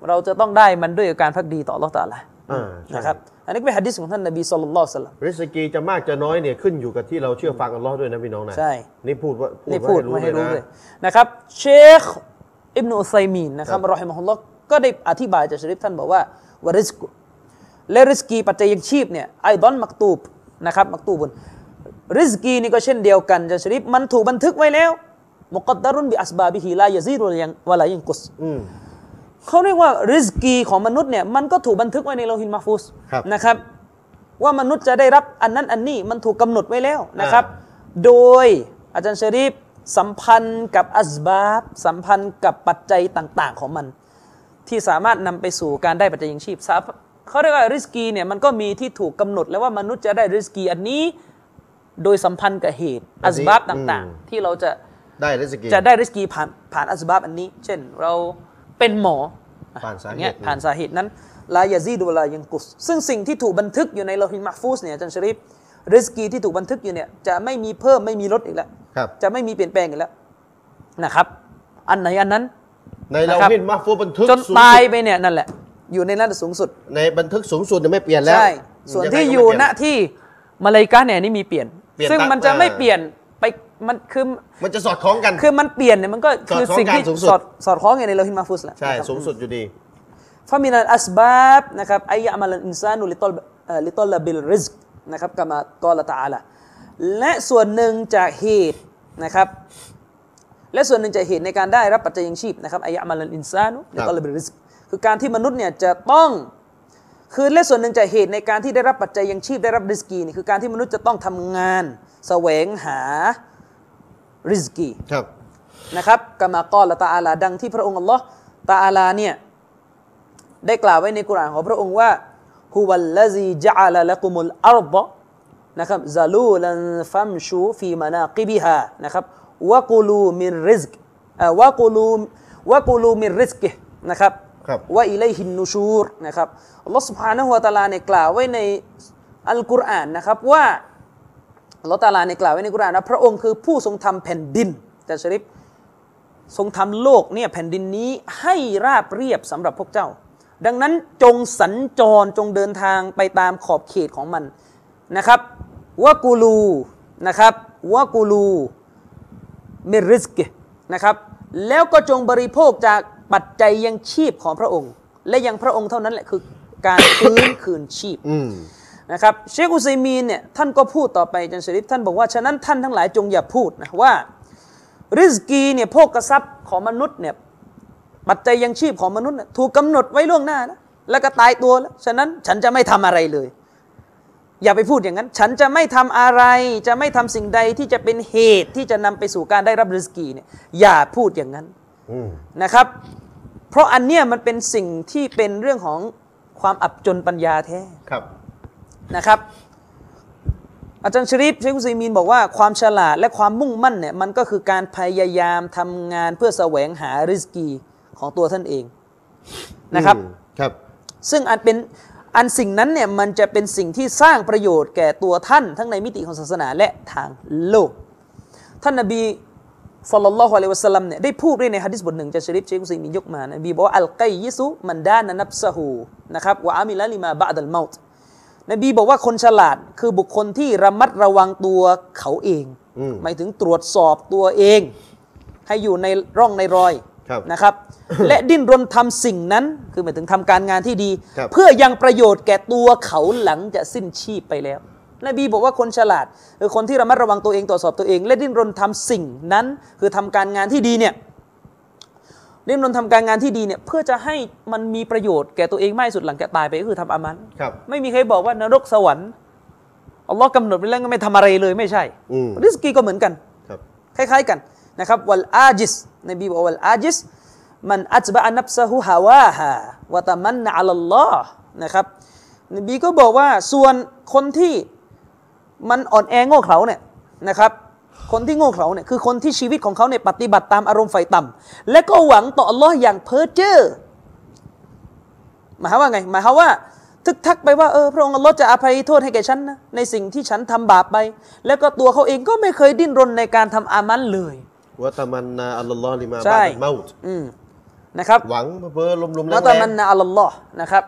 เราจะต้องได้มันด้วยการพักดีต่ออัลลอฮ์ตะอาลาอ่าใช่นะครับอันนี้ก็เป็นฮะดิษของท่านนบีสุลต่านละสัลลัมริสกีจะมากจะน้อยเนี่ยขึ้นอยู่กับที่เราเชื่อฟังอัลลอฮ์ด้วยนะพี่น้องนะใช่นี่พูดว่านี่พูพูดดไว้มาให้รู้เลยนะนะครับเชคอิบนุอุซัยมีนนะครับครับรอฮิมะฮุลลอฮ์ก็ได้อธิบายจากชริฟท่านบอกว่าวาริสกุและริสกีปัจจัยยังชีพเนี่ยไอดอนมักตูบนะครับมักตูบุนริสกีนี่ก็เช่นเดียวกันจากชริฟมันถูกบันทึกไว้แล้วมุกัดดารุนบิอัสบาบิฮิลายะซีรุวะยังวะลายังกุสอืม เขาเรียกว่าริสกีของมนุษย์เนี่ยมันก็ถูกบันทึกไว้ในโลหินมาฟูสครับนะครับ ว่ามนุษย์จะได้รับอันนั้นอันนี้มันถูกกำหนดไว้แล้วนะครับอ่โดยอาจารย์ชะรีฟสัมพันธ์กับอัสบาบสัมพันธ์กับปัจจัยต่าง ๆ ของมัน ที่สามารถนำไปสู่การได้ปัจจัยยังชีพสาเขาเรียกว่าริสกีเนี่ยมันก็มีที่ถูกกำหนดแล้วว่ามนุษย์จะได้ริสกีอันนี้ โดยสัมพันธ์กับเหตุอัอันสนี้บาบต่างอืมๆที่เราจะได้ริสกีจะได้ริสกีผ่านผ่านอัสบาบอันนี้ เช่นเรา เป็นหมอผ่านสาเหตุอย่งงี้ยผ่านสาเหตุนั้นลายาซีดูวะลายังกุส ซึ่งสิ่งที่ถูกบันทึกอยู่ในโลหินมักฟูสเนี่ยอาจารย์ชริฟริสกีที่ถูกบันทึกอยู่เนี่ยจะไม่มีเพิ่มไม่มีลดอีกแล้วครับจะไม่มีเปลี่ยนแปลงอีกแล้วนะครับ อันไหนอันนั้น ในเรานะครับหินมาฟูบันทึกจนสูงตายสุดไปเนี่ยนั่นแหละ อยู่ในระดับสูงสุด ในบันทึกสูงสุดเนี่ยไม่เปลี่ยนแล้วใช่ส่วนงไงที่ก็อยู่ไม่เปณลี่นที่มาเลายกาเนี่ยนี่มีเปลี่ยนเปลี่ยนซึ่งตามมันจะไม่อ่าเปลี่ยนไป มันคือมันจะสอดคล้องกัน คือมันเปลี่ยนเนี่ยมันก็คือสอดคล้องสิ่งที่กันสูงสุดสอดสอดคล้องกันในโลหิตมาฟุสแหละใช่นะครับสูงสุดอยู่ดีฟามินัลอัสบาบนะครับอายะมัลอินซานุลิตอลเอ่อลิตอลบิลริสกนะครับกามากอละตาอาละและส่วนหนึ่งจากเหตุนะครับและส่วนหนึ่งจากเหตุในการได้รับปัจจัยยังชีพนะครับأن يعمل الإنسان لطلب الرزق คือการที่มนุษย์เนี่ยจะต้องคือและส่วนหนึ่งจากเหตุในการที่ได้รับปัจจัยยังชีพได้รับริสกีนี่คือการที่มนุษย์จะต้องทำงาน แสวงหา ริสกี ครับ นะครับกามากอละตาอาลาดังที่พระองค์อัลลอฮ์ตาอาลาเนี่ยได้กล่าวไว้ในกุรอานของพระองค์ว่าฮุวัลลซีจาลละกุมุลอัรฎนะครับซาลูลันฟัมชูฟีมานากิบิฮานะครับวะกูลูมินริซกเอ่อวะกูลูวะกูลูมินริซกนะครับ ครับ ว่าอิเลหินนูชูรนะครับอัลลอฮ์ سبحانه และ تعالى เนี่ยกล่าวไว้ในอัลกุรอานนะครับว่า อัลลอฮ์ตาลาเนี่ยกล่าวไว้ในกุรานว่าพระองค์คือผู้ทรงทำแผ่นดินแต่ชริฟทรงทำโลกเนี่ยแผ่นดินนี้ให้ราบเรียบสำหรับพวกเจ้า ดังนั้นจงสัญจรจงเดินทางไปตามขอบเขตของมันนะครับวะกูลูนะครับวะกูลูมิริสกนะครับ แล้วก็จงบริโภคจากปัจจัยยังชีพของพระองค์ และยังพระองค์เท่านั้นแหละคือการฟื้นคืนชีพ นะครับเชคอุซัยมีนเนี่ยท่านก็พูดต่อไปอาจันชริฟท่านบอกว่าฉะนั้นท่านทั้งหลายจงอย่าพูดนะว่า ริสกีเนี่ยโภกทรัพย์ของมนุษย์เนี่ยปัจจัยยังชีพของมนุษย์เนี่ยถูกกำหนดไว้ล่วงหน้านะแล้วก็ตายตัวแล้วฉะนั้นฉันจะไม่ทำอะไรเลย อย่าไปพูดอย่างนั้น ฉันจะไม่ทำอะไร จะไม่ทำสิ่งใดที่จะเป็นเหตุที่จะนำไปสู่การได้รับริสกีเนี่ยอย่าพูดอย่างนั้นอืมนะครับ เพราะอันเนี้ยมันเป็นสิ่งที่เป็นเรื่องของความอับจนปัญญาแท้ครับ นะครับ อาจารย์ชริฟเชคอุซัยมีนบอกว่าความฉลาดและความมุ่งมั่นเนี่ยมันก็คือการพยายามทำงานเพื่อแสวงหาริสกีของตัวท่านเองนะครับอืมครับ ซึ่งอันเป็นอันสิ่งนั้นเนี่ยมันจะเป็นสิ่งที่สร้างประโยชน์แก่ตัวท่านทั้งในมิติของศาสนาและทางโลก ท่านนบีสัลลัลลอฮุอะลัยฮิวะสัลลัมเนี่ยได้พูดด้วยในฮะดิษบทหนึ่งจะชริฟเชคอุซัยมีนยกมานบีบอกว่าอัลกัยยิสุมันดานะนับซะฮูนะครับวะอามิละลิมาบะดัลเมาต์ นบีบอกว่าคนฉลาดคือบุคคลที่ระมัดระวังตัวเขาเองอืมหมายถึงตรวจสอบตัวเอง ให้อยู่ในร่องในรอยครับนะครับ และดิ้นรนทำสิ่งนั้น คือหมายถึงทำการงานที่ดีครับเพื่อยังประโยชน์แก่ตัวเขาหลังจะสิ้นชีพไปแล้ว นบีบอกว่าคนฉลาดคือคนที่ระมัดระวังตัวเองตรวจสอบตัวเอง และดิ้นรนทำสิ่งนั้น คือทำการงานที่ดีเนี่ย ดิ้นรนทำการงานที่ดีเนี่ยเพื่อจะให้มันมีประโยชน์แก่ตัวเองมากที่สุดหลังจากตายไปก็คือทำอามันครับไม่มีใครบอกว่านรกสวรรค์อัลลอฮ์กำหนดไว้แล้วก็ไม่ทำอะไรเลยไม่ใช่อืมริสกีก็เหมือนกันครับคล้าย ๆกันนะครับวัลอาจิสนบีบอกว่าวัลอาจิสมันอัจบะนับซะฮุฮาวาฮาวะตะมันนะอัลลอฮ์นะครับนบีก็บอกว่าส่วนคนที่มันอ่อนแอโง่เขลาเนี่ยนะครับ คนที่โง่เขลาเนี่ยคือคนที่ชีวิตของเขาเนี่ยปฏิบัติตามอารมณ์ไฟต่ำและก็หวังต่ออัลลอฮ์อย่างเพ้อเจ้อหมายความว่าไงหมายความว่า ทึกทักไปว่าเออพระองค์อัลลอฮ์จะอภัยโทษให้แก่ฉันนะในสิ่งที่ฉันทำบาปไป แล้วก็ตัวเขาเองก็ไม่เคยดิ้นรนในการทำอามันเลยวะตะมันนาอัลลอฮ์ลิมาใช่บาดเมาต์อืมนะครับหวังเพ้อลมๆแรแล้วงแต่มันนะอัลลอฮ์นะครับ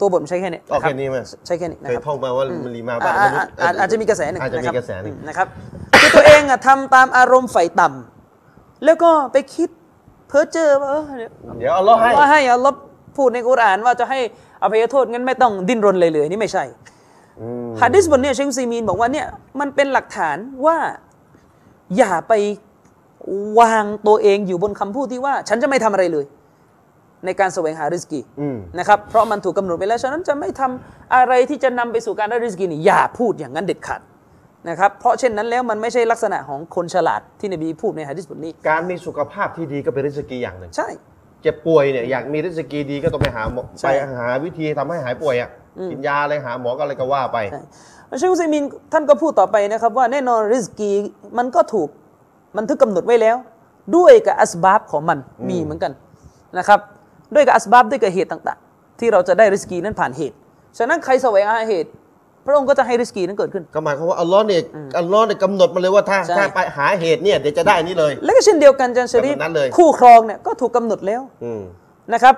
ตัวบทมันใช้แค่นี้อ๋อนะรับแค่นี้ไหมใช้แค่นี้นะเคยครับท่องมาว่ามันลิมาบาอ่าดมนุษย์อ่าอาจจะมีกระแสหนึ่งอาจจะมีนคบกระแสหนึ่งอืมนะครับคือตัวเองอะทำตามอารมณ์ไฟต่ำแล้วก็ไปคิดเพ้อเจ้อว่าเออเดี๋ยวเดี๋ยวอัลลอฮ์ให้ว่าให้อัลลอฮ์พูดในกุรอานว่าจะให้อภัยโทษงั้นไม่ต้องดิ้นรนเลยเลยนี่ไม่ใช่อืมฮะดิษบทเนี้ยเชคอุซีมีนบอกว่าเนี่ยมันเป็นหลักฐานว่าอย่าไปวางตัวเองอยู่บนคำพูดที่ว่า ฉันจะไม่ทำอะไรเลย ในการแสวงหาริสกีอืมนะครับเพราะมันถูกกำหนดไปแล้ว ฉะนั้นจะไม่ทำอะไรที่จะนำไปสู่การได้ริสกีนี่อย่าพูดอย่างนั้นเด็ดขาดนะครับเพราะเช่นนั้นแล้วมันไม่ใช่ลักษณะของคนฉลาดที่นบีพูดในฮะดิษบทนี้ การมีสุขภาพที่ดีก็เป็นริสกีอย่างหนึ่งใช่เจ็บป่วยเนี่ยอยากมีริสกีดีก็ต้องไปหาหมอใช่ไปหาวิธีทำให้หายป่วยอะกินยาอะไรหาหมอก็อะไรก็ว่าไปใช่เชคอุซัยมินท่านก็พูดต่อไปนะครับว่าแน่นอนริสกีมันก็ถูกบันทึกกำหนดไว้แล้ว ด้วยกับอัสบาบของมันมีเหมือนกันนะครับ ด้วยกับอัสบาบด้วยกับเหตุต่าง ๆ ที่เราจะได้ริสกีนั้นผ่านเหตุ ฉะนั้นใครแสวงหาเหตุ พระองค์ก็จะให้ริสกีนั้นเกิดขึ้น ก็หมายความว่าอัลลอฮ์เนี่ยอัลลอฮ์เนี่ยกำหนดมาเลยว่าถ้าใช่ถ้าไปหาเหตุเนี่ยเดี๋ยวจะได้อันนี้เลย และก็เช่นเดียวกันอาจันชรีฟแบบนั้นเลยคู่ครองเนี่ยก็ถูกกำหนดแล้วอืมนะครับ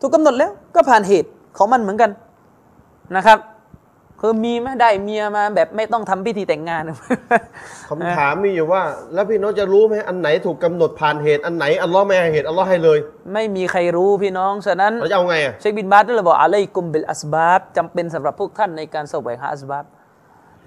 ถูกกำหนดแล้วก็ผ่านเหตุของมันเหมือนกันนะครับ คือมีไหมได้เมียมาแบบไม่ต้องทำพิธีแต่งงานคำถามมีอยู่ว่า แล้วพี่น้องจะรู้ไหมอันไหนถูกกำหนดผ่านเหตุอันไหนอัลลอฮ์ไม่ให้เหตุอัลลอฮ์ให้เลย ไม่มีใครรู้พี่น้องฉะนั้นเราจะเอาไงอะเชคบินบาสก็เลยบอกอะไรกุมเบลอัสบาบจำเป็นสำหรับพวกท่านในการแสวงหาอัสบาบ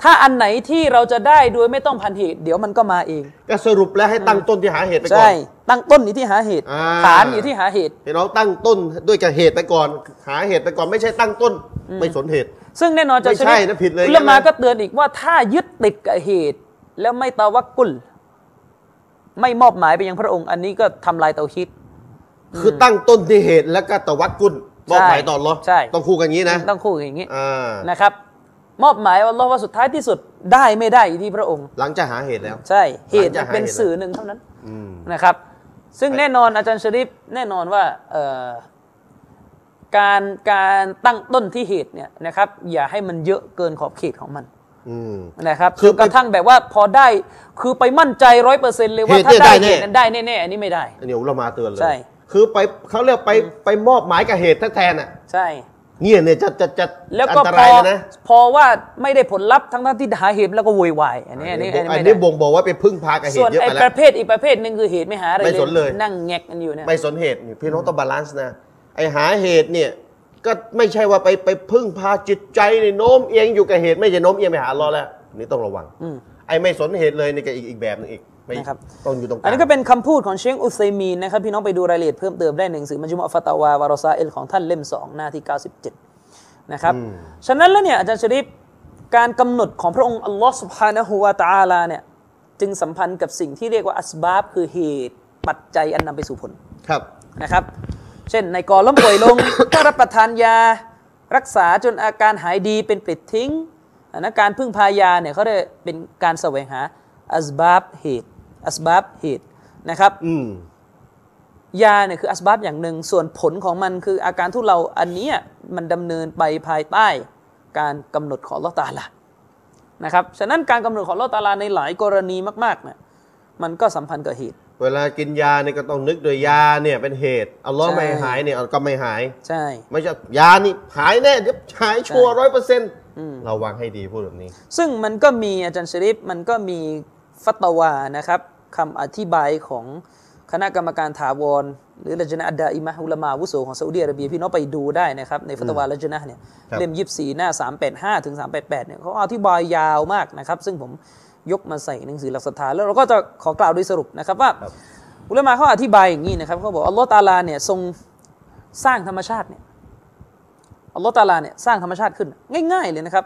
ถ้าอันไหนที่เราจะได้โดยไม่ต้องพันเหตุ เดี๋ยวมันก็มาเองก็สรุปแล้วให้ตั้งต้นที่หาเหตุไปก่อใช่น ตั้งต้นอยู่ที่หาเหตุอ่า ฐานอยู่ที่หาเหตุ พี่น้องตั้งต้นด้วยกับเหตุไปก่อน หาเหตุไปก่อนไม่ใช่ตั้งต้น ไม่สนเหตุ ซึ่งแน่นอนจะไม่ใช่นะผิดเลยอุลามางั้นนะก็เตือนอีกว่าถ้ายึดติดกับเหตุ แล้วไม่ตะวักกุล ไม่มอบหมายไปยังพระองค์ อันนี้ก็ทำลายเตาฮิด คือตั้งต้นที่เหตุแล้วก็ตะวัดกุลมอบหมายต่ออัลลอฮ์ใช่ ต้องคู่กันอย่างนี้นะต้องคู่อย่างนี้อ่านะครับ มอบหมายว่าอัลลอฮ์ว่าสุดท้ายที่สุดได้ไม่ได้อยู่ที่พระองค์ หลังจากหาเหตุแล้ว ใช่เหตุหลังจากหาเป็นเหตุสื่อหนึ่งเท่านั้นอืมนะครับ ซึ่งแน่นอนอาจารย์ชริปแน่นอนว่าเอ่อการการตั้งต้นที่เหตุเนี่ยนะครับ อย่าให้มันเยอะเกินขอบเขตของมันอืมนะครับคือจนกระทั่งแบบว่าพอได้คือไปมั่นใจร้อยเปอร์เซ็นต์เลยว่าเหตุถ้าเนี่ยได้ได้เหแน่ตุนั้นได้แน่ๆอันนี้ไม่ได้อันนี้อุลามาเตือนเลยใช่คือไปเขาเรียกไปไปมอบหมายกับเหตุแทนๆอะใช่ เนี่ยเนี่ยจะจะจะแล้วอัก็นตพราอยเลยนะพอว่าไม่ได้ผลลัพธ์ทั้งทั้งๆที่หาเหตุแล้วก็โวยวายอันนี้อันนี้อัอันนนี้นี้ไม่ได้บ่งบอกว่าไปพึ่งพากับเหส่วตุนเยอะไอ้ไปแล้ปว ระเภทอีกประเภทหนึ่งคือเหตุไม่หาอะไรไม่สนเลย นั่งแงกกันอยู่เนี่ย ไม่สนเหตุนี่พี่น้องต้อง balance นะไอ้หาเหตุเนี่ยก็ไม่ใช่ว่าไปไปพึ่งพาจิตใจในโน้มเอียงอยู่กับเหตุไม่ใช่โน้มเอียงไปหาอัลลอฮ์แล้วนี่ต้องระวังอืม ไอ้ไม่สนเหตุเลยนี่ก็อีกอีกแบบหนึงอีก ไม่นะครับต้องอยู่ตรงกลางอันนี้ก็เป็นคำพูดของเชคอุซัยมีนนะครับ พี่น้องไปดูรายละเอียดเพิ่มเติมได้ในหนังสือมัจมุอะฟาตาวาวารอซาเอลของท่านเล่ม 2 หน้าที่ 97 นะครับ ฉะนั้นแล้วเนี่ยอาจารย์ชะรีฟการกำหนดของพระองค์อัลลอฮ์ سبحانه وتعالى เนี่ยจึงสัมพันธ์กับสิ่งที่เรียกว่าอัสบาบคือเหตุปัจจัยอันนำไปสู่ผลครับนะครับ เช่นในกอล้มป่วยลงก็รับประทานยารักษาจนอาการหายดีเป็นปลิดทิ้งอันนะการพึ่งพายาเนี่ยเขาได้เป็นการแสวงหาอัสบาบเหตุ อัสบาบเหตุนะครับอืมยาเนี่ยคืออัสบาบอย่างหนึ่ง ส่วนผลของมันคืออาการทุเราอันเนี้ยมันดำเนินไปภายใต้ การกำหนดของอัลลอฮ์ตาลานะครับฉะนั้นการกำหนดของอัลลอฮ์ตาลาในหลายกรณีมากๆเนี่ยมันก็สัมพันธ์กับเหตุ เวลากินยาเนี่ยก็ต้องนึกโดวยยาเนี่ยเป็นเหตุอัลลอฮ์ใช่ไม่ให้หายเนี่ยก็ไม่หาย ใช่ ไม่ใช่ยานี่หายแน่เดี๋ยวหายชัวร้อยเปอร์เซ็นต์ระวังให้ดีพูดแบบนี้ ซึ่งมันก็มีอาจารย์ชริปมันก็มีฟัตวานะครับ คำอธิบายของคณะกรรมการถาวร หรือละจนะอัดดาอิมะฮ์อุลามาอาวุโสของซาอุดิอาระเบียพี่น้องไปดูได้นะครับ ในฟัตวาละจนะห์เนี่ยครับเล่มยีสี่หน้า385ถึง388เนี่ยเขาอธิบายยาวมากนะครับ ซึ่งผมยกมาใส่หนังสือหลักศรัทธาแล้วเราก็จะขอกล่าวโดยสรุปนะครับว่าครับอุลามาเขาอธิบายอย่างนี้นะครับเขาบอกอัลลอฮ์ตะอาลาเนี่ยทรงสร้างธรรมชาติเนี่ยอัลลอฮ์ตะอาลาเนี่ยสร้างธรรมชาติขึ้นง่าย ๆเลยนะครับ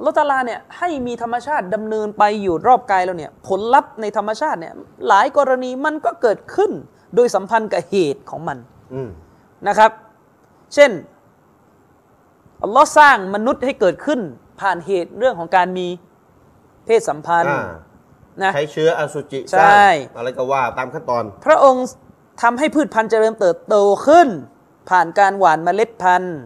อัลลอฮฺตะอาลาเนี่ยให้มีธรรมชาติดำเนินไปอยู่รอบกายเราเนี่ยผลลัพธ์ในธรรมชาติเนี่ยหลายกรณีมันก็เกิดขึ้น โดยสัมพันธ์กับเหตุของมันอืมนะครับ เช่นอัลลอฮ์สร้างมนุษย์ให้เกิดขึ้น ผ่านเหตุเรื่องของการมีเพศสัมพันธ์อ่านะใช้เชื้ออสุจิใช่สร้างอะไรก็ว่าตามขั้นตอน พระองค์ทำให้พืชพันธุ์เจริญเติบโตขึ้น ผ่านการหว่านเมล็ดพันธุ์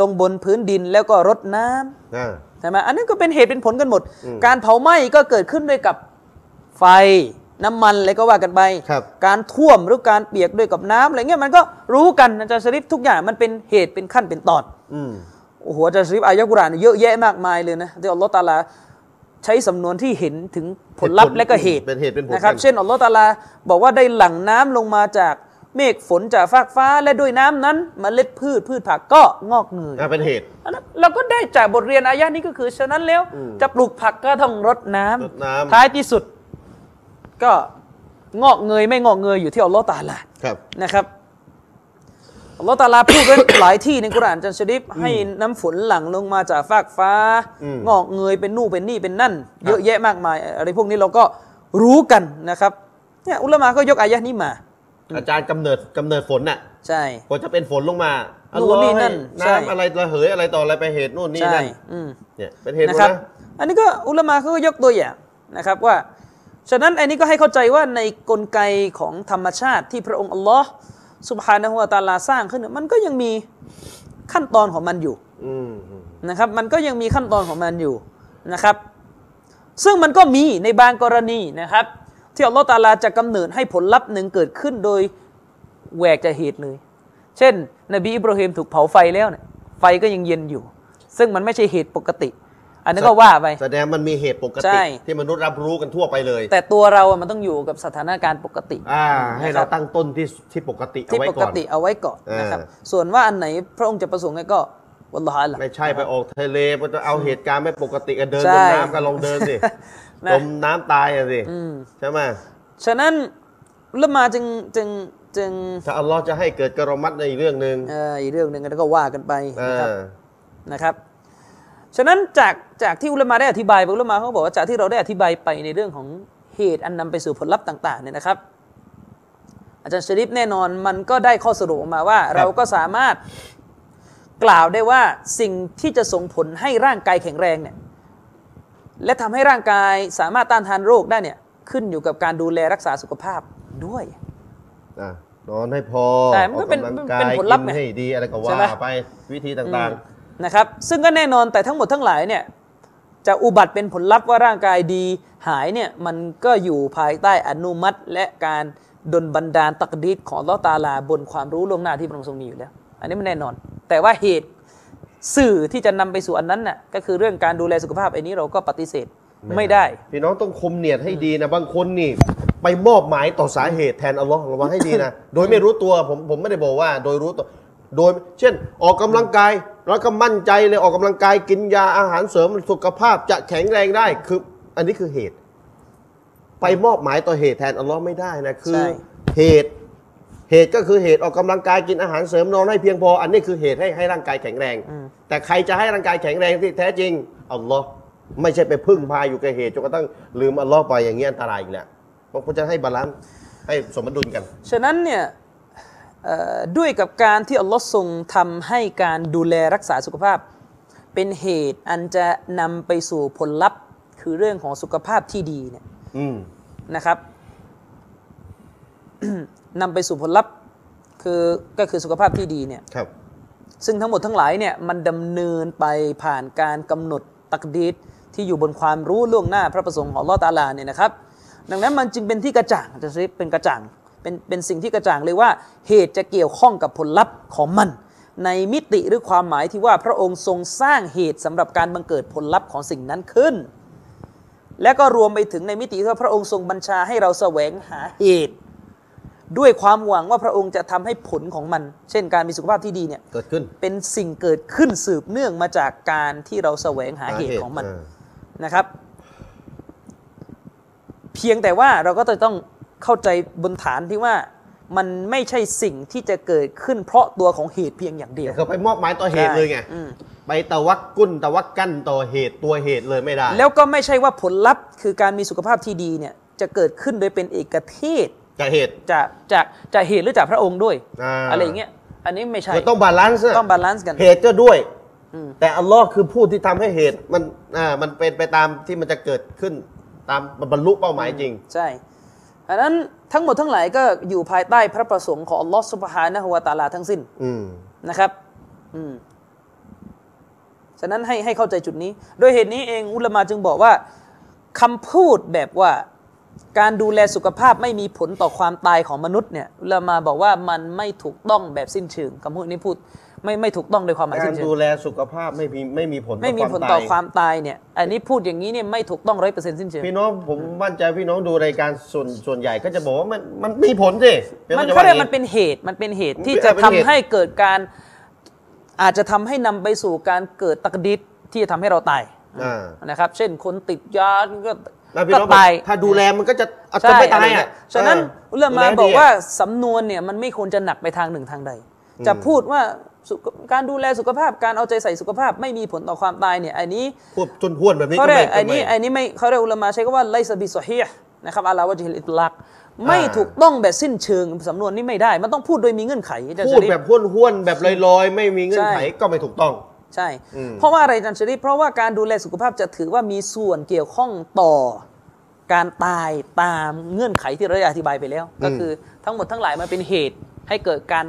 ลงบนพื้นดินแล้วก็รดน้ำอ่าใช่ไหมอันนั้นก็เป็นเหตุเป็นผลกันหมดอืมการเผาไหม้ก็เกิดขึ้นด้วยกับไฟน้ำมันอะไรก็ว่ากันไปครับการท่วมหรือการเปียกด้วยกับน้ำอะไรเงี้ยมันก็รู้กันอาจารย์ชริฟทุกอย่างมันเป็นเหตุเป็นขั้นเป็นตอนอืมโอ้โหอาจารย์ชริฟอายะกุรอานเยอะแยะมากมายเลยนะที่อัลลอฮฺตะอาลาใช้สำนวนที่เห็นถึงผลลัพธ์เหตุผลและก็เหตุเป็นเหตุเป็นผลนะครับกันเช่นอัลลอฮฺตะอาลาบอกว่าได้หลั่งน้ำลงมาจาก เมฆฝนจากฟากฟ้าและด้วยน้ำนั้นเมล็ดพืชพืชผักก็งอกเงยอ่าเป็นเหตุอันนั้นเราก็ได้จากบทเรียนอายะนี้ก็คือ ฉะนั้นแล้วอืมจะปลูกผักก็ต้องรดน้ำรดน้ำท้ายที่สุด ก็งอกเงยไม่งอกเงยอยู่ที่อัลลอฮ์ตะอาลาครับนะครับอัลลอฮ์ตะอาลาพูดไว้หลายที่ในกุรอานจันชริฟให้น้ำฝนหลั่งลงมาจากฟากฟ้าอืมงอกเงยเป็นนู่นเป็นนี่เป็นนั่น เยอะแยะมากมาย อะไรพวกนี้เราก็รู้กันนะครับเนี่ยอุลามะก็ยกอายะนี้มา อาจารย์กำเนิดกำเนิดฝนน่ะ ใช่พอจะเป็นฝนลงมานู่นนี่อัลลอฮ์ให้นั่นใช่น้ำอะไรระเหยอะไรต่ออะไรไปเหตุนู่นนี่ใช่นั่นอืมเนี่ยเป็นเหตุหมนะดครับนะอันนี้ก็อุลามะเขาก็ยกตัวอย่างนะครับว่า ฉะนั้นอันนี้ก็ให้เข้าใจว่าในกลไกของธรรมชาติที่พระองค์อัลลอฮ์สุบฮานะฮูวะตะอาลาสร้างขึ้นเนี่ยมันก็ยังมีขั้นตอนของมันอยู่อืมอืมนะครับ มันก็ยังมีขั้นตอนของมันอยู่นะครับ ซึ่งมันก็มีในบางกรณีนะครับ ที่อัลลอฮ์ตะอาลาจะกำเนิดให้ผลลัพธ์หนึ่งเกิดขึ้นโดยแหวกจากเหตุเลย เช่น นบีอิบราฮิมถูกเผาไฟแล้วเนี่ยไฟก็ยังเย็นอยู่ ซึ่งมันไม่ใช่เหตุปกติ อันนั้นก็ว่าไปแสดงมันมีเหตุปกใช่ติที่มนุษย์รับรู้กันทั่วไปเลย แต่ตัวเราอะมันต้องอยู่กับสถานการณ์ปกติอ่าให้นะคเรารับตั้งต้นที่ที่ปกติเอาที่ไว้ปก่กอนติเอาไว้ก่อนเออนะครับส่วนว่าอันไหนพระองค์จะประสงค์ไงก็วัลลอฮ์อาลัมไม่ใช่ไปออกทะเลไปเอาเหตุการณ์ไม่ปกติกันเดินใช่บนน้ำกันลองเดินสิ นะจมน้ำตายอะสิอืมใช่ไหมฉะนั้นอุละมาจึงจึงจึงถ้าอัลลอฮ์จะให้เกิดกรมัดในอีกเรื่องหนึ่งเอ่ออีกเรื่องหนึ่งแล้วก็ว่ากันไปเอนะครับอนะครับ ฉะนั้นจากจากที่อุลามาได้อธิบายไปอุลามาเขาบอกว่าจากที่เราได้อธิบายไปในเรื่องของเหตุอันนำไปสู่ผลลัพธ์ต่างๆเนี่ยนะครับ อาจารย์ชริปแน่นอนมันก็ได้ข้อสรุปออกมาว่าครับเราก็สามารถกล่าวได้ว่าสิ่งที่จะส่งผลให้ร่างกายแข็งแรงเนี่ย และทำให้ร่างกายสามารถต้านทานโรคได้เนี่ยขึ้นอยู่กับการดูแลรักษาสุขภาพด้วยอะนอนให้พอใช่มันก็เป็นออกกำลังเป็กานยผลลัพธ์กินไงให้ดีอะไรก็ใช่ว่าไหมไปวิธีต่างนะครับซึ่งก็แน่นอนแต่ทั้งหมดทั้งหลายเนี่ยจะอุบัติเป็นผลลัพธ์ว่าร่างกายดีหายเนี่ยมันก็อยู่ภายใต้อนุมัติ และการดลบันดาลตักดีดของอัลเลอฮ์ตาลาบนความรู้ล่วงหน้าที่พระองค์ทรงมีอยู่แล้ว อันนี้มันแน่นอน แต่ว่าเหตุ สื่อที่จะนำไปสู่อันนั้นน่ะก็คือเรื่องการดูแลสุขภาพไอ้นี้เราก็ปฏิเสธๆไม่ได้ พี่น้องต้องคมเนียดให้ดีนะบางคนนี่ ไปมอบหมายต่อสาเหตุแทนอัลลอฮ์ระวังให้ดีนะ โดยไม่รู้ตัวผมผมไม่ได้บอกว่า โดยรู้ตัวโดย เช่น ออกกำลังกายแล้วก็มั่นใจเลยออกกำลังกายกินยาอาหารเสริมสุขภาพจะแข็งแรงได้คือ อันนี้คือเหตุ ไปมอบหมายต่อเหตุแทนอัลลอฮ์ไม่ได้นะคือใช่เหตุ เหตุก็คือเหตุออกกำลังกายกินอาหารเสริมนอนให้เพียงพอ อันนี้คือเหตุให้ให้ร่างกายแข็งแรง แต่ใครจะให้ร่างกายแข็งแรงที่แท้จริงอัลลอฮ์ไม่ใช่ไปพึ่งพาอยู่กับเหตุจนกระทั่งลืมอัลลอฮ์ไปอย่างเงี้ยอันตรายอีกแล้วเพราะคุณจะให้ balance ให้สมดุลกัน ฉะนั้นเนี่ยเอ่อด้วยกับการที่อัลลอฮ์ทรงทำให้การดูแลรักษาสุขภาพ เป็นเหตุอันจะนำไปสู่ผลลัพธ์คือเรื่องของสุขภาพที่ดีเนี่ยอืมนะครับ นำไปสู่ผลลัพธ์คือก็คือสุขภาพที่ดีเนี่ยครับซึ่งทั้งหมดทั้งหลายเนี่ยมันดำเนินไปผ่านการกำหนดตักดีดที่อยู่บนความรู้ล่วงหน้าพระประสงค์ของอัลลอฮ์ตะอาลาเนี่ยนะครับ ดังนั้นมันจึงเป็นที่กระจ่างจะซิเป็นกระจ่างเป็นเป็นสิ่งที่กระจ่างเลยว่าเหตุจะเกี่ยวข้องกับผลลัพธ์ของมัน ในมิติหรือความหมายที่ว่าพระองค์ทรงสร้างเหตุสำหรับการบังเกิดผลลัพธ์ของสิ่งนั้นขึ้น และก็รวมไปถึงในมิติที่ว่าพระองค์ทรงบัญชาให้เราแสวงหาเหตุ ด้วยความหวังว่าพระองค์จะทำให้ผลของมัน เช่นการมีสุขภาพที่ดีเนี่ยเกิดขึ้นเป็นสิ่งเกิดขึ้นสืบเนื่องมาจากการที่เราแสวงหาเหตุของมันานะครับ เพียงแต่ว่าเราก็จะต้องเข้าใจบนฐานที่ว่ามันไม่ใช่สิ่งที่จะเกิดขึ้นเพราะตัวของเหตุเพียงอย่างเดียวคือไปมอบหมายต่อเหตุเลยไงอืมไปตะวักกุ้นตะวักกั้นต่อเหตุตัวเหตุเลยไม่ได้ แล้วก็ไม่ใช่ว่าผลลัพธ์คือการมีสุขภาพที่ดีเนี่ยจะเกิดขึ้นโดยเป็นเอกเทศ จากเหตุจากจากจากเหตุหรือจากพระองค์ด้วยอ่าอะไรอย่างเงี้ยอันนี้ไม่ใช่คือต้อง balance นะต้อง balance กันเหตุก็ด้วยอืมแต่อัลลอฮ์คือผู้ที่ทำให้เหตุมันอ่ามันเป็นไปตามที่มันจะเกิดขึ้นตามบรรลุเป้าหมายจริง ใช่อันนั้นทั้งหมดทั้งหลายก็อยู่ภายใต้พระประสงค์ของอัลลอฮ์ سبحانه وتعالى ทั้งสิ้นอืมนะครับอืมฉะนั้นให้ให้เข้าใจจุดนี้ โดยเหตุนี้เองอุลามาจึงบอกว่าคำพูดแบบว่า การดูแลสุขภาพไม่มีผลต่อความตายของมนุษย์เนี่ยอุลามาบอกว่ามันไม่ถูกต้องแบบสิ้นเชิงคำพูดนี้พูดไม่ไม่ถูกต้องโดยความหมายกาสิ้รนเชิดูงแลสุขภาพไม่มีไม่มีผลไม่มีผลตายต่อความตายเนี่ยอันนี้พูดอย่างนี้เนี่ยไม่ถูกต้องร้อยเปอร์เซ็นต์สิ้นเชิง พี่น้องผมมั่นใจพี่น้องดูรายการส่วนส่วนใหญ่ก็จะบอกว่ามันมันมีผลสิพี่องมันจะเขาว่าเรียกไงมันเป็นเหตุมันเป็นเหตุมันที่เป็นจะเป็นทำเหตุให้เกิดการอาจจะทำให้นำไปสู่การเกิดตักดิษที่จะทำให้เราตายอ่านะครับ เช่นคนติดยาก็ แล้วพี่ก็น้องบอกตายถ้าดูแลมันก็จะอาจใช่จะไม่ตายอะไรเงี้อะฉะนั้นอุลามาดูแลดีบอกว่าะสำนวนเนี่ยมันไม่ควรจะหนักไปทางหนึ่งทางใด จะพูดว่าสุขการดูแลสุขภาพการเอาใจใส่สุขภาพไม่มีผลต่อความตายเนี่ยอันนี้พูดจนห้วนแบบนี้เขาก็เรียไม่กอันนี้ก็ไม่ อันนี้ไม่เขาเรียกอุลามาใช้คำว่าไลซบิซอฮีห์นะครับอาลาวะจิฮิลอิตลักไม่อ่าถูกต้องแบบสิ้นเชิงสำนวนนี้ไม่ได้ มันต้องพูดโดยมีเงื่อนไขอาจารย์พูชะดริฟแบบห้วนห้วนๆแบบลอยๆ ไม่มีเงื่อนไขใช่ก็ไม่ถูกต้อง ใช่อืมเพราะว่าอะไรอาจารย์ชะริฟเพราะว่าการดูแลสุขภาพจะถือว่ามีส่วนเกี่ยวข้องต่อ การตายตามเงื่อนไขที่เราได้อธิบายไปแล้ว ก็คือทั้งหมดทั้งหลายมันเป็นเหตุให้เกิดการ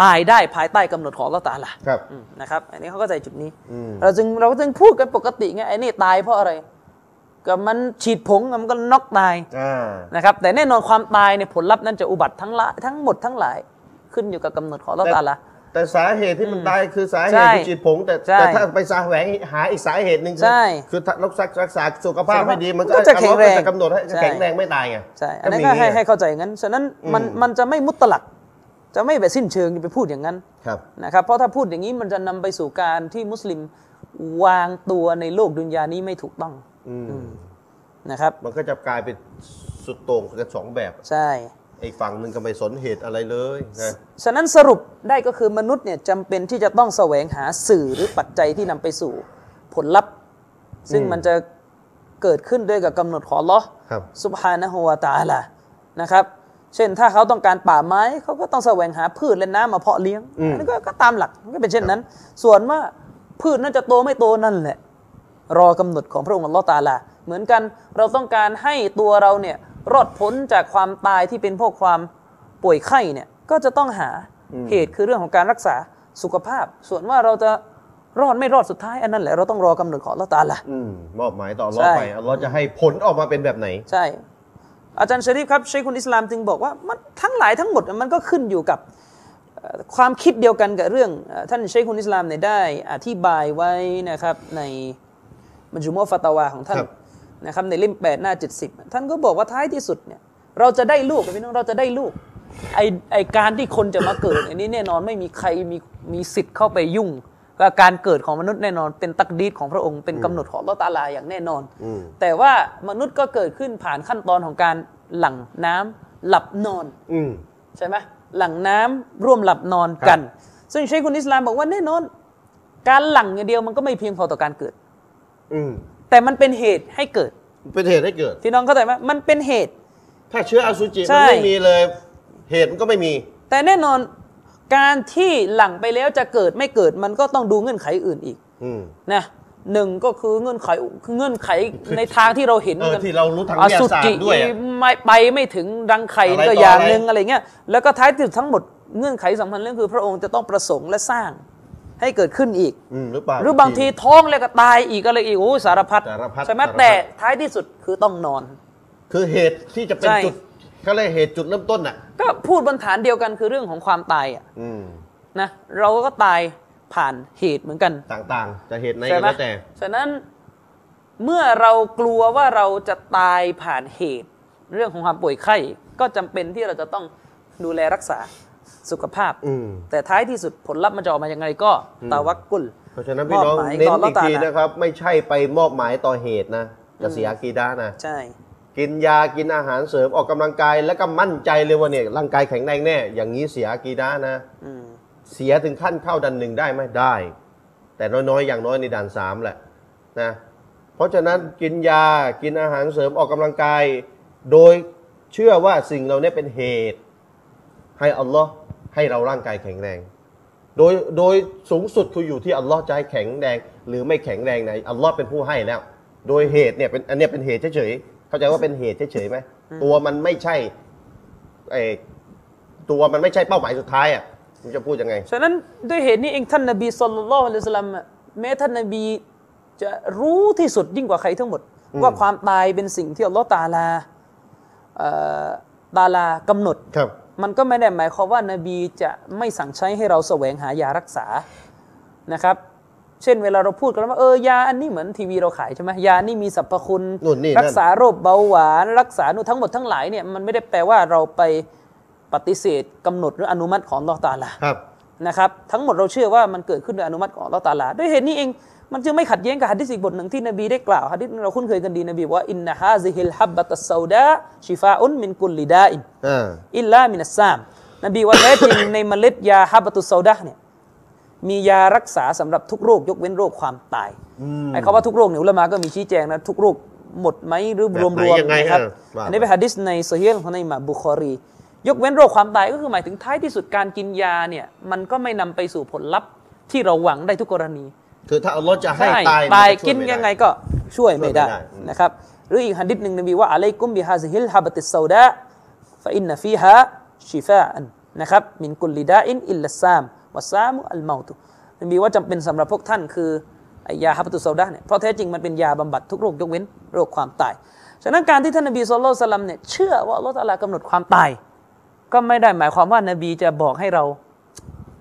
ตายได้ภายใต้กำหนดของอัลลอฮ์ตะอาลาครับอืมนะครับ อันนี้เขาก็ใจจุดนี้อืมเราจึงเราจึงพูดกันปกติไงไอ้นี่ตายเพราะอะไร ก็มันฉีดผงมันก็น็อกตายอ่านะครับ แต่แน่นอนความตายในยผลลัพธ์นั้นจะอุบัติทั้งละทั้งหมดทั้งหลาย ขึ้นอยู่กับกำหนดของอัลลอฮ์แต่ตะอาลา แต่สาเหตุที่มันตายคือสาเหใช่ตุคือจิตผง แต่ใช่แต่ถ้าไปสาแหวงหาอีกสาเหตุหนึ่งคือใช่คือถ้ารักษารักษาสุขภาพไม่ดีมันก็ก็จะแข็งแรงอัลลอฮ์ก็จะกำหนดให้ใช่แข็งแรงไม่ตายไงใช่อันนั้นก็มีให้ไงให้เข้าใจอย่างนั้นฉะนั้นมันอืมมันจะไม่มุตตลักจะไม่แบบสิ้นเชิงไปพูดอย่างนั้นครับนะครับเพราะถ้าพูดอย่างนี้มันจะนำไปสู่การที่มุสลิมวางตัวในโลกดุนยานี้ไม่ถูกต้องอืมนะครับ มันก็จะกลายเป็นสุดโต่งกันสองแบบใช่ ไอ้ฝั่งหนึ่งก็ไม่สนเหตุอะไรเลยนะฉะนั้นสรุปได้ก็คือมนุษย์เนี่ยจำเป็นที่จะต้องแสวงหาสื่อหรือปัจจัยที่นำไปสู่ผลลัพธ์ ซึ่งมันจะเกิดขึ้นด้วยกับกำหนดของอัลลอฮ์ครับสุบฮานะฮูวาตาละนะครับ เช่นถ้าเขาต้องการป่าไม้เขาก็ต้องแสวงหาพืชและน้ำมาเพาะเลี้ยงอืมอันนี้ก็ก็ตามหลักมันก็เป็นเช่นนั้น ส่วนว่าพืชนั้นจะโตไม่โตนั่นแหละ รอกำหนดของพระองค์อัลลอฮ์ตะอาลา เหมือนกันเราต้องการให้ตัวเราเนี่ย รอดพ้นจากความตายที่เป็นพวกความป่วยไข้เนี่ยก็จะต้องหาเหตุคือเรื่องของการรักษาสุขภาพ ส่วนว่าเราจะรอดไม่รอดสุดท้ายอันนั้นแหละเราต้องรอกำหนดของอัลลอฮ์ตะอาลาอืมมอบหมายต่ออัลลอใช่ฮ์ไปอัลลอฮ์จะให้ผลออกมาเป็นแบบไหน ใช่ อาจารย์ชะรีฟครับชัยคุณอิสลามจึงบอกว่ามันทั้งหลายทั้งหมดมันก็ขึ้นอยู่กับเอ่อความคิดเดียวกันกับเรื่องเอ่อท่านชัยคุณอิสลามเนี่ยได้อธิบายไว้นะครับในมัจจุมอฟาตาวาของท่านครับ นะครับในเล่ม8หน้า70ท่านก็บอกว่าท้ายที่สุดเนี่ยเราจะได้ลูกพี่น้องเราจะได้ลูกไอไอการที่คนจะมาเกิด อันนี้แน่นอนไม่มีใครมีมีสิทธิ์เข้าไปยุ่งกับการเกิดของมนุษย์แน่นอน เป็นตักดีดของพระองค์เป็นกำหนดของอัลเลอฮ์ตะอาลาอย่างแน่นอนอืมแต่ว่ามนุษย์ก็เกิดขึ้นผ่านขั้นตอนของการหลั่งน้ำหลับนอนอืมใช่ไหมหลั่งน้ำร่วมหลับนอนกัน ซึ่งใช้คุณอิสลามบอกว่าแน่นอน การหลั่งอย่างเดียวมันก็ไม่เพียงพอต่อการเกิด อืม แต่มันเป็นเหตุให้เกิด เป็นเหตุให้เกิดพี่น้องเข้าใจไหมมันเป็นเหตุ ถ้าเชื้ออสุจิใช่ มันไม่มีเลย เหตุมันก็ไม่มี แต่แน่นอนการที่หลั่งไปแล้วจะเกิดไม่เกิดมันก็ต้องดูเงื่อนไขอื่นอีกอืม นะหนึ่งก็คือเงื่อนไขเงื่อนไขในทางที่เราเห็นเออกันที่เรารู้ทางอวิทยาสุศาสตจิร์ด้วยอะไม่ไปไม่ถึงรังไข่อะไรก็ต่ออย่างอะไร หนึ่งอะไรเงี้ยแล้วก็ท้ายที่สุดทั้งหมดเงื่อนไขสำคัญเรื่องคือพระองค์จะต้องประสงค์และสร้าง ให้เกิดขึ้นอีก อืมหรือเปล่า หรือบางทีท้องแล้วก็ตายอีกอะไรอีกโอ้ยสารพัดสารพัดใช่ไหมสารพัด แต่ท้ายที่สุดคือต้องนอน คือเหตุที่จะเป็นใช่ จุดเขาเรียกเหตุจุดเริ่มต้นน่ะ ก็พูดบนฐานเดียวกันคือเรื่องของความตายอะอืม นะเราก็ตายผ่านเหตุเหมือนกัน ต่างๆ จะเหตุไหนใช่ก็ไหมแล้วแต่ ฉะนั้นเมื่อเรากลัวว่าเราจะตายผ่านเหตุ เรื่องของความป่วยไข้ ก็จำเป็นที่เราจะต้องดูแลรักษา สุขภาพอืมแต่ท้ายที่สุดผลลัพธ์มันจะออกมายังไงก็ตาวักกุลเพราะฉะนั้นพี่น้องมอบหมายเน้นต่ออัลเลาะอีห์กทีตะอาลานะครับ ไม่ใช่ไปมอบหมายต่อเหตุนะจะเสียอากีดานะใช่กินยากินอาหารเสริมออกกำลังกาย แล้วก็มั่นใจเลยว่าเนี่ยร่างกายแข็งแรงแน่ อย่างนี้เสียอากีดานะอืมเสียถึงขั้นเข้าดันหนึ่งได้ไหมได้ แต่น้อยๆ อย่างน้อยในด่านสามแหละนะเพราะฉะนั้นกินยากินอาหารเสริมออกกำลังกาย โดยเชื่อว่าสิ่งเหล่านี้เป็นเหตุ ให้อัลลอฮ์ ให้เราร่างกายแข็งแรง โดยโดยสูงสุดคืออยู่ที่อัลลอฮ์จะให้แข็งแรง หรือไม่แข็งแรงไหนอัลลอฮ์เป็นผู้ให้แล้ว โดยเหตุเนี่ยเป็นอันเนี้ยเป็นเหตุเฉยๆเข้าใจว่าเป็นเหตุเฉยๆไหมตัวมันไม่ใช่ไอตัวมันไม่ใช่เป้าหมายสุดท้ายอะมันจะพูดยังไง ฉะนั้นด้วยเหตุนี้เองท่านนบีสุลต่านละฮ์อะลัยฮิสสลามอะแม้ท่านนบีจะรู้ที่สุดยิ่งกว่าใครทั้งหมด ว่าความตายเป็นสิ่งที่อัลลอฮ์ตะอาลาเอ่อตะอาลากำหนดครับ มันก็ไม่ได้หมายความว่านบีจะไม่สั่งใช้ให้เราแสวงหายารักษานะครับเช่นเวลาเราพูดกันว่าเออยาอันนี้เหมือนทีวีเราขายใช่ไหมยานี่มีสรรพคุณนู่นนี่นั่นรักษาโรคเบาหวานรักษานู่นทั้งหมดทั้งหลายเนี่ยมันไม่ได้แปลว่าเราไปปฏิเสธกำหนดหรืออนุมัติของอัลลอฮ์ تعالى ครับนะครับ ทั้งหมดเราเชื่อว่ามันเกิดขึ้นโดยอนุมัติของอัลลอฮ์ تعالى ด้วยเหตุนี้เอง มันจึงไม่ขัดแย้งกับฮะดิษอีกบทหนึ่งที่นบีได้กล่าวฮะดิษเราคุ้นเคยกันดีนบีบอกว่าإن هذه الحبة السوداء شفاء من كل داء อ่า إلا من السام นบีว่าแท้จริงในเมล็ดยาحبة السوداء เนี่ยมียารักษาสำหรับทุกโรคยกเว้นโรคความตายไอ้คำว่าทุกโรคเนี่ยอุลามะก็มีชี้แจงนะทุกโรคหมดไหมหรือแบบรวมไหนรวมยังไงนะครับเออว่าอันนี้เป็นฮะดิษใน صحيح ของในอิหม่ามบุคอรี ยกเว้นโรคความตายก็คือหมายถึงท้ายที่สุดการกินยาเนี่ยมันก็ไม่นำไปสู่ผลลัพธ์ที่เราหวังได้ทุกกรณี คือถ้าอัลลอฮ์จะให้ใช่ตายตายมัช่วกินม่ด้ยังไงก็ช่วยไม่ได้ช่วยไม่ได้อืมนะครับหรืออีกหะดิษหนึ่งนบีว่าعليكم بهذه الحبة السوداء فإن فيها شفاء นะครับ من كل داء إلا السام والسام الموت นบีว่าจำเป็นสำหรับพวกท่านคือไอ้ยาحبة السوداء เนี่ยเพราะแท้จริงมันเป็นยาบำบัดทุกโรคยกเว้นโรคความตาย ฉะนั้นการที่ท่านนบีสุลต่านเนี่ยเชื่อว่าอัลลอฮฺตะอาลากำหนดความตาย ก็ไม่ได้หมายความว่านบีจะบอกให้เรา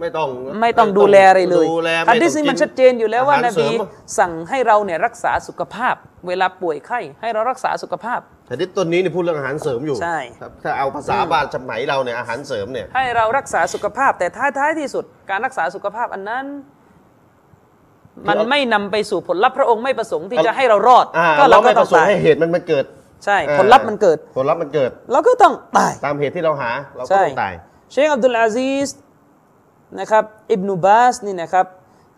ไม่ต้องไม่ต้องดูแลอะไรเลยดูแลฮัดดิษไต้นี้องมันชัดเจนอยู่แล้วว่าอหรนบีเสริมสั่งให้เราเนี่ยรักษาสุขภาพ เวลาป่วยไข้ให้เรารักษาสุขภาพฮัดดิษต้นนี้เนี่ยพูดเรื่องอาหารเสริมอยู่ใช่ครับถ้าเอาภาษาบ้านสมัยเราเนี่ยอาหารเสริมเนี่ยให้เรารักษาสุขภาพ แต่ท้ายท้ายที่สุด การรักษาสุขภาพอันนั้น มันไม่นำไปสู่ผลลัพธ์พระองค์ไม่ประสงค์ที่จะให้เรารอดอ่าก็เราเราก็ไม่ปต้องระสงตาค์ยให้เหตุมันมันเกิด ใช่อ่าผลลัพธ์มันเกิด ผลลัพธ์มันเกิด เราก็ต้องตายตามเหตุที่เราหาเราก็ใช่ต้องตายเชคอับดุลอาซีส นะครับอิบนุบาสนี่นะครับ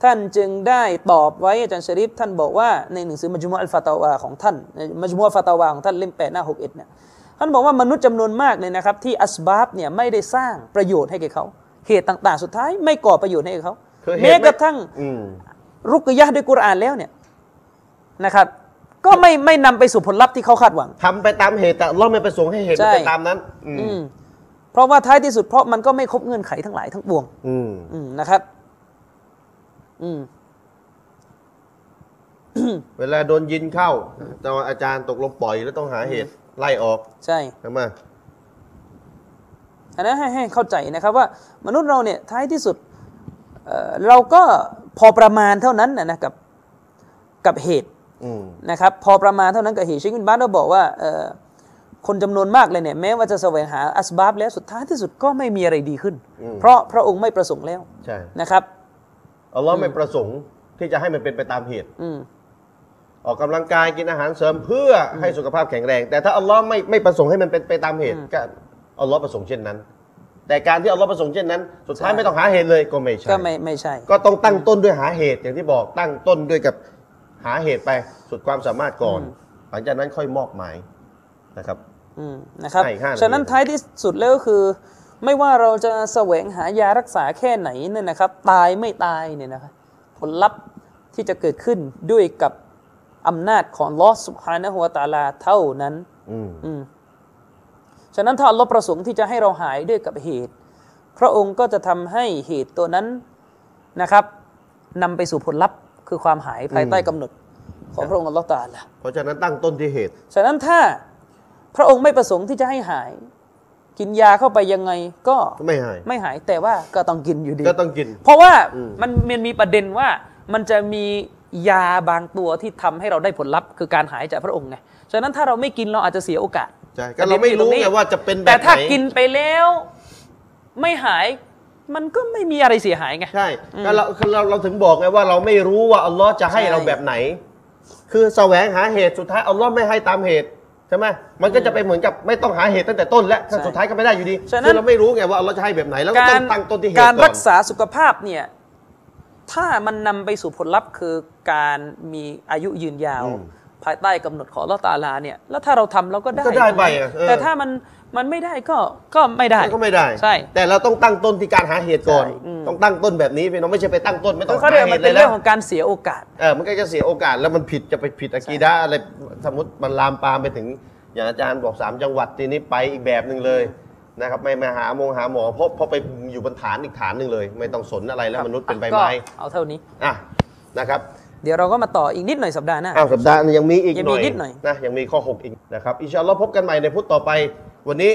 ท่านจึงได้ตอบไว้อาจารย์ชริฟท่านบอกว่าในหนังสือมัจมุอัลฟาตาวาของท่านในมัจมุอัลฟาตาวาของท่านเล่มแปดหน้าหกเอ็ดเนี่ยท่านบอกว่ามนุษย์จำนวนมากเลยนะครับ ที่อัสบาบเนี่ยไม่ได้สร้างประโยชน์ให้แก่เขา เหตุต่างๆ สุดท้ายไม่ก่อประโยชน์ให้แก่เขาคือเหตุแม้กระทั่งอืมรุกยะห์ด้วยกุรอานแล้วเนี่ยนะครับก็ไม่ไม่นำไปสู่ผลลัพธ์ที่เขาคาดหวังทำไปตามเหตุแต่เราไม่ประสงค์ให้เหตุมันใช่เป็นตามนั้น อืมอืม เพราะว่าท้ายที่สุดเพราะมันก็ไม่ครบเงื่อนไขทั้งหลายทั้งปวง อืมอืมนะครับ อืม เวลาโดนยินเข้าแต่ว่าอาจารย์ตกลงปล่อยแล้วต้องหาเหตุไล่ออกใช่ใช่ไหมอันนั้นให้ให้เข้าใจนะครับว่า มนุษย์เราเนี่ยท้ายที่สุดเอ่อเราก็พอประมาณเท่านั้นนะนะกับกับเหตุอืมนะครับ พอประมาณเท่านั้นกับเหตุเชคบินบาสเราบอกว่าเอ่อ คนจำนวนมากเลยเนี่ยแม้ว่าจะแสวงหาอัสบาบแล้วสุดท้ายที่สุดก็ไม่มีอะไรดีขึ้น เพราะพระองค์ไม่ประสงค์แล้วใช่นะครับอัลลอฮ์ไม่ประสงค์ที่จะให้มันเป็นไปตามเหตุอืมออกกำลังกายกินอาหารเสริมเพื่อให้สุขภาพแข็งแรง แต่ถ้าอัลลอฮ์ไม่ไม่ประสงค์ให้มันเป็นไปตามเหตุก็อัลลอฮ์ประสงค์เช่นนั้น แต่การที่อัลลอฮ์ประสงค์เช่นนั้น สุดท้ายใช่ไม่ต้องหาเหตุเลยก็ไม่ใช่ก็ไม่ไม่ใช่ ก็ต้องตั้งต้นด้วยหาเหตุอย่างที่บอกตั้งต้นด้วยกับหาเหตุไปสุดความสามารถก่อน หลังจากนั้นค่อยมอบหมายนะครับอืม นะครับให้อีกห้านาทีฉะนั้นท้ายที่สุดแล้วก็คือ ไม่ว่าเราจะแสวงหายารักษาแค่ไหนเนี่ยนะครับ ตายไม่ตายเนี่ยนะครับผลลัพธ์ที่จะเกิดขึ้นด้วยกับอำนาจของลอสุภานะฮัวะตะอาลาเท่านั้นอืมอืมฉะนั้นถ้าอัลลอฮ์ประสงค์ที่จะให้เราหายด้วยกับเหตุ พระองค์ก็จะทำให้เหตุตัวนั้นนะครับนำไปสู่ผลลัพธ์คือความหายภายใต้กำหนด ของพระองค์อัลลอฮ์ตะอาลาเพราะฉะนั้นตั้งต้นที่เหตุ ฉะนั้นถ้า พระองค์ไม่ประสงค์ที่จะให้หาย กินยาเข้าไปยังไงก็ไม่หายไม่หายแต่ว่าก็ต้องกินอยู่ดีก็ต้องกิน เพราะว่าอืมมันมันมีประเด็นว่ามันจะมียาบางตัวที่ทำให้เราได้ผลลัพธ์คือการหายจากพระองค์ไงฉะนั้นถ้าเราไม่กินเราอาจจะเสียโอกาสใช่ก็เราไม่รู้ไงว่าจะเป็นแบบแต่ถ้าไหนกินไปแล้ว ไม่หายมันก็ไม่มีอะไรเสียหายไงใช่ก็เราเราเราถึงบอกไงว่าเราไม่รู้ว่าอัลลอฮ์จะให้ใช่เราแบบไหน คือแสวงหาเหตุสุดท้ายอัลลอฮ์ไม่ให้ตามเหตุใช่ไหมมันก็จะไปเหมือนกับไม่ต้องหาเหตุตั้งแต่ต้นและถ้าสุดท้ายก็ไม่ได้อยู่ดีฉะนั้นคือเราไม่รู้ไงว่าอัลลอฮ์จะให้แบบไหนแล้วก็กาต้อรงตั้งต้นที่เหตุการก่อรันกษาสุขภาพเนี่ยถ้ามันนำไปสู่ผลลัพธ์คือการมีอายุยืนยาวอืม ภายใต้กำหนดของอัลลอฮ์ตะอาลาเนี่ยแล้วถ้าเราทำเราก็ได้ก็ได้ไปอะเออแต่ถ้ามันมันไม่ได้ก็ก็ไม่ได้ก็ไม่ได้ใช่ แต่เราต้องตั้งต้นที่การหาเหตุก่อนใช่อืมต้องตั้งต้นแบบนี้พี่น้องไม่ใช่ไปตั้งต้นไม่ต้องเขาหาเรียกเหมันตุเลเป็นยเรื่แล้อวงของการเสียโอกาสเออมันก็จะเสียโอกาสแล้วมันผิดจะไปผิดอะกีดะห์อะไรสมมติมันลามปามไปถึงอย่างอาจารย์บอกสามจังหวัดทีนี้ไปอีกแบบหนึ่งเลยนะครับไม่มาหาโมงหาหมอเพราะเพราะไปอยู่บนฐานอีกฐานหนึ่งเลย ไม่ต้องสนอะไรแล้วมนุษย์เป็นใบไม้ก็เอาเท่านี้อะนะครับ เดี๋ยวเราก็มาต่ออีกนิดหน่อยสัปดาห์หน้าอ้าวสัปดาห์ยังมีอีกยังหมีน่อยนิดหน่อยนะยังมีข้อ 6 อีกนะครับอินชาอัลลอฮ์พบกันใหม่ในพุธต่อไป วันนี้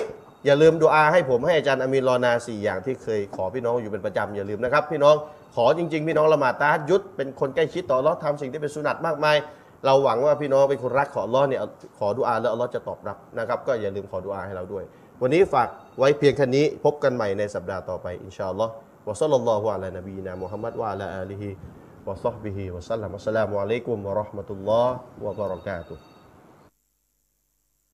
อย่าลืมดูอาให้ผมให้อาจารย์อามีนรอนาสี่อย่างที่เคยขอพี่น้องอยู่เป็นประจำอย่าลืมนะครับ พี่น้องขอจริง ๆ พี่น้องละหมาดตาฮัดยุดเป็นคนใกล้ชิดต่ออัลลอฮ์ทำสิ่งที่เป็นสุนัตมากมายเราหวังว่าพี่น้องเป็นคนรักของอัลลอฮ์เนี่ยขอดุอาแล้วอัลลอฮ์จะตอบรับนะครับ ก็อย่าลืมขอดุอาให้เราด้วย วันนี้ฝากไว้เพียงแค่นี้พบกันใหม่ในสัปดาห์ต่อไปอินชาอัลลอฮ์วะซัลลัลลอฮุอะลานบีนามุฮัมมัดวะอะลาอาลีฮิ وصحبه وسلم. السلام عليكم ورحمة الله وبركاته.